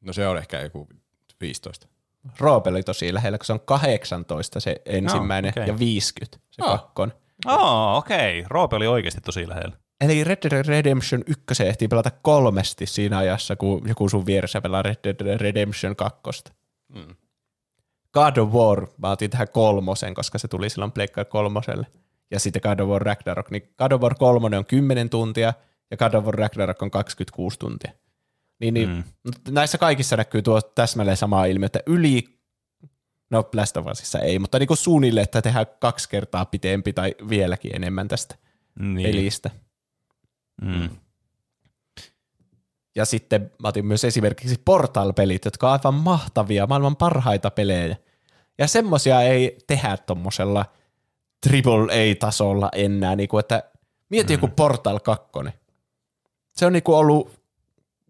No se on ehkä joku 15. Roope oli tosi lähellä, kun se on 18 se ensimmäinen okei. ja 50 se Ah. kakkonen. Oh, okei. Okay. Roope oli oikeasti tosi lähellä. Eli Red Dead Redemption 1 ehtii pelata kolmesti siinä ajassa, kun joku sun vieressä pelaa Red Dead Redemption 2. Mm. God of War, mä otin tähän kolmosen, koska se tuli silloin Pleikkar kolmoselle. Ja sitten God of War Ragnarok, niin God of War kolmonen on 10 tuntia ja God of War Ragnarok on 26 tuntia. Niin, niin mm. näissä kaikissa näkyy tuo täsmälleen sama ilmiö, että yli, no Last of Usissa ei, mutta niin kuin suunnilleen, että tehdään kaksi kertaa pitempi tai vieläkin enemmän tästä Niin. pelistä. Mm. Ja sitten mä otin myös esimerkiksi Portal-pelit, jotka on aivan mahtavia, maailman parhaita pelejä. Ja semmosia ei tehdä tommosella AAA-tasolla enää, niin kuin, että mieti mm. joku Portal 2. Se on niin kuin ollut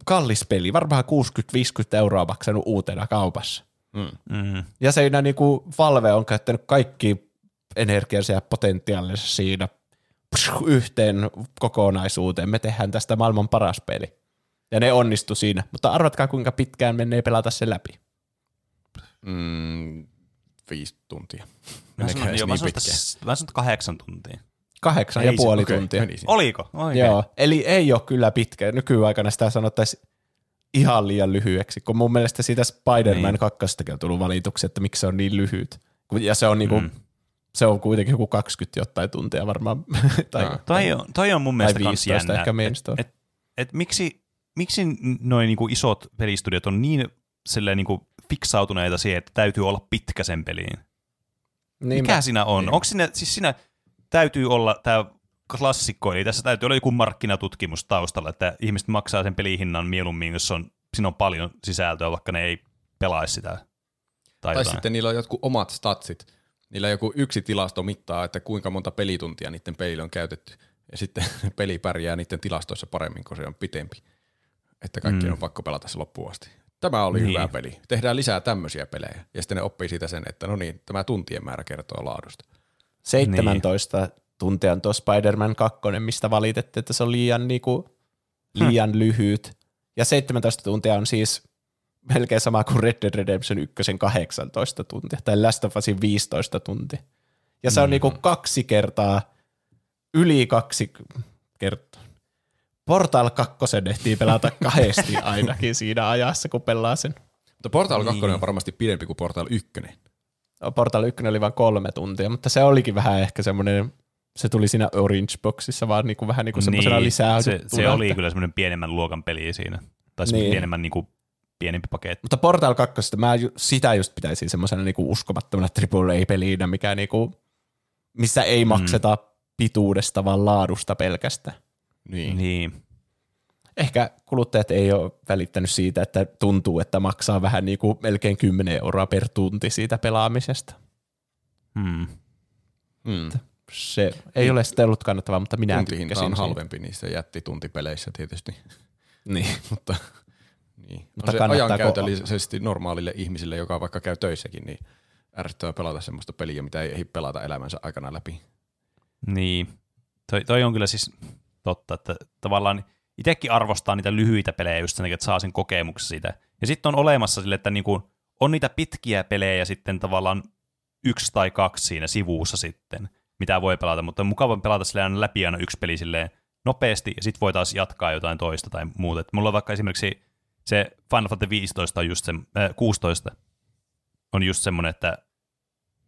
kallis peli, varmaan 60-50 euroa maksanut uutena kaupassa. Mm. Ja siinä niin kuin Valve on käyttänyt kaikki energiansa ja potentiaalinsa siinä yhteen kokonaisuuteen. Me tehdään tästä maailman paras peli. Ja ne onnistu siinä. Mutta arvatkaa, kuinka pitkään menee pelata se läpi. Mm, viisi tuntia. Mä sanon, mä niin sanon, mä sanon, että kahdeksan tuntia. Kahdeksan Ei ja se- puoli okei, tuntia. meni siinä. Oliko? Oikein. Joo, eli ei ole kyllä pitkä. Nykyaikana sitä sanottaisiin ihan liian lyhyeksi, kun mun mielestä siitä Spider-Man Niin. 2 on tullut valituksia, että miksi se on niin lyhyt. Ja se on niinku, Mm. se on kuitenkin joku 20 jotain tuntia varmaan. tai, Aa. Toi on, toi on mun mielestä kans 15 jännä. ehkä et, et, et miksi, miksi noin niinku isot pelistudiot on niin silleen niinku fiksautuneita siihen, että täytyy olla pitkä sen peliin? Niin Mikä siinä on? Niin. Onko siinä, siis siinä täytyy olla tämä klassikko, eli tässä täytyy olla joku markkinatutkimus taustalla, että ihmiset maksaa sen pelihinnan mieluummin, jos on, siinä on paljon sisältöä, vaikka ne ei pelaisi sitä. Tai, Tai sitten niillä on jotkut omat statsit. Niillä joku yksi tilasto mittaa, että kuinka monta pelituntia niiden peili on käytetty. Ja sitten peli pärjää niiden tilastoissa paremmin, kun se on pitempi. Että kaikki Mm. on pakko pelata se loppuun asti. Tämä oli Niin. hyvä peli. Tehdään lisää tämmöisiä pelejä. Ja sitten ne oppii siitä sen, että no niin, tämä tuntien määrä kertoo laadusta. 17 tuntia on tuo Spider-Man 2, mistä valitettiin, että se on liian, niinku, liian lyhyt. Ja 17 tuntia on siis melkein sama kuin Red Dead Redemption 1 18 tuntia, tai Last of Usin 15 tuntia. Ja se on niinku kaksi kertaa, yli kaksi kertaa. Portal 2 ehtii pelata kahdesti ainakin siinä ajassa, kun pelaa sen. Mutta Portal 2 Niin. on varmasti pidempi kuin Portal 1. Portal 1 oli vain kolme tuntia, mutta se olikin vähän ehkä semmoinen, se tuli siinä Orange Boxissa vaan niinku vähän niinku semmoisena lisää. se, se oli että- kyllä semmoinen pienemmän luokan peli siinä. Tai Niin. niin. pienemmän niinku, pienempi paketti. Mutta Portal 2, mä ju, sitä just pitäisin semmoisena niinku uskomattomana AAA-pelinä, mikä niinku, missä ei makseta pituudesta, vaan laadusta pelkästään. Niin. Niin. Ehkä kuluttajat ei ole välittänyt siitä, että tuntuu, että maksaa vähän niinku melkein 10 euroa per tunti siitä pelaamisesta. Hmm. Mm. Se ei ole sitten ollut kannattavaa, mutta minä Tuntihinta on siitä. halvempi niissä jättituntipeleissä tietysti. Niin. Mutta, niin. Mutta Mutta se ajankäytöllisesti normaalille ihmisille, joka vaikka käy töissäkin, niin ärsyttävää pelata semmoista peliä, mitä ei ehdi pelata elämänsä aikana läpi. Niin. Toi, toi on kyllä siis totta, että tavallaan itsekin arvostaa niitä lyhyitä pelejä just sen takia, että saa sen kokemuksen siitä. Ja sitten on olemassa sille, että niinku, on niitä pitkiä pelejä ja sitten tavallaan yksi tai kaksi siinä sivuussa sitten, mitä voi pelata, mutta on mukava pelata silleen läpi aina yksi peli silleen nopeasti ja sitten voi taas jatkaa jotain toista tai muuta. Et mulla on vaikka esimerkiksi se Final Fantasy 15 on just se, äh, 16 on just semmoinen, että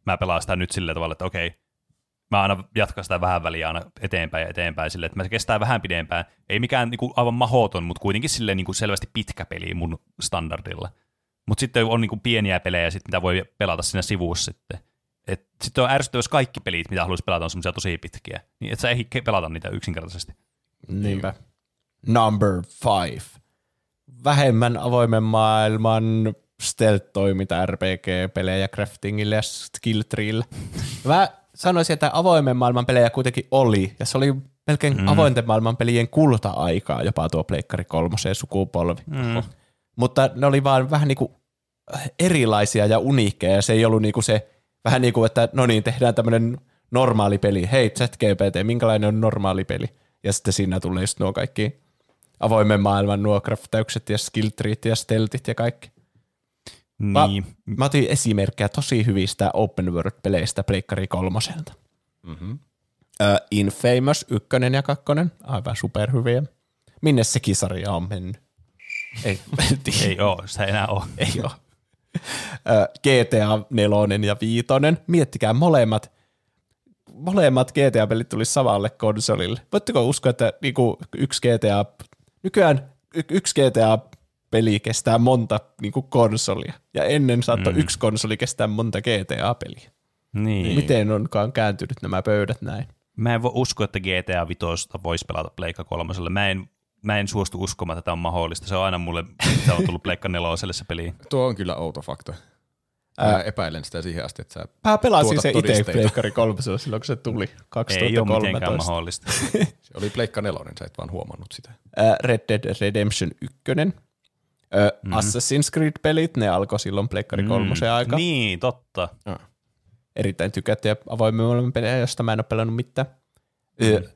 mä pelaan sitä nyt sillä tavalla, että okei, mä aina jatkan sitä vähän väliä aina eteenpäin ja eteenpäin sille, että mä se kestää vähän pidempään. Ei mikään niinku aivan mahoton, mutta kuitenkin silleen niinku selvästi pitkä peli mun standardilla. Mutta sitten on niinku pieniä pelejä, sit, mitä voi pelata siinä sivussa sitten. Et sitten on ärsyttävää, jos kaikki pelit, mitä haluaisi pelata, on semmoisia tosi pitkiä. Niin et sä ehdi pelata niitä yksinkertaisesti. Niinpä. Number five. Vähemmän avoimen maailman stealth-toiminta RPG-pelejä craftingille ja skill treelle. Mä sanoisin, että avoimen maailman pelejä kuitenkin oli, ja se oli melkein mm. avointen maailman pelien kulta-aikaa jopa tuo Pleikkari kolmoseen sukupolvi. Mm. Mutta ne oli vaan vähän niinku erilaisia ja uniikkeja, ja se ei ollut niinku se vähän niin kuin, että no niin, tehdään tämmöinen normaali peli. Hei, ChatGPT, minkälainen on normaali peli? Ja sitten siinä tulee just nuo kaikki avoimen maailman nuo craftaukset ja skill treat ja stealthit ja kaikki. Mä, Niin. mä otin esimerkkejä tosi hyvistä open world-peleistä Pleikkari kolmoselta. Mm-hmm. Uh, Infamous 1 ja 2, aivan superhyviä. Minne sekin sarja on mennyt? Ei. Ei oo, sitä enää ole. Ei ole. GTA 4 ja 5. Miettikää molemmat, molemmat GTA-pelit tuli samalle konsolille. Voitteko uskoa, että niinku yksi GTA, nykyään y- yksi GTA-peli kestää monta niinku konsolia, ja ennen saattoi Mm. yksi konsoli kestää monta GTA-peliä. Niin. Miten onkaan kääntynyt nämä pöydät näin? Mä en voi uskoa, että GTA 5 voisi pelata Pleikka kolmoselle. Mä en, mä en suostu uskomaan, että tämä on mahdollista. Se on aina mulle, se on tullut Pleikka neloselle se peli. Tuo on kyllä outo fakta. Mä Ää. epäilen sitä siihen asti, että sä Mä pelasin Tuota se itse. Pleikkari 3 silloin, kun se tuli Ei ole 2013. mitenkään mahdollista. se oli Pleikka nelonen, sä et vaan huomannut sitä. Red Dead Redemption 1. Mm. Assassin's Creed-pelit, ne alkoi silloin Pleikkari 3 mm. aika. Niin, totta. Erittäin tykättyjä avoimen maailman pelejä, josta mä en ole pelannut mitään. Mm.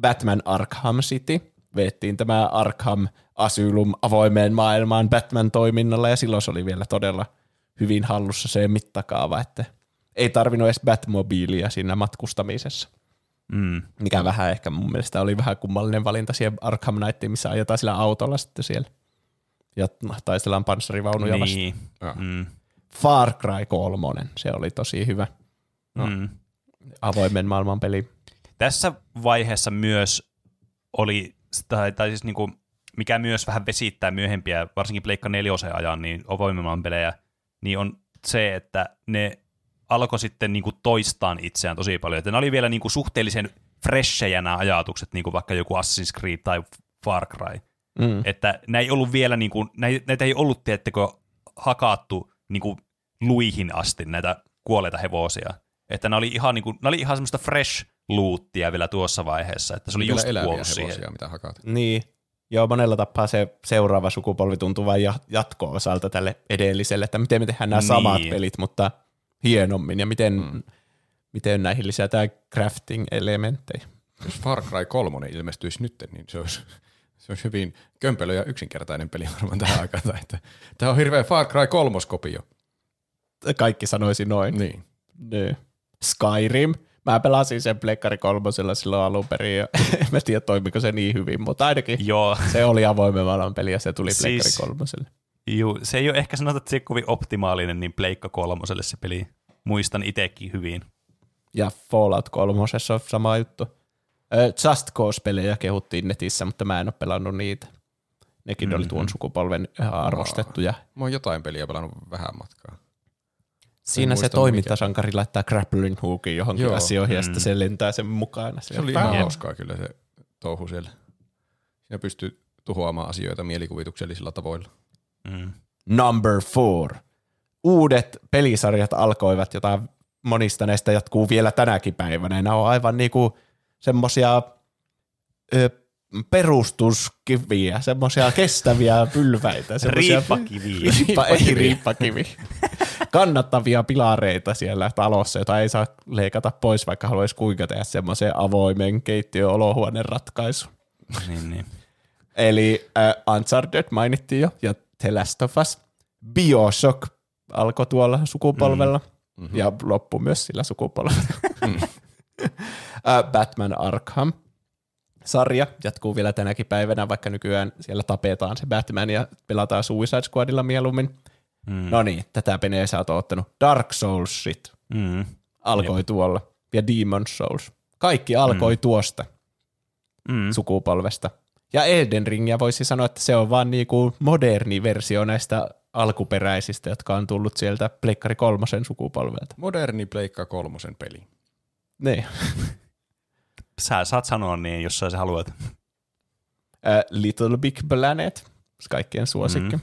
Batman Arkham City. Veettiin tämä Arkham Asylum avoimeen maailmaan Batman-toiminnalla, ja silloin se oli vielä todella hyvin hallussa se mittakaava, että ei tarvinnut edes Batmobiilia siinä matkustamisessa. Mm. Mikä vähän ehkä mun mielestä oli vähän kummallinen valinta siihen Arkham Knightiin, missä ajetaan sillä autolla sitten siellä. Ja taistellaan panssarivaunuja vastaan. Niin. Ah. Mm. Far Cry 3, se oli tosi hyvä. Mm. avoimen maailman peli. Tässä vaiheessa myös oli, tai, tai siis niinku, mikä myös vähän vesittää myöhempiä, varsinkin Pleikka 4 ajan, niin avoimemman pelejä, niin on se, että ne alkoi sitten niinku toistaan itseään tosi paljon. Että ne oli vielä niinku suhteellisen freshejä nämä ajatukset, niin kuin vaikka joku Assassin's Creed tai Far Cry. Mm. Että näitä ei ollut vielä, niin kuin, näitä ei ollut, teettekö, hakattu niin kuin luihin asti näitä kuolleita hevosia. Että ne oli ihan, niin kuin, ne oli ihan semmoista fresh loottia vielä tuossa vaiheessa, että se oli just kuollut hevosia, siihen. mitä hakaat. Niin. Joo, monella tapaa se seuraava sukupolvi tuntuu vain ja- jatko-osalta tälle edelliselle, että miten me tehdään nämä Niin. samat pelit, mutta hienommin, ja miten, mm. miten näihin lisätään crafting-elementtejä. Jos Far Cry 3 ilmestyisi nyt, niin se olisi, se olisi hyvin kömpelö ja yksinkertainen peli varmaan tähän aikaan. Että Tämä on hirveä Far Cry 3 kopio. Kaikki sanoisi noin. Niin. Niin. Skyrim. Mä pelasin sen Plekkari kolmosella silloin alun perin, ja en mä tiedä toimiko se niin hyvin, mutta ainakin Joo, se oli avoimen maailman peli ja se tuli Siis- Plekkari kolmoselle. juu, se ei ole ehkä sanota, että se ei kovin optimaalinen, niin Pleikka kolmoselle se peli. Muistan itsekin hyvin. Ja Fallout kolmosessa on sama juttu. Ö, Just Cause-pelejä kehuttiin netissä, mutta mä en ole pelannut niitä. Nekin mm-hmm. oli tuon sukupolven ihan arvostettuja. Mä oon jotain peliä pelannut vähän matkaa. Siinä se toimintasankari laittaa grappling hookin johonkin Joo. asioihin ja sitten se lentää sen mukana. Se oli ihan hauskaa kyllä se touhu siellä. Siinä pystyy tuhoamaan asioita mielikuvituksellisilla tavoilla. Mm. Number four. Uudet pelisarjat alkoivat, jota monista näistä jatkuu vielä tänäkin päivänä. Nämä on aivan niinku semmosia ö, perustuskiviä, semmosia kestäviä pylväitä. semmosia- Riippakiviä. Riippa, ei riippakivi. Kannattavia pilareita siellä talossa, jota ei saa leikata pois, vaikka haluaisi kuinka tehdä semmoisen avoimen keittiö-olohuoneen ratkaisu. niin, niin. Eli äh, Uncharted mainittiin jo, ja The Last of Us. Bioshock alkoi tuolla sukupolvella, mm-hmm. ja loppu myös sillä sukupolvella. äh, Batman Arkham sarja jatkuu vielä tänäkin päivänä, vaikka nykyään siellä tapetaan se Batman ja pelataan Suicide Squadilla mieluummin. Mm. No niin, tätä penee sä oot ottanut. Dark Soulsit Mm. alkoi tuolla, ja Demon Souls. Kaikki alkoi mm. tuosta Mm. sukupolvesta. Ja Elden Ringia voisi sanoa, että se on vaan niinku moderni versio näistä alkuperäisistä, jotka on tullut sieltä Pleikkari kolmosen sukupolvelta. Moderni Pleikka kolmosen peli. Niin. Sä saat sanoa niin, jos sä haluat. Uh, Little Big Planet, kaikkien suosikki. Mm.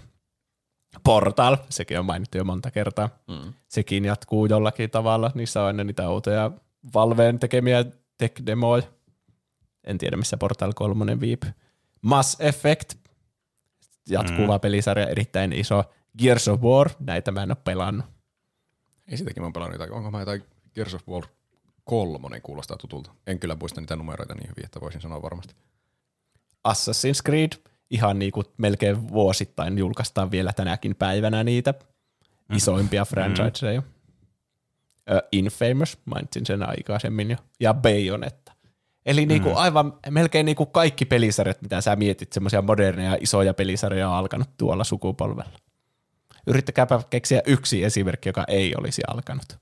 Portal, sekin on mainittu jo monta kertaa. Mm. Sekin jatkuu jollakin tavalla. Niissä on aina niitä outoja Valveen tekemiä tech-demoja. En tiedä, missä Portal 3 viipyy. Mass Effect, jatkuva mm. pelisarja, erittäin iso. Gears of War, näitä mä en ole pelannut. Ei sitäkin mä oon pelannut jotain. Onko mä jotain Gears of War kolmonen kuulostaa tutulta. En kyllä muista niitä numeroita niin hyvin, että voisin sanoa varmasti. Assassin's Creed, ihan niin kuin melkein vuosittain julkaistaan vielä tänäkin päivänä niitä isoimpia franchiseja. Ö, Infamous, mainitsin sen aikaisemmin jo, ja Bayonetta. Eli mm. niinku aivan melkein niinku kaikki pelisarjat, mitä sä mietit, semmoisia moderneja isoja pelisarjoja on alkanut tuolla sukupolvella. Yrittäkääpä keksiä yksi esimerkki, joka ei olisi alkanut.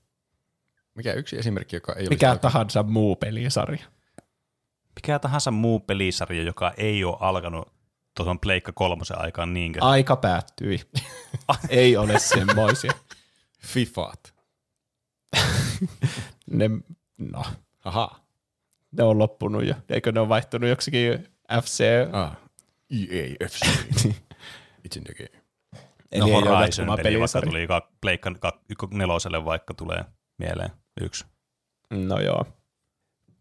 Mikä yksi esimerkki, joka ei Mikä olisi tahansa muu pelisarja. Mikä tahansa muu pelisarja, joka ei ole alkanut tuohon Pleikka kolmosen aikaan niinkö? Aika päättyi. ei ole semmoisia. Fifaat. Ne, no, Aha. ne on loppunut jo. Eikö ne ole vaihtunut joksikin FC? Ah. EA FC. It's in the game. Eli no Horizon peli, vaikka tuli ka- Pleikka ka- neloselle vaikka tulee mieleen yksi. No joo.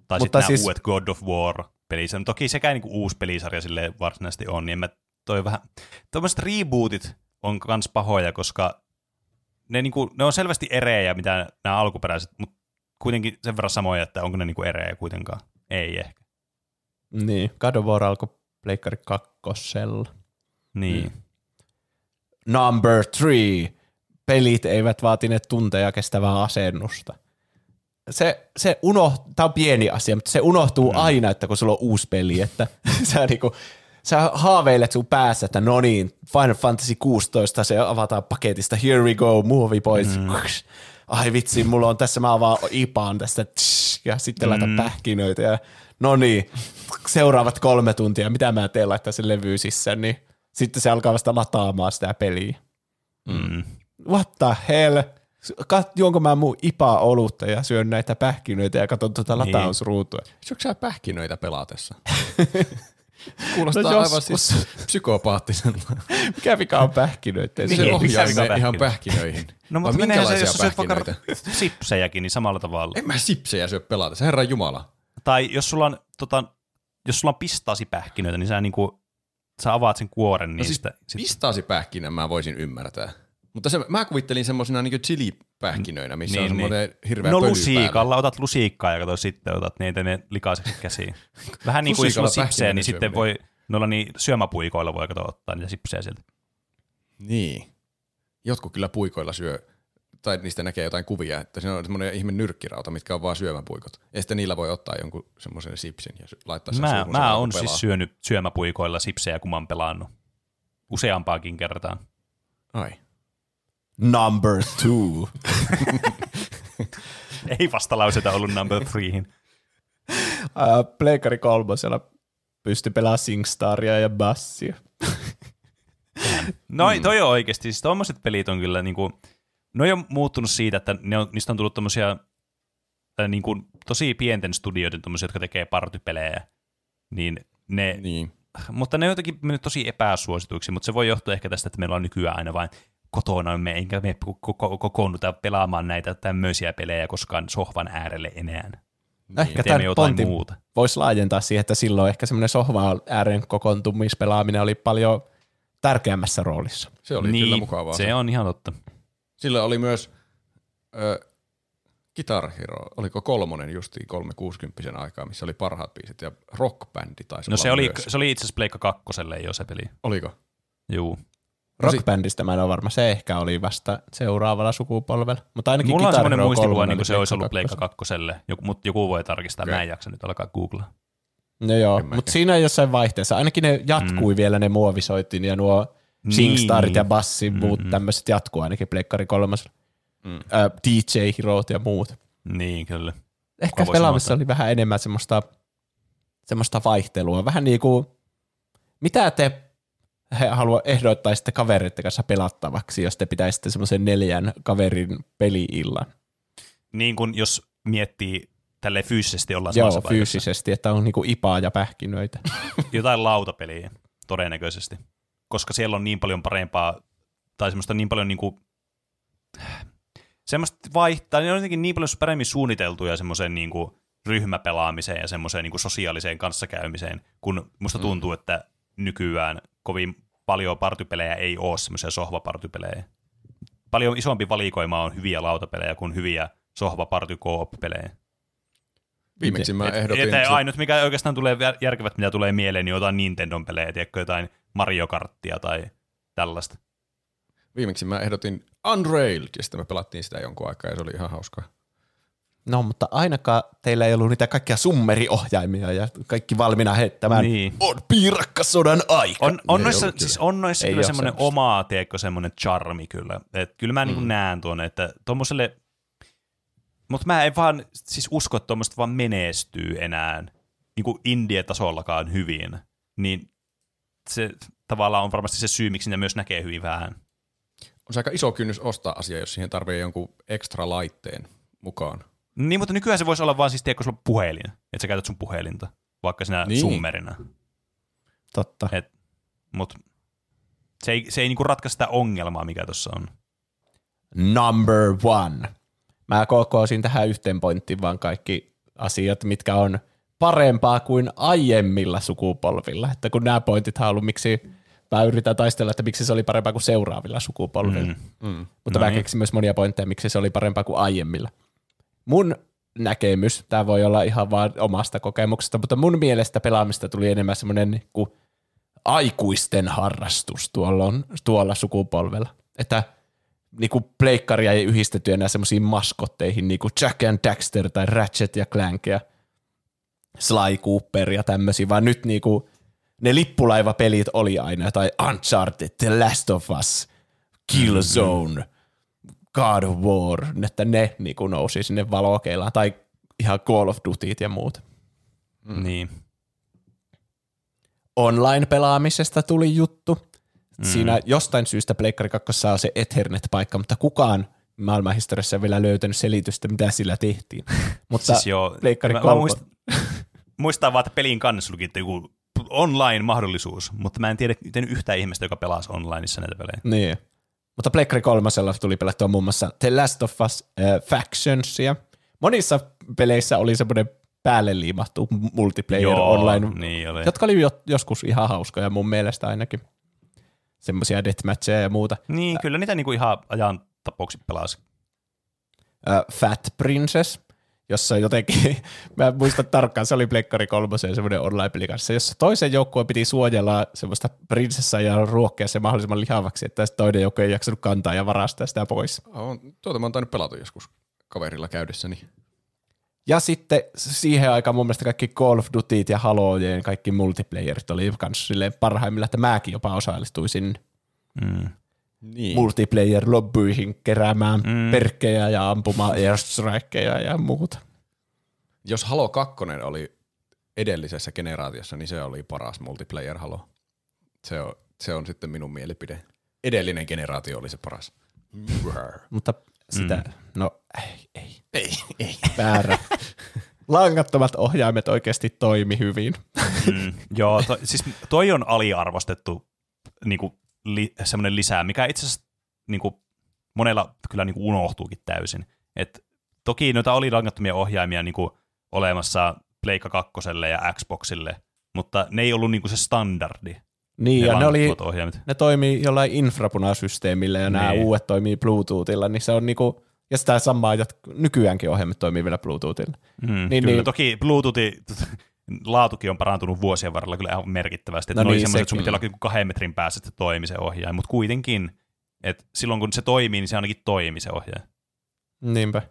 Tai Mutta sitten siis- uudet God of War pelisarja. Toki sekään niinku uusi pelisarja sille varsinaisesti on, niin mä toi vähän... Tuommoiset rebootit on kans pahoja, koska ne, niinku, ne on selvästi erejä, mitä nämä alkuperäiset, mutta kuitenkin sen verran samoja, että onko ne niinku erejä kuitenkaan. Ei ehkä. Niin, God of War alkoi Pleikkari kakkosella. Niin. Mm. Number three. Pelit eivät vaatineet tunteja kestävää asennusta. Se, se unohtuu, tämä on pieni asia, mutta se unohtuu mm. aina, että kun sulla on uusi peli, että sä, niinku, sä haaveilet sun päässä, että no niin, Final Fantasy 16, se avataan paketista, here we go, movie boys. Mm. ai vitsi, mulla on tässä, mä avaan IPAan tästä, tsh, ja sitten laitan Mm. pähkinöitä, ja no niin, seuraavat kolme tuntia, mitä mä teen laittaa sen levy sisään, niin sitten se alkaa vasta lataamaan sitä peliä. Mm. What the hell? Kat, juonko mä mun IPA olutta ja syön näitä pähkinöitä ja katson tuota Niin. latausruutua. Syöksä sä pähkinöitä pelatessa? Kuulostaa No aivan siis psykopaattiselta. Mikä vika on pähkinöitä? Se Niin, ohjaa mikä ne ihan pähkinö? pähkinöihin. No mutta menehän se, jos syöt vaikka pähkinöitä? sipsejäkin, niin samalla tavalla. En mä sipsejä syö pelatessa, herran jumala. Tai jos sulla on, tota, jos sulla on pistaasipähkinöitä, niin sä, niinku, sä avaat sen kuoren No siis niistä. sit- pistaasipähkinän mä voisin ymmärtää. Mutta se, mä kuvittelin semmosina niinku chili-pähkinöinä, missä Niin, on semmoinen hirveä No lusiikalla, päällä. otat lusiikkaa ja kato sitten otat niitä ne likaiseksi käsiin. Vähän niin kuin jos on sipsejä, niin sitten voi, noilla niin syömäpuikoilla voi kato ottaa niitä sipsejä sieltä. Niin. Jotkut kyllä puikoilla syö, tai niistä näkee jotain kuvia, että se on semmoinen ihme nyrkkirauta, mitkä on vaan syömäpuikot. Ja sitten niillä voi ottaa jonkun semmoisen sipsin ja laittaa sen Mä, suuhun mä oon siis syönyt syömäpuikoilla sipsejä, kun mä oon pelannut. Useampaakin kertaan. Ai. Number two. Ei vastalauseita ollut number threehin. Uh, Pleikari kolmosella pystyi pelaamaan Singstaria ja Bassia. No mm. toi on oikeasti, siis tommoset pelit on kyllä niinku, ne on muuttunut siitä, että ne on, niistä on tullut tommosia äh, niinku, tosi pienten studioiden tommosia, jotka tekee partypelejä, niin ne. Niin. mutta ne on jotenkin mennyt tosi epäsuosituiksi, mutta se voi johtua ehkä tästä, että meillä on nykyään aina vain kotona, me enkä me koko- kokoonnuta pelaamaan näitä tämmöisiä pelejä koskaan sohvan äärelle enää. Ehkä Teemme tämän jotain muuta. voisi laajentaa siihen, että silloin ehkä semmoinen sohva ääreen kokoontumispelaaminen oli paljon tärkeämmässä roolissa. Se oli niin, kyllä mukavaa. se on ihan totta. Sillä oli myös ö, Guitar Hero, oliko kolmonen justiin 360 aikaa, missä oli parhaat biisit, ja rockbändi taisi No olla se oli, myös. se oli itse asiassa Pleikka kakkoselle jo se peli. Oliko? Juu. Rockbändistä mä en ole varma, se ehkä oli vasta seuraavalla sukupolvella. Mutta ainakin Mulla on semmoinen muistikuva, 3 niin kuin se oli olisi ollut Pleikka kakkoselle, joku, mutta joku voi tarkistaa, Okei. mä en jaksa nyt alkaa googlaa. No joo, mutta siinä jossain vaihteessa, ainakin ne jatkui mm. vielä ne muovisoitin ja nuo Niin. Singstarit ja Bassin muut Mm-mm. tämmöiset jatkuu ainakin Pleikkari kolmas. Mm. Ö, DJ Herot ja muut. Niin, kyllä. Ehkä Kuka pelaamissa oli vähän enemmän semmoista, semmoista vaihtelua. Vähän niin kuin, mitä te he halua ehdottaisitte kavereiden kanssa pelattavaksi, jos te pitäisitte semmoisen neljän kaverin peli-illan? Niin kuin jos miettii tälle fyysisesti ollaan Joo, samassa paikassa. fyysisesti, että on niinku ipaa ja pähkinöitä. Jotain lautapeliä, todennäköisesti. Koska siellä on niin paljon parempaa, tai semmoista niin paljon niin kuin, semmoista vaihtaa, ne on jotenkin niin paljon paremmin suunniteltuja semmoiseen niin kuin ryhmäpelaamiseen ja semmoiseen niin kuin sosiaaliseen kanssakäymiseen, kun musta tuntuu, että nykyään kovin paljon partypelejä ei ole semmoisia sohvapartypelejä. Paljon isompi valikoima on hyviä lautapelejä kuin hyviä sohvaparty-koop-pelejä. Viimeksi mä ehdotin... Että se- ainut, mikä oikeastaan tulee jär- järkevät, mitä tulee mieleen, niin jotain Nintendon pelejä, tiedätkö, jotain Mario Karttia tai tällaista. Viimeksi mä ehdotin Unrailed, ja sitten me pelattiin sitä jonkun aikaa, ja se oli ihan hauskaa. No, mutta ainakaan teillä ei ollut niitä kaikkia summeriohjaimia ja kaikki valmiina heittämään. Niin. On piirakkasodan aika. On, on noissa, ollut siis on noissa Ei kyllä semmoinen semmoista. oma, tiedätkö, semmoinen charmi kyllä. Et kyllä mä niin näen tuonne, että tuommoiselle, mutta mä en vaan siis usko, että tuommoista vaan menestyy enää niin kuin indie-tasollakaan hyvin. Niin se tavallaan on varmasti se syy, miksi ne myös näkee hyvin vähän. On se aika iso kynnys ostaa asia, jos siihen tarvii jonkun ekstra laitteen mukaan. Niin, mutta nykyään se voisi olla vaan siis, tiedätkö, sulla on puhelin, että sä käytät sun puhelinta, vaikka sinä Niin. summerina. Totta. Et, mut se ei, se ei niinku ratkaise sitä ongelmaa, mikä tuossa on. Number one. Mä kokoosin tähän yhteen pointtiin vaan kaikki asiat, mitkä on parempaa kuin aiemmilla sukupolvilla. Että kun nämä pointit on ollut, miksi mä yritän taistella, että miksi se oli parempaa kuin seuraavilla sukupolvilla. Mm. Mm. Mutta No mä niin. keksin myös monia pointteja, miksi se oli parempaa kuin aiemmilla. Mun näkemys, tämä voi olla ihan vaan omasta kokemuksesta, mutta mun mielestä pelaamista tuli enemmän semmoinen niin kuin aikuisten harrastus tuolla, tuolla sukupolvella. Että niin kuin pleikkaria ei yhdistetty enää semmoisiin maskotteihin, niin kuin Jack and Daxter tai Ratchet ja Clank ja Sly Cooper ja tämmöisiä, vaan nyt niin kuin ne lippulaivapelit oli aina, tai Uncharted, The Last of Us, Killzone, God of War, että ne niin kuin nousi sinne valokeilaan, tai ihan Call of Dutyt ja muut. Mm. Niin. Online-pelaamisesta tuli juttu. Mm. Siinä jostain syystä Pleikkari 2 saa se Ethernet-paikka, mutta kukaan maailmanhistoriassa ei vielä löytänyt selitystä, mitä sillä tehtiin. mutta Siis joo, Pleikkari mä- mä 3... muistan- vaan, että pelin kannessa luki että joku online-mahdollisuus, mutta mä en tiedä yhtään ihmistä, joka pelasi onlineissa näitä pelejä. Niin. Mutta Pleikkari kolmasella tuli pelattua muun muassa The Last of Us äh, Factionsia. Monissa peleissä oli semmoinen päälle liimattu multiplayer Joo, online, niin oli. jotka oli jo, joskus ihan hauskoja mun mielestä ainakin. Semmoisia deathmatcheja ja muuta. Niin, kyllä niitä niinku ihan ajan tapoksi pelasi. Äh, Fat Princess, jossa jotenkin, mä en muista tarkkaan, se oli Pleikkari kolmosen semmoinen online-peli kanssa, jossa toisen joukkueen piti suojella semmoista prinsessaa ja ruokkia se mahdollisimman lihavaksi, että sitten toinen joukkue ei jaksanut kantaa ja varastaa sitä pois. On, tuota mä oon tainnut pelata joskus kaverilla käydessäni. Ja sitten siihen aikaan mun mielestä kaikki Call of Dutyt ja Halojen kaikki multiplayerit oli kans silleen parhaimmilla, että mäkin jopa osallistuisin Mm. Niin. multiplayer-lobbyihin keräämään Mm. perkkejä ja ampumaan airstrikeja ja muuta. Jos Halo 2 oli edellisessä generaatiossa, niin se oli paras multiplayer Halo. Se on, se on sitten minun mielipide. Edellinen generaatio oli se paras. Mutta sitä, mm. no ei, ei, Ei, ei. väärä. Langattomat ohjaimet oikeasti toimi hyvin. Mm. Joo, to, siis toi on aliarvostettu niinku, li, semmoinen lisää, mikä itse asiassa niinku, monella kyllä niinku, unohtuukin täysin. Et, toki noita oli langattomia ohjaimia niinku, olemassa Pleikka 2 ja Xboxille, mutta ne ei ollut niinku, se standardi. Niin, ja ne, oli, ohjaimet. ne toimii jollain infrapunasysteemillä ja nämä Niin. uudet toimii Bluetoothilla, niin se on niinku, ja sitä samaa, jat- nykyäänkin ohjelmat toimii vielä Bluetoothilla. Mm, Niin, niin, kyllä, niin. niin. toki Bluetooth laatukin on parantunut vuosien varrella kyllä ihan merkittävästi. Että No niin, semmoiset, että sun pitää olla kahden metrin päässä, että se toimi se ohjaaja, mutta kuitenkin, että silloin kun se toimii, niin se ainakin toimii se ohjaaja. Niinpä.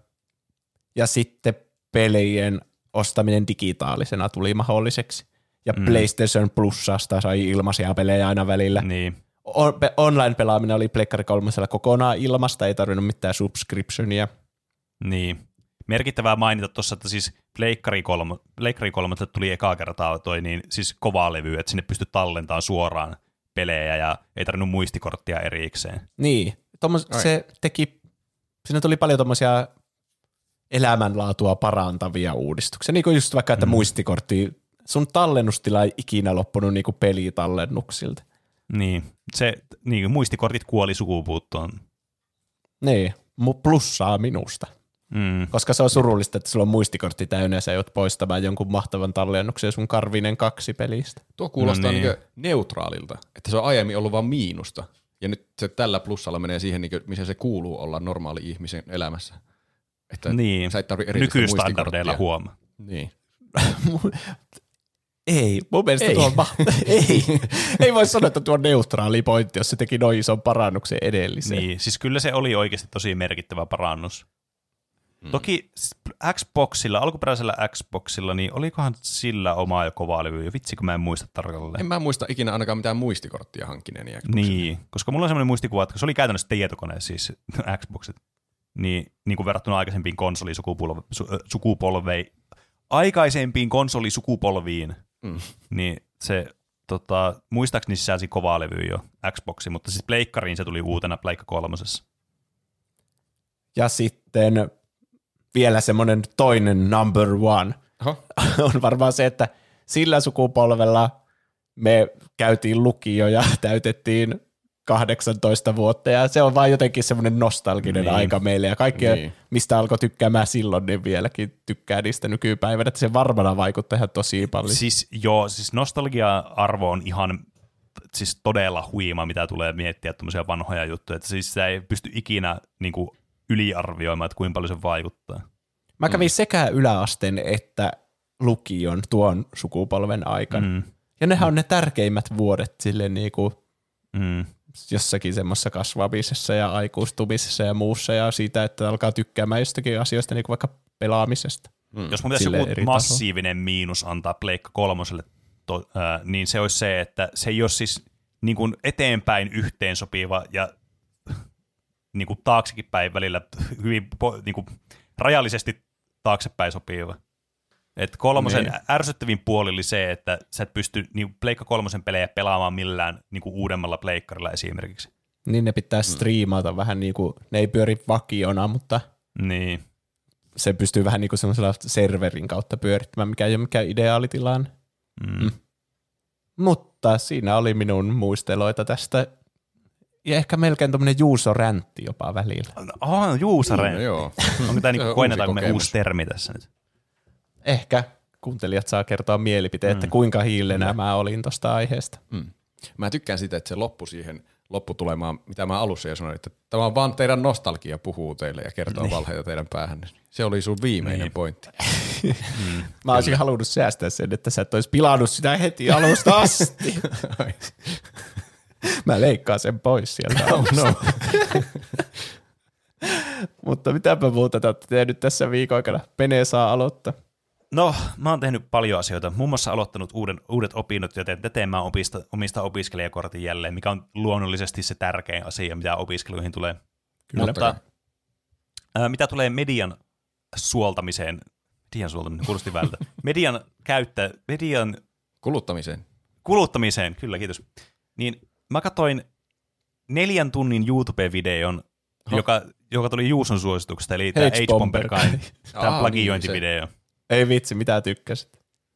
Ja sitten pelien ostaminen digitaalisena tuli mahdolliseksi. Ja Mm. PlayStation Plusasta sai ilmaisia pelejä aina välillä. Niin, On, pe- online-pelaaminen oli Pleikkari kolmosella kokonaan ilmasta, ei tarvinnut mitään subscriptionia. niin. Merkittävää mainita tuossa, että siis Pleikkari 3, Pleikkari 3 tuli ekaa kertaa toi niin, siis kovaa levy, että sinne pystyi tallentamaan suoraan pelejä ja ei tarvinnut muistikorttia erikseen. Niin, Tommos, Ai. se teki, siinä tuli paljon tommosia elämänlaatua parantavia uudistuksia. Niin kuin just vaikka, että mm. muistikortti, sun tallennustila ei ikinä loppunut niin kuin pelitallennuksilta. Niin, se, niin, muistikortit kuoli sukupuuttoon. Niin, mu- plussaa minusta. Mm. Koska se on surullista, että sulla on muistikortti täynnä ja sä joudut poistamaan jonkun mahtavan tallennuksen sun Karvinen kaksi pelistä. Tuo kuulostaa No niin. niin. neutraalilta, että se on aiemmin ollut vain miinusta. Ja nyt se tällä plussalla menee siihen, niin missä se kuuluu olla normaali ihmisen elämässä. Että Niin, sä et tarvi erityistä nykystandardeilla muistikorttia. huoma. Niin. Ei, mun mielestä Ei. tuo on ma- ei. ei voi sanoa, että tuo on neutraali pointti, jos se teki noin ison parannuksen edelliseen. Niin, siis kyllä se oli oikeasti tosi merkittävä parannus. Mm. Toki Xboxilla, alkuperäisellä Xboxilla, niin olikohan sillä oma ja kova levy? Ja vitsi, kun mä en muista tarkalleen. En mä muista ikinä ainakaan mitään muistikorttia hankkineeni. Xboxille. Niin, koska mulla on semmoinen muistikuva, että se oli käytännössä tietokone, siis Xboxit, niin, niin kuin verrattuna aikaisempiin konsolisukupolve, su, ö, sukupolvei, aikaisempiin konsolisukupolviin, Mm. niin se tota, muistaakseni sisälsi kovaa levyä jo Xboxi, mutta siis Pleikkariin se tuli uutena Pleikka kolmosessa. Ja sitten vielä semmoinen toinen number one Oho. on varmaan se, että sillä sukupolvella me käytiin lukio ja täytettiin 18 vuotta ja se on vaan jotenkin semmoinen nostalginen Niin. aika meille ja kaikki, Niin. niin. mistä alkoi tykkäämään silloin, niin vieläkin tykkää niistä nykypäivänä, että se varmana vaikuttaa ihan tosi paljon. Siis joo, siis nostalgia-arvo on ihan siis todella huima, mitä tulee miettiä tuommoisia vanhoja juttuja, että siis sitä ei pysty ikinä niin kuin, yliarvioimaan, että kuinka paljon se vaikuttaa. Mä kävin mm. sekä yläasteen että lukion tuon sukupolven aikana. Mm. Mm, Ja nehän on ne tärkeimmät vuodet sille niinku mm. jossakin semmoisessa kasvamisessa ja aikuistumisessa ja muussa ja siitä, että alkaa tykkäämään jostakin asioista, niin kuin vaikka pelaamisesta. Mm. Jos mun pitäisi Silleen joku massiivinen miinus antaa Pleikka kolmoselle, to, ää, niin se olisi se, että se ei ole siis niin kuin eteenpäin yhteensopiva ja niin kuin taaksekin päin välillä hyvin niin kuin rajallisesti taaksepäin sopiva. Et kolmosen Niin. ärsyttävin puoli oli se, että sä et pysty niin Pleikka kolmosen pelejä pelaamaan millään niin kuin uudemmalla pleikkarilla esimerkiksi. Niin ne pitää striimata vähän niin kuin, ne ei pyöri vakiona, mutta Niin. se pystyy vähän niin kuin semmoisella serverin kautta pyörittämään, mikä ei ole mikään ideaalitilanne. Mm. Mutta siinä oli minun muisteloita tästä. Ja ehkä melkein tuommoinen Juuso-räntti jopa välillä. Oh, juusare. No, joo. Onko tämä niin koennetaanko uusi me uusi termi tässä nyt? Ehkä kuuntelijat saa kertoa mielipiteen, että kuinka hiilenä mä olin tuosta aiheesta. Mm. Mä tykkään sitä, että se loppu siihen lopputulemaan, mitä mä alussa jo sanoin, että tämä on vaan teidän nostalgia puhuu teille ja kertoo niin. valheita teidän päähän. Se oli sun viimeinen Niin. niin. pointti. Mä olisin halunnut säästää sen, että sä et olisi pilannut sitä heti alusta asti. mä leikkaan sen pois sieltä. no, no. Mutta mitäpä muuta te olette tehnyt tässä viikon aikana? Pene saa aloittaa. No, mä oon tehnyt paljon asioita. Muun muassa aloittanut uuden, uudet opinnot, joten tekemään opista, omista opiskelijakortin jälleen, mikä on luonnollisesti se tärkein asia, mitä opiskeluihin tulee. Kyllä. Mutta ää, mitä tulee median suoltamiseen, median suoltaminen kuulosti vältä, median käyttä, median Kuluttamiseen. kuluttamiseen, kyllä kiitos, niin mä katsoin neljän tunnin YouTube-videon, joka, joka tuli Juuson suosituksesta, eli tämä H-Bomber. H-Bomber Guy, tämä plagiointivideo. Ei vitsi, mitä tykkäsit?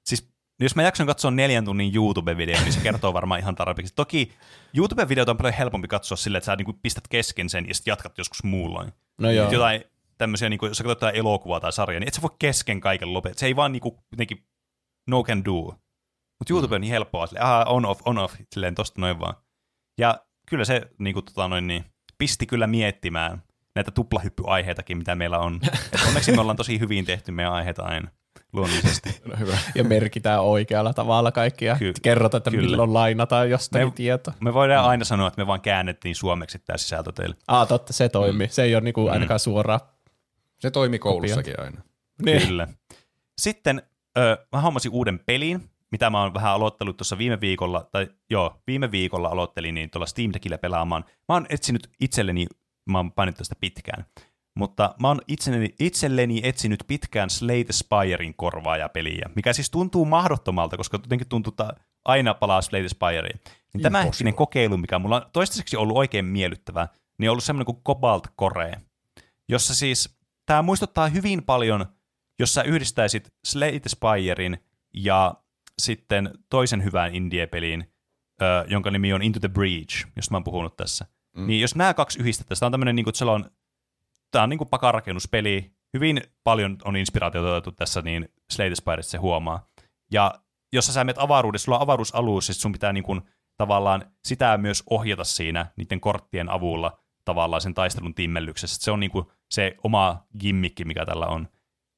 Siis jos mä jaksan katsoa neljän tunnin YouTube-videon, niin se kertoo varmaan ihan tarpeeksi. Toki YouTube-videota on paljon helpompi katsoa silleen, että sä niinku pistät kesken sen ja sitten jatkat joskus muulloin. No joo. Jotain tämmöisiä, niinku, jos sä katsot elokuvaa tai sarjaa, niin et sä voi kesken kaiken lopettaa. Se ei vaan niinku, jotenkin no can do. Mutta YouTube on niin helppoa, silleen, aha, on off, on off, silleen tosta noin vaan. Ja kyllä se niinku, tota, noin, niin, pisti kyllä miettimään näitä tuplahyppyaiheitakin, mitä meillä on. Et onneksi me ollaan tosi hyvin tehty meidän aiheita aina, luonnollisesti. No hyvä. Ja merkitään oikealla tavalla kaikkia. Ky- Kerrotaan, että kyllä. milloin lainataan jostakin Me- tieto. Me voidaan aina sanoa, että me vaan käännettiin suomeksi tämä sisältö teille. Ah, totta, se toimii. Se ei ole niinku ainakaan suoraan. Se toimi koulussakin aina. Niin. Kyllä. Sitten ö, mä hommasin uuden pelin, mitä mä oon vähän aloittanut tuossa viime viikolla, tai joo, viime viikolla aloittelin niin tuolla Steam Deckillä pelaamaan. Mä oon etsinyt itselleni, mä oon painittu sitä pitkään, mutta mä oon itselleni, itselleni etsinyt pitkään Slate Spirein korvaajapeliä, mikä siis tuntuu mahdottomalta, koska jotenkin tuntuu, että aina palaa Slate Spireen. Niin tämä hetkinen kokeilu, mikä mulla on toistaiseksi ollut oikein miellyttävä, niin on ollut semmoinen kuin Cobalt Core, jossa siis tämä muistuttaa hyvin paljon, jos sä yhdistäisit Slate Spirein ja sitten toisen hyvän indie-peliin, ö, jonka nimi on Into the Breach, josta mä oon puhunut tässä. Mm. Niin jos nämä kaksi yhdistettäisiin, tämä on tämmöinen, niin kuin, että on, tämä on niin kuin pakarakennuspeli, hyvin paljon on inspiraatiota otettu tässä, niin Slate Spiresta se huomaa. Ja jos sä menet avaruudessa, sulla on avaruusalus, siis sun pitää niin kuin, tavallaan sitä myös ohjata siinä niiden korttien avulla tavallaan sen taistelun timmellyksessä. Se on niin kuin se oma gimmikki, mikä tällä on.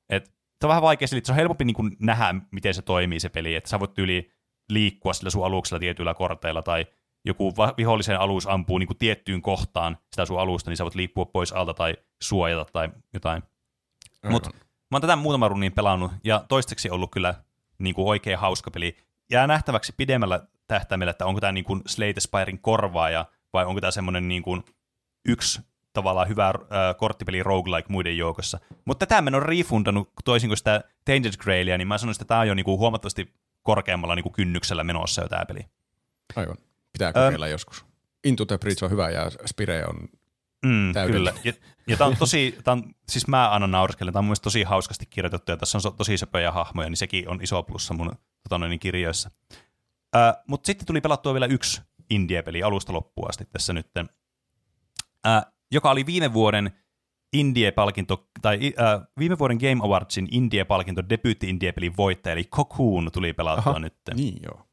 Et, se on vähän vaikea selittää, se on helpompi niin kuin nähdä, miten se toimii se peli, että sä voit yli liikkua sillä sun aluksella tietyillä korteilla, tai joku vihollisen alus ampuu niin kuin tiettyyn kohtaan sitä sun alusta, niin sä voit liippua pois alta tai suojata tai jotain. Mutta mä oon tätä muutaman runnin pelannut, ja toistaiseksi ollut kyllä niin kuin oikein hauska peli. Jää nähtäväksi pidemmällä tähtäimellä, että onko tämä niin kuin Slate Spirein korvaaja, vai onko tämä semmoinen niin kuin yksi tavallaan hyvä äh, korttipeli roguelike muiden joukossa. Mutta tätä mä en ole refundannut toisin kuin sitä Tainted Grailia, niin mä sanoisin, että tämä on jo niinku huomattavasti korkeammalla niinku kynnyksellä menossa jo tämä peli. Aivan. Pitää kokeilla joskus. Into the Breach on hyvä ja Spire on Mm, Täydellinen. kyllä. Ja, ja tämä on tosi, tää on, siis mä aina nauraskelen, tämä on mun mielestä tosi hauskasti kirjoitettu ja tässä on tosi söpöjä hahmoja, niin sekin on iso plussa mun tota, noin, niin kirjoissa. Äh, Mutta sitten tuli pelattua vielä yksi indie-peli alusta loppuun asti tässä nytten, äh, joka oli viime vuoden Indie-palkinto, tai äh, viime vuoden Game Awardsin Indie-palkinto debyytti Indie-pelin voittaja, eli Cocoon tuli pelattua Aha. nyt. Niin joo.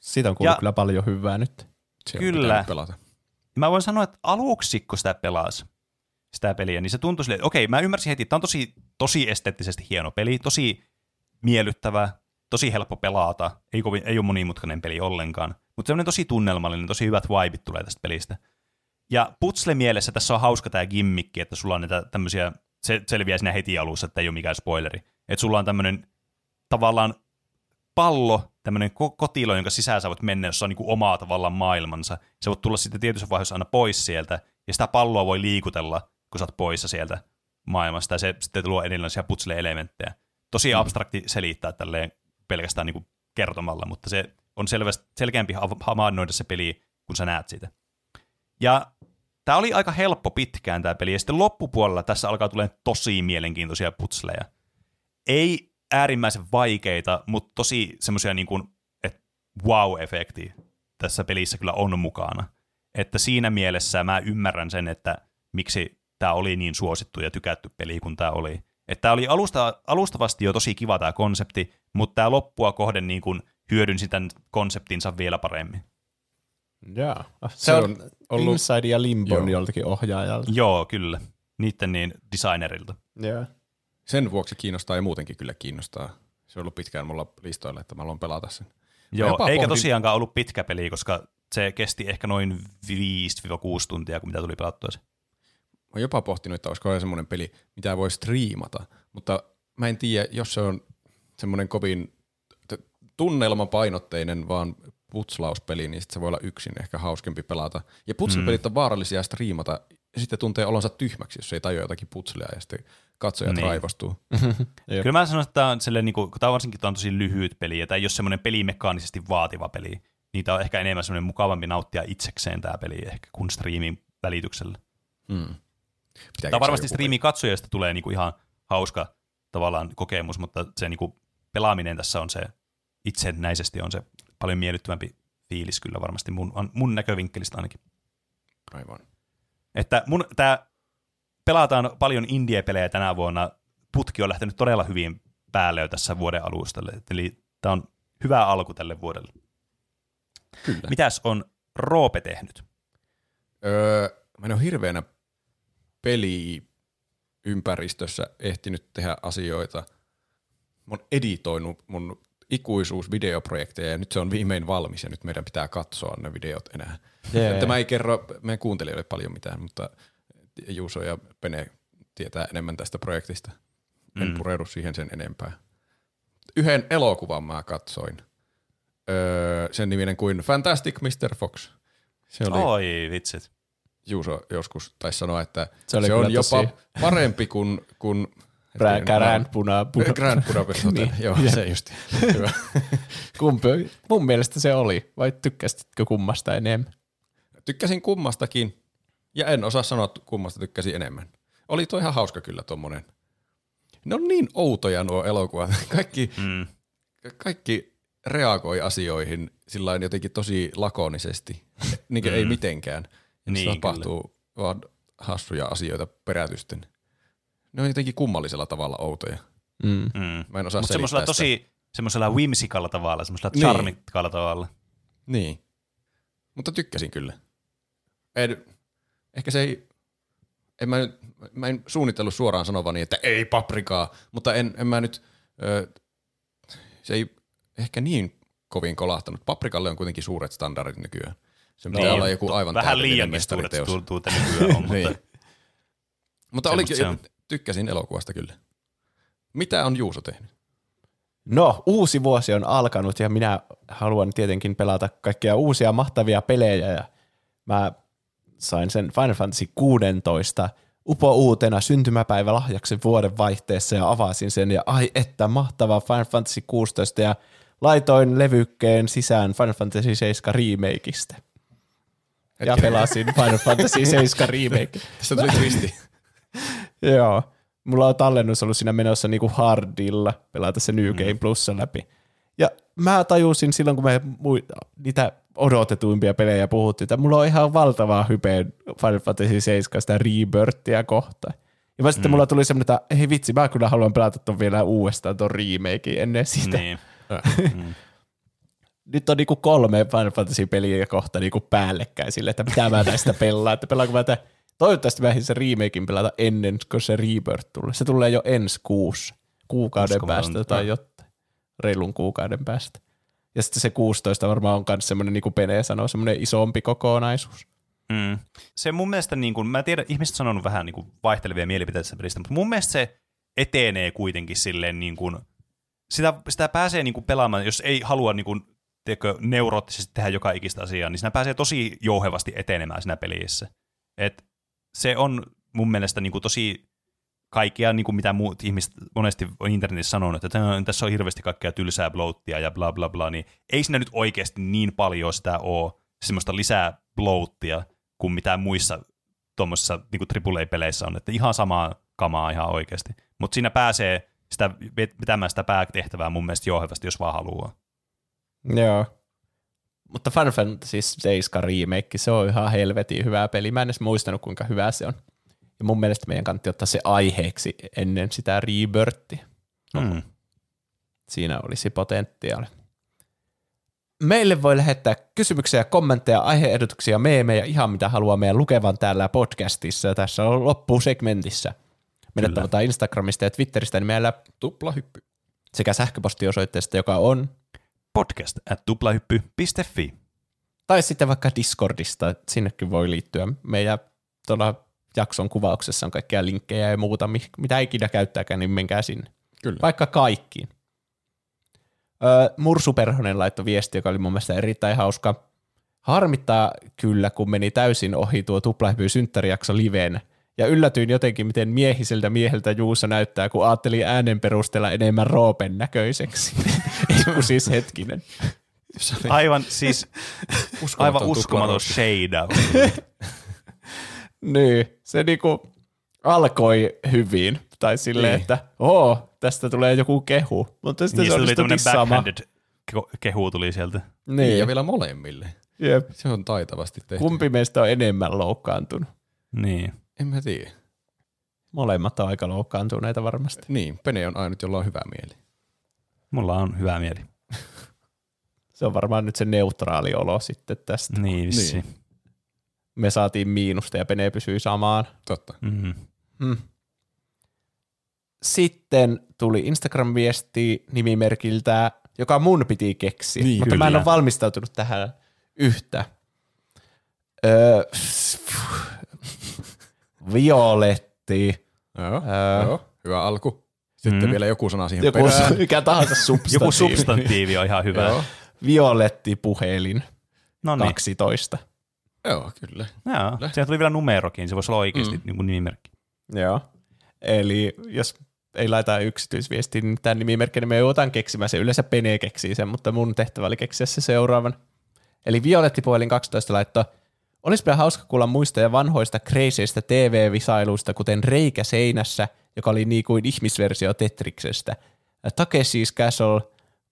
Siitä on kuullut Ja- kyllä paljon hyvää nyt. Se Kyllä. pelata. Mä voin sanoa, että aluksi, kun sitä pelasi, sitä peliä, niin se tuntui silleen, että okei, mä ymmärsin heti, että tämä on tosi, tosi esteettisesti hieno peli, tosi miellyttävä, tosi helppo pelata, ei, kovin, ei ole monimutkainen peli ollenkaan, mutta semmoinen tosi tunnelmallinen, tosi hyvät vibit tulee tästä pelistä. Ja putsle mielessä tässä on hauska tämä gimmikki, että sulla on näitä tämmöisiä, se selviää siinä heti alussa, että ei ole mikään spoileri, että sulla on tämmöinen tavallaan pallo, tämmöinen ko- kotilo, jonka sisään sä voit mennä, jossa on niin omaa tavallaan maailmansa. Sä voit tulla sitten tietyssä vaiheessa aina pois sieltä, ja sitä palloa voi liikutella, kun sä oot poissa sieltä maailmasta, ja se sitten luo erilaisia putsle-elementtejä. Tosi Mm. abstrakti selittää tälleen pelkästään niin kuin kertomalla, mutta se on selvästi, selkeämpi ha- havainnoida se peli, kun sä näet sitä. Ja tämä oli aika helppo pitkään tämä peli, ja sitten loppupuolella tässä alkaa tulemaan tosi mielenkiintoisia putsleja. Ei äärimmäisen vaikeita, mutta tosi semmoisia niin kuin, että wow-efekti tässä pelissä kyllä on mukana. Että siinä mielessä mä ymmärrän sen, että miksi tämä oli niin suosittu ja tykätty peli kuin tämä oli. Että tämä oli alusta, alustavasti jo tosi kiva tämä konsepti, mutta tämä loppua kohden niin kuin hyödynsi tämän konseptinsa vielä paremmin. Jaa. Se, Se on ollut Inside ja Limbon Joo. joltakin ohjaajalta. Joo, kyllä. Niiden niin designerilta. Joo. Sen vuoksi kiinnostaa ja muutenkin kyllä kiinnostaa. Se on ollut pitkään mulla listoilla, että mä haluan pelata sen. Joo, eikä pohdin- tosiaankaan ollut pitkä peli, koska se kesti ehkä noin 5-6 tuntia, kun mitä tuli pelattua se. Mä oon jopa pohtinut, että olisiko semmoinen peli, mitä voi striimata, mutta mä en tiedä, jos se on semmoinen kovin tunnelmapainotteinen vaan putslauspeli, niin sit se voi olla yksin ehkä hauskempi pelata. Ja putslepelit on vaarallisia striimata, ja sitten tuntee olonsa tyhmäksi, jos ei tajua jotakin putslia, ja sitten katsojat Niin. raivostuu. Kyllä mä sanon, että tämä on, silleen, niin kuin, tämä varsinkin tää on tosi lyhyt peli, ja tämä ei ole semmoinen pelimekaanisesti vaativa peli, niin tämä on ehkä enemmän semmoinen mukavampi nauttia itsekseen tämä peli ehkä kuin striimin välityksellä. Hmm. Tämä on varmasti striimin katsojasta tulee niinku ihan hauska tavallaan kokemus, mutta se niinku pelaaminen tässä on se itsenäisesti on se paljon miellyttävämpi fiilis kyllä varmasti mun, mun näkövinkkelistä ainakin. Aivan. Että mun tää pelataan paljon indie-pelejä tänä vuonna. Putki on lähtenyt todella hyvin päälle jo tässä vuoden alusta. Eli tämä on hyvä alku tälle vuodelle. Kyllä. Mitäs on Roope tehnyt? Öö, mä en ole hirveänä peliympäristössä ehtinyt tehdä asioita. Mä oon editoinut mun ikuisuusvideoprojekteja ja nyt se on viimein valmis ja nyt meidän pitää katsoa ne videot enää. Jee. Tämä ei kerro meidän kuuntelijoille paljon mitään, mutta Juuso ja Pene tietää enemmän tästä projektista. En Mm. pureudu siihen sen enempää. Yhden elokuvan mä katsoin. Öö, sen niminen kuin Fantastic Mr. Fox. Se oli Oi vitsit. Juuso joskus taisi sanoa, että Se se, on jopa parempi kuin, kuin Brä- Grand Puna, puna. Grand Budapest Hotel. Niin. Joo, se just. Hyvä. Kumpi, mun mielestä se oli, vai tykkäsitkö kummasta enemmän? Tykkäsin kummastakin, ja en osaa sanoa, että kummasta tykkäsin enemmän. Oli toi ihan hauska kyllä tommonen. Ne on niin outoja nuo elokuvat. Kaikki, Mm. kaikki reagoi asioihin sillä jotenkin tosi lakonisesti, niin kuin ei mitenkään. Ja Niin, niin, tapahtuu vaan hassuja asioita perätysten. Ne on jotenkin kummallisella tavalla outoja. Mm. Mm. Mä en osaa Mutta selittää semmoisella tosi semmoisella whimsicalla tavalla, semmoisella Niin. charmikalla tavalla. Niin. Mutta tykkäsin kyllä. En, ehkä se ei, en mä, nyt, mä en suunnitellut suoraan sanovani, että ei paprikaa, mutta en, en mä nyt, ö, se ei ehkä niin kovin kolahtanut. Paprikalle on kuitenkin suuret standardit nykyään. Se pitää olla joku aivan Vähän liiankin suuret mestariteos. tuntuu että nykyään on, mutta Niin. Mutta Semmosta oli, se on. Tykkäsin elokuvasta kyllä. Mitä on Juuso tehnyt? No, uusi vuosi on alkanut ja minä haluan tietenkin pelata kaikkia uusia mahtavia pelejä ja mä sain sen Final Fantasy 16 upo uutena syntymäpäivä lahjaksi vuoden vaihteessa ja avasin sen ja ai että mahtava Final Fantasy 16 ja laitoin levykkeen sisään Final Fantasy 7 remakeista. Ja pelasin Final Fantasy 7 remake. Tässä tuli twisti. Joo. Mulla on tallennus ollut siinä menossa niinku hardilla pelata se New Game Plussa läpi. Ja mä tajusin silloin, kun me niitä odotetuimpia pelejä puhuttiin, että mulla on ihan valtavaa hypeä Final Fantasy 7 sitä Rebirthia kohtaan. Ja mä sitten mulla tuli semmoinen, että hei vitsi, mä kyllä haluan pelata ton vielä uudestaan ton remakein ennen sitä. niin. Nyt on niinku kolme Final Fantasy-peliä kohta niinku päällekkäin sille, että mitä mä näistä pelaan. Että pelaanko mä tätä, toivottavasti mä sen remakein pelata ennen kuin se Rebirth tulee. Se tulee jo ensi kuussa, kuukauden Uskomatonta. päästä tai jotain, reilun kuukauden päästä. Ja sitten se 16 varmaan on myös semmoinen, niin kuin Pene sanoo, semmoinen isompi kokonaisuus. Mm. Se mun mielestä, niin kuin, mä tiedän, ihmiset on sanonut vähän niin kuin, vaihtelevia mielipiteitä pelistä, mutta mun mielestä se etenee kuitenkin silleen, niin kuin, sitä, sitä pääsee niin kuin, pelaamaan, jos ei halua niin kuin, tiedätkö, neuroottisesti tehdä joka ikistä asiaa, niin siinä pääsee tosi jouhevasti etenemään siinä pelissä. Et se on mun mielestä niin kuin tosi kaikkea, niin kuin mitä muut ihmiset monesti on internetissä sanonut, että "Tää- tässä on hirveästi kaikkea tylsää bloattia ja bla bla bla, niin ei siinä nyt oikeasti niin paljon sitä ole semmoista lisää bloattia kuin mitä muissa tuommoisissa niin AAA-peleissä on, että ihan samaa kamaa ihan oikeasti. Mutta siinä pääsee sitä, vet- vetämään sitä päätehtävää mun mielestä jouhevasti, jos vaan haluaa. Joo. Mutta Final Fantasy 7 remake, se on ihan helvetin hyvä peli. Mä en edes muistanut, kuinka hyvä se on. Ja mun mielestä meidän kannatti ottaa se aiheeksi ennen sitä rebirthia. Mm. Siinä olisi potentiaali. Meille voi lähettää kysymyksiä, kommentteja, aiheehdotuksia, meemejä, ihan mitä haluaa meidän lukevan täällä podcastissa. Tässä on loppusegmentissä. Meidät tavataan Instagramista ja Twitteristä nimellä Tuplahyppy. sekä sähköpostiosoitteesta, joka on, Podcast at tuplahyppy.fi. tai sitten vaikka Discordista, sinnekin voi liittyä. Meidän tuolla jakson kuvauksessa on kaikkia linkkejä ja muuta, mi- mitä ikinä käyttääkään, niin menkää sinne. Kyllä. Vaikka kaikkiin. Öö, Mursu Perhonen laittoi viesti, joka oli mun mielestä erittäin hauska. Harmittaa kyllä, kun meni täysin ohi tuo tuplahypy synttärijakso liveen. Ja yllätyin jotenkin, miten miehiseltä mieheltä Juuso näyttää, kun ajattelin äänen perusteella enemmän Roopen näköiseksi. Ei kun siis hetkinen. Aivan siis aivan uskomaton shade. Niin, se niinku alkoi hyvin. Tai silleen, Niin. että oo, tästä tulee joku kehu. Mutta sitten Niin se se tuli onnistui tämmöinen kehu tuli sieltä. Niin. Niin, Ja vielä molemmille. jep. Se on taitavasti tehty. Kumpi meistä on enemmän loukkaantunut? Niin. En mä tiedä. Molemmat on aika loukkaantuneita varmasti. Niin, Pene on ainut, jolla on hyvä mieli. Mulla on hyvä mieli. Se on varmaan nyt se neutraali olo sitten tästä. Niin, vissi. Niin. Me saatiin miinusta ja Pene pysyi samaan. Totta. Mm. Hmm. Sitten tuli Instagram-viesti nimimerkiltä, joka mun piti keksiä, Niin, mutta mä en kyllä. ole valmistautunut tähän yhtä. Öö, Violetti. Joo. Ää. Joo. Hyvä alku. Sitten Mm. vielä joku sana siihen Joku, perään. mikä tahansa substantiivi. Joku substantiivi on ihan hyvä. Joo. Violetti puhelin No niin. 12. Joo, kyllä. Joo. Siinä tuli vielä numerokin, se voisi olla oikeasti mm. niin nimimerkki. Joo. Eli jos ei laita yksityisviestiä, niin tämän nimimerkkinä me joudutaan keksimään se. Yleensä Pene keksii sen, mutta mun tehtävä oli keksiä se seuraavan. Eli Violetti puhelin 12 laittoi, Olisipa hauska kuulla muistoja vanhoista kreiseistä TV-visailuista, kuten Reikä seinässä, joka oli niin kuin ihmisversio Tetriksestä. Takeshi's Castle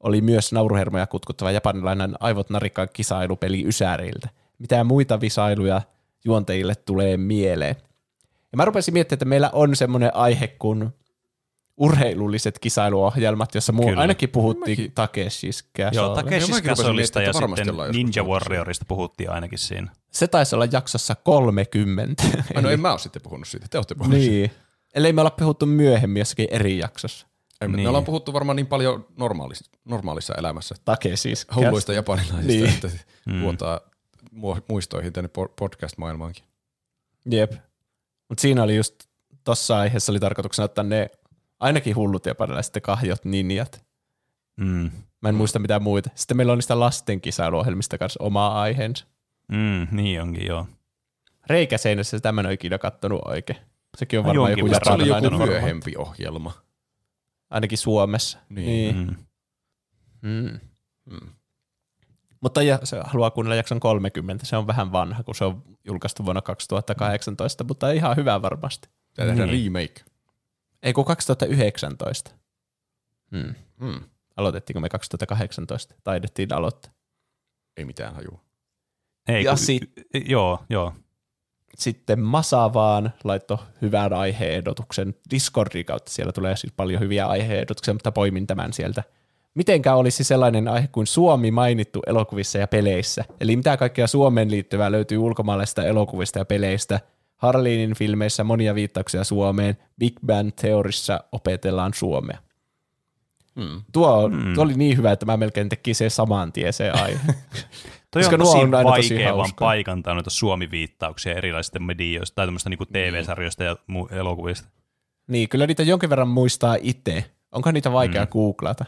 oli myös nauruhermoja kutkuttava japanilainen aivot narikkaan kisailupeli Ysäriltä. Mitä muita visailuja juonteille tulee mieleen? Ja mä rupesin miettimään, että meillä on semmoinen aihe kuin urheilulliset kisailuohjelmat, jossa muu, Kyllä. ainakin puhuttiin Takeshi's Castle. Joo, Joo, mäkin Takeshis Castleista miettimään, ja että varmasti sitten ollaan Ninja Warriorista puhuttiin ainakin siinä. Se taisi olla jaksossa 30. Ai, no en mä ole sitten puhunut siitä. Te olette siitä. niin. Ellei me olla puhuttu myöhemmin jossakin eri jaksossa. Ei, niin. Me ollaan puhuttu varmaan niin paljon normaalissa, normaalissa elämässä. Takeshi's Hulluista japanilaisista, Niin. että Mm. vuotaa mu- muistoihin tänne po- podcast-maailmaankin. Jep. Mutta siinä oli just, tossa aiheessa oli tarkoituksena ottaa ne ainakin hullut japanilaiset ja kahjot ninjat. Mm. Mä en muista mitään muita. Sitten meillä on niistä lasten kisailuohjelmista kanssa oma aiheensa. Mm, niin onkin, joo. Reikäseinässä sitä mä en ole ikinä kattonut oikein. Sekin on varmaan joku verran. Se oli joku japanilainen myöhempi ohjelma. Ainakin Suomessa. Niin. Mm. Mm. Mm. Mutta ja, se haluaa kuunnella jakson 30. Se on vähän vanha, kun se on julkaistu vuonna 2018, mutta ihan hyvä varmasti. Pitää tehdä Niin. remake. Ei kun 2019. Hmm. Mm. Aloitettiinko me 2018? Taidettiin aloittaa. Ei mitään hajua. Ei, Ja kun, sit- joo, joo. Sitten Masavaan laitto hyvän aiheehdotuksen Discordin kautta. Siellä tulee siis paljon hyviä aiheehdotuksia, mutta poimin tämän sieltä. Mitenkä olisi sellainen aihe kuin Suomi mainittu elokuvissa ja peleissä? Eli mitä kaikkea Suomeen liittyvää löytyy ulkomaalaisista elokuvista ja peleistä? Harlinin filmeissä monia viittauksia Suomeen. Big Bang Theorissa opetellaan suomea. Mm. Tuo, Mm. tuo oli niin hyvä, että mä melkein tekin se saman tien se aihe. Toi Koska on tosi on aina tosi vaikea vaan hauskaa. paikantaa noita Suomi-viittauksia erilaisista medioista tai tämmöistä niinku TV-sarjoista ja mu- elokuvista. niin, kyllä niitä jonkin verran muistaa itse. Onko niitä vaikea Mm. googlata?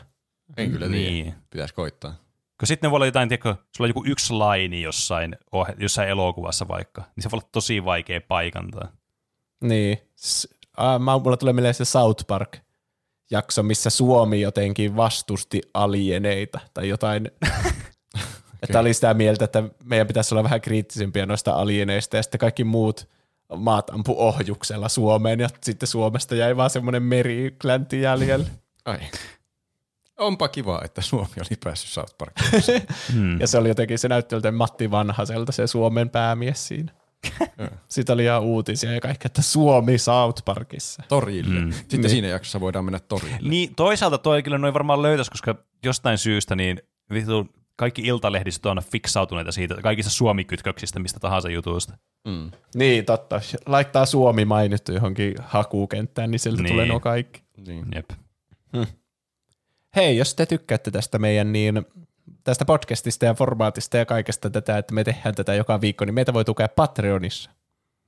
En kyllä tiedä. Niin. Pitäisi koittaa. Kun sitten ne voi olla jotain, tiedätkö, sulla on joku yksi laini jossain, jossain elokuvassa vaikka, niin se voi olla tosi vaikea paikantaa. Niin. Äh, mä, mulla tulee mieleen se South Park jakso, missä Suomi jotenkin vastusti alieneita tai jotain. Että oli sitä mieltä, että meidän pitäisi olla vähän kriittisempiä noista alieneista ja sitten kaikki muut maat ampu ohjuksella Suomeen ja sitten Suomesta jäi vaan semmoinen meriklänti jäljelle. Ai. Onpa kiva, että Suomi oli päässyt South Parkiin. Ja se oli jotenkin, se näytti joltain Matti Vanhaselta se Suomen päämies siinä. Sitten oli ihan uutisia ja kaikkea, että Suomi South Parkissa. Torille. Mm. Sitten niin. siinä jaksossa voidaan mennä torille. Niin, toisaalta toi kyllä noin varmaan löytäisi, koska jostain syystä niin vittu, kaikki iltalehdistöt on aina fiksautuneita siitä, kaikista suomikytköksistä, mistä tahansa jutuista. Mm. Niin, totta. Laittaa Suomi mainittu johonkin hakukenttään, niin sieltä Niin. tulee nuo kaikki. Niin. Jep. Hei, jos te tykkäätte tästä meidän niin tästä podcastista ja formaatista ja kaikesta tätä, että me tehdään tätä joka viikko, niin meitä voi tukea Patreonissa.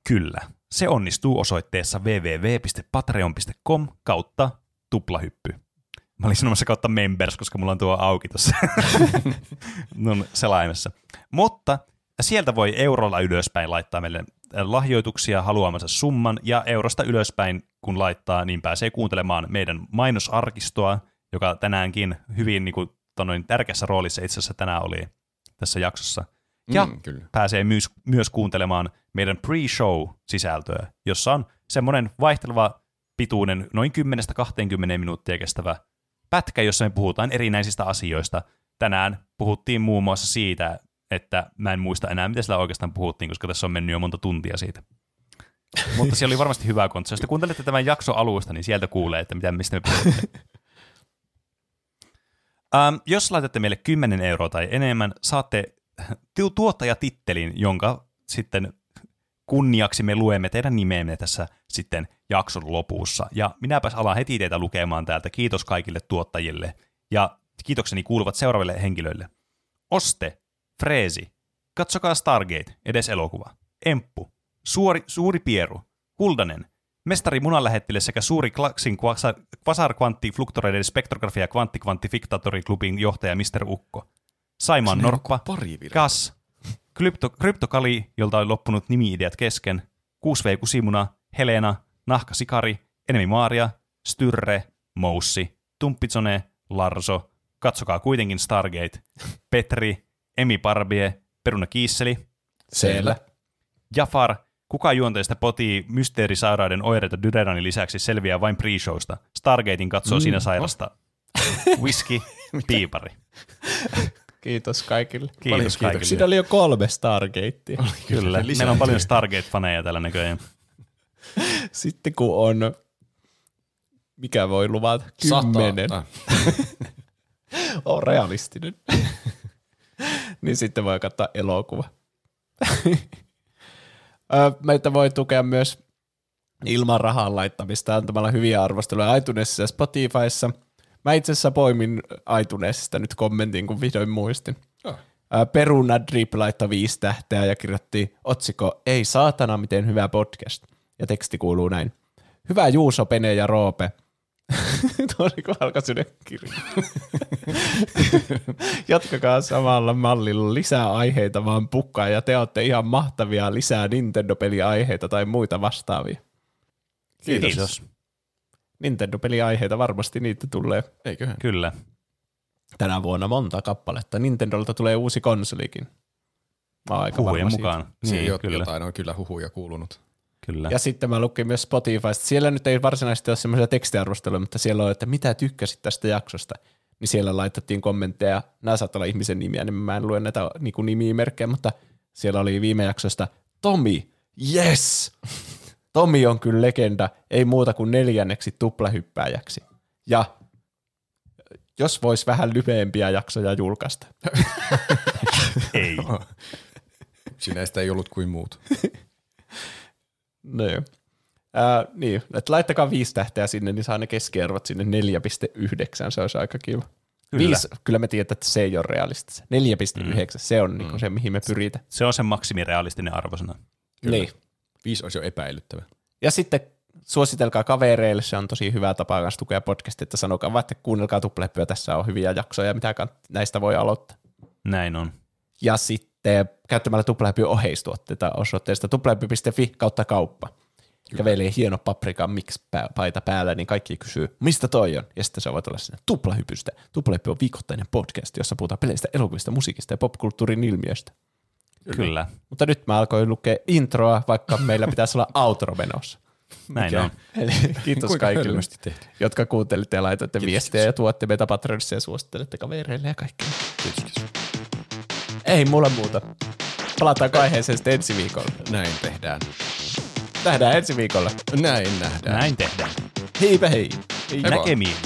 Kyllä. Se onnistuu osoitteessa www.patreon.com kautta tuplahyppy. Mä olin sanomassa kautta members, koska mulla on tuo auki tuossa selaimessa. Mutta sieltä voi eurolla ylöspäin laittaa meille lahjoituksia haluamansa summan, ja eurosta ylöspäin, kun laittaa, niin pääsee kuuntelemaan meidän mainosarkistoa, joka tänäänkin hyvin niin kuin, noin tärkeässä roolissa itse asiassa tänään oli tässä jaksossa. Ja Mm, kyllä. pääsee myös, myös kuuntelemaan meidän pre-show-sisältöä, jossa on semmoinen vaihteleva pituinen, noin 10-20 minuuttia kestävä pätkä, jossa me puhutaan erinäisistä asioista. Tänään puhuttiin muun muassa siitä, että mä en muista enää, mitä sillä oikeastaan puhuttiin, koska tässä on mennyt jo monta tuntia siitä. Mutta siellä oli varmasti hyvä kontsa. Jos te kuuntelette tämän jakson alusta, niin sieltä kuulee, että mitä, mistä me puhumme. Um, jos laitatte meille 10 euroa tai enemmän, saatte tu- tuottajatittelin, jonka sitten kunniaksi me luemme teidän nimeenne tässä sitten jakson lopussa. Ja minäpäs alan heti teitä lukemaan täältä. Kiitos kaikille tuottajille. Ja kiitokseni kuuluvat seuraaville henkilöille. Oste, Freesi, Katsokaa Stargate, edes elokuva. Emppu, Suori, Suuri Pieru, Kuldanen, Mestari munanlähettiläs sekä suuri Klaksin Quasar Quantti Fluktoreiden spektrografia kvanttikvanttifiktaattoriklubin johtaja Mr. Ukko. Saimaan on Norppa. Kas, Krypto, Kryptokali, jolta on loppunut nimi-ideat kesken, 6V Kusimuna, Helena, Nahka Sikari, Enemi Maaria, Styrre, Moussi, Tumppitsone, Larso, Katsokaa kuitenkin Stargate, Petri, Emi Parbie, Peruna Kiisseli, Siellä. Jafar, kuka juonteista potii mysteerisairauden oireita Dyreranin lisäksi selviää vain pre-showsta. Stargatein katsoo mm, siinä sairasta. Whisky, piipari. Kiitos kaikille. Kiitos kaikille. Siinä oli jo kolme Stargatea. Kyllä, meillä on paljon Stargate-faneja tällä näköjään. Sitten kun on, mikä voi luvata, kymmenen, Sata. on realistinen, niin sitten voi katsoa elokuva. Meitä voi tukea myös ilman rahan laittamista antamalla hyviä arvosteluja iTunesissa ja Spotifyssa. Mä itse asiassa poimin iTunesista nyt kommentin, kun vihdoin muistin. Ää, Peruna Drip laittoi viisi tähteä ja kirjoitti otsikko Ei saatana, miten hyvä podcast. Ja teksti kuuluu näin. Hyvä Juuso, Pene ja Roope. Tuo oli kun alkoi kirja. Jatkakaa samalla mallilla lisää aiheita vaan pukkaa ja te olette ihan mahtavia lisää Nintendo-peliaiheita tai muita vastaavia. Kiitos. Kiitos. Nintendo-peliaiheita varmasti niitä tulee Eiköhän. Kyllä. tänä vuonna monta kappaletta. Nintendolta tulee uusi konsolikin. Mä aika Huhujen varma siitä. mukaan. Niin, jot- kyllä. jotain on kyllä huhuja kuulunut. Kyllä. Ja sitten mä lukin myös Spotifysta. Siellä nyt ei varsinaisesti ole semmoisia tekstiarvosteluja, mutta siellä on, että mitä tykkäsit tästä jaksosta. Niin siellä laitettiin kommentteja. Nämä saattaa olla ihmisen nimiä, niin mä en lue näitä niin kuin nimimerkkejä, mutta siellä oli viime jaksosta Tomi, yes! Tomi on kyllä legenda, ei muuta kuin neljänneksi tuplahyppääjäksi. Ja jos vois vähän lyhyempiä jaksoja julkaista. Ei. Näistä ei ollut kuin muut. No joo. Ää, niin, että laittakaa viisi tähteä sinne, niin saa ne keskiarvot sinne 4,9, se olisi aika kiva. Kyllä. Viisi, kyllä me tiedetään, että se ei ole realistista. 4,9, mm. se on niin se, mihin me pyritään. Se on se maksimirealistinen arvosana. Kyllä. Niin. Viisi olisi jo epäilyttävä. Ja sitten suositelkaa kavereille, se on tosi hyvä tapa kanssa tukea podcastia, että sanokaa vaan, että kuunnelkaa tuplepyä, tässä on hyviä jaksoja, mitä näistä voi aloittaa. Näin on. Ja sitten käyttämällä tuplepyä oheistuotteita osoitteesta tuplepy.fi kautta kauppa. kävelee hieno paprika mix paita päällä, niin kaikki kysyy, mistä toi on? Ja sitten se voi tulla sinne tuplahypystä. Tuplahyppy on viikoittainen podcast, jossa puhutaan peleistä, elokuvista, musiikista ja popkulttuurin ilmiöistä. Kyllä. Mutta nyt mä alkoin lukea introa, vaikka meillä pitäisi olla outro menossa. Näin on. Eli kiitos Kuinka kaikille, jotka kuuntelitte ja laitoitte viestiä ja tuotte meitä Patreonissa ja suosittelette kavereille ja kaikkea. Kiitos, kiitos. Ei mulla muuta. Palataanko aiheeseen sitten ensi viikolla? Näin tehdään. Nähdään ensi viikolla. Näin nähdään. Näin tehdään. Heipä hei! Heippa. Näkemiin.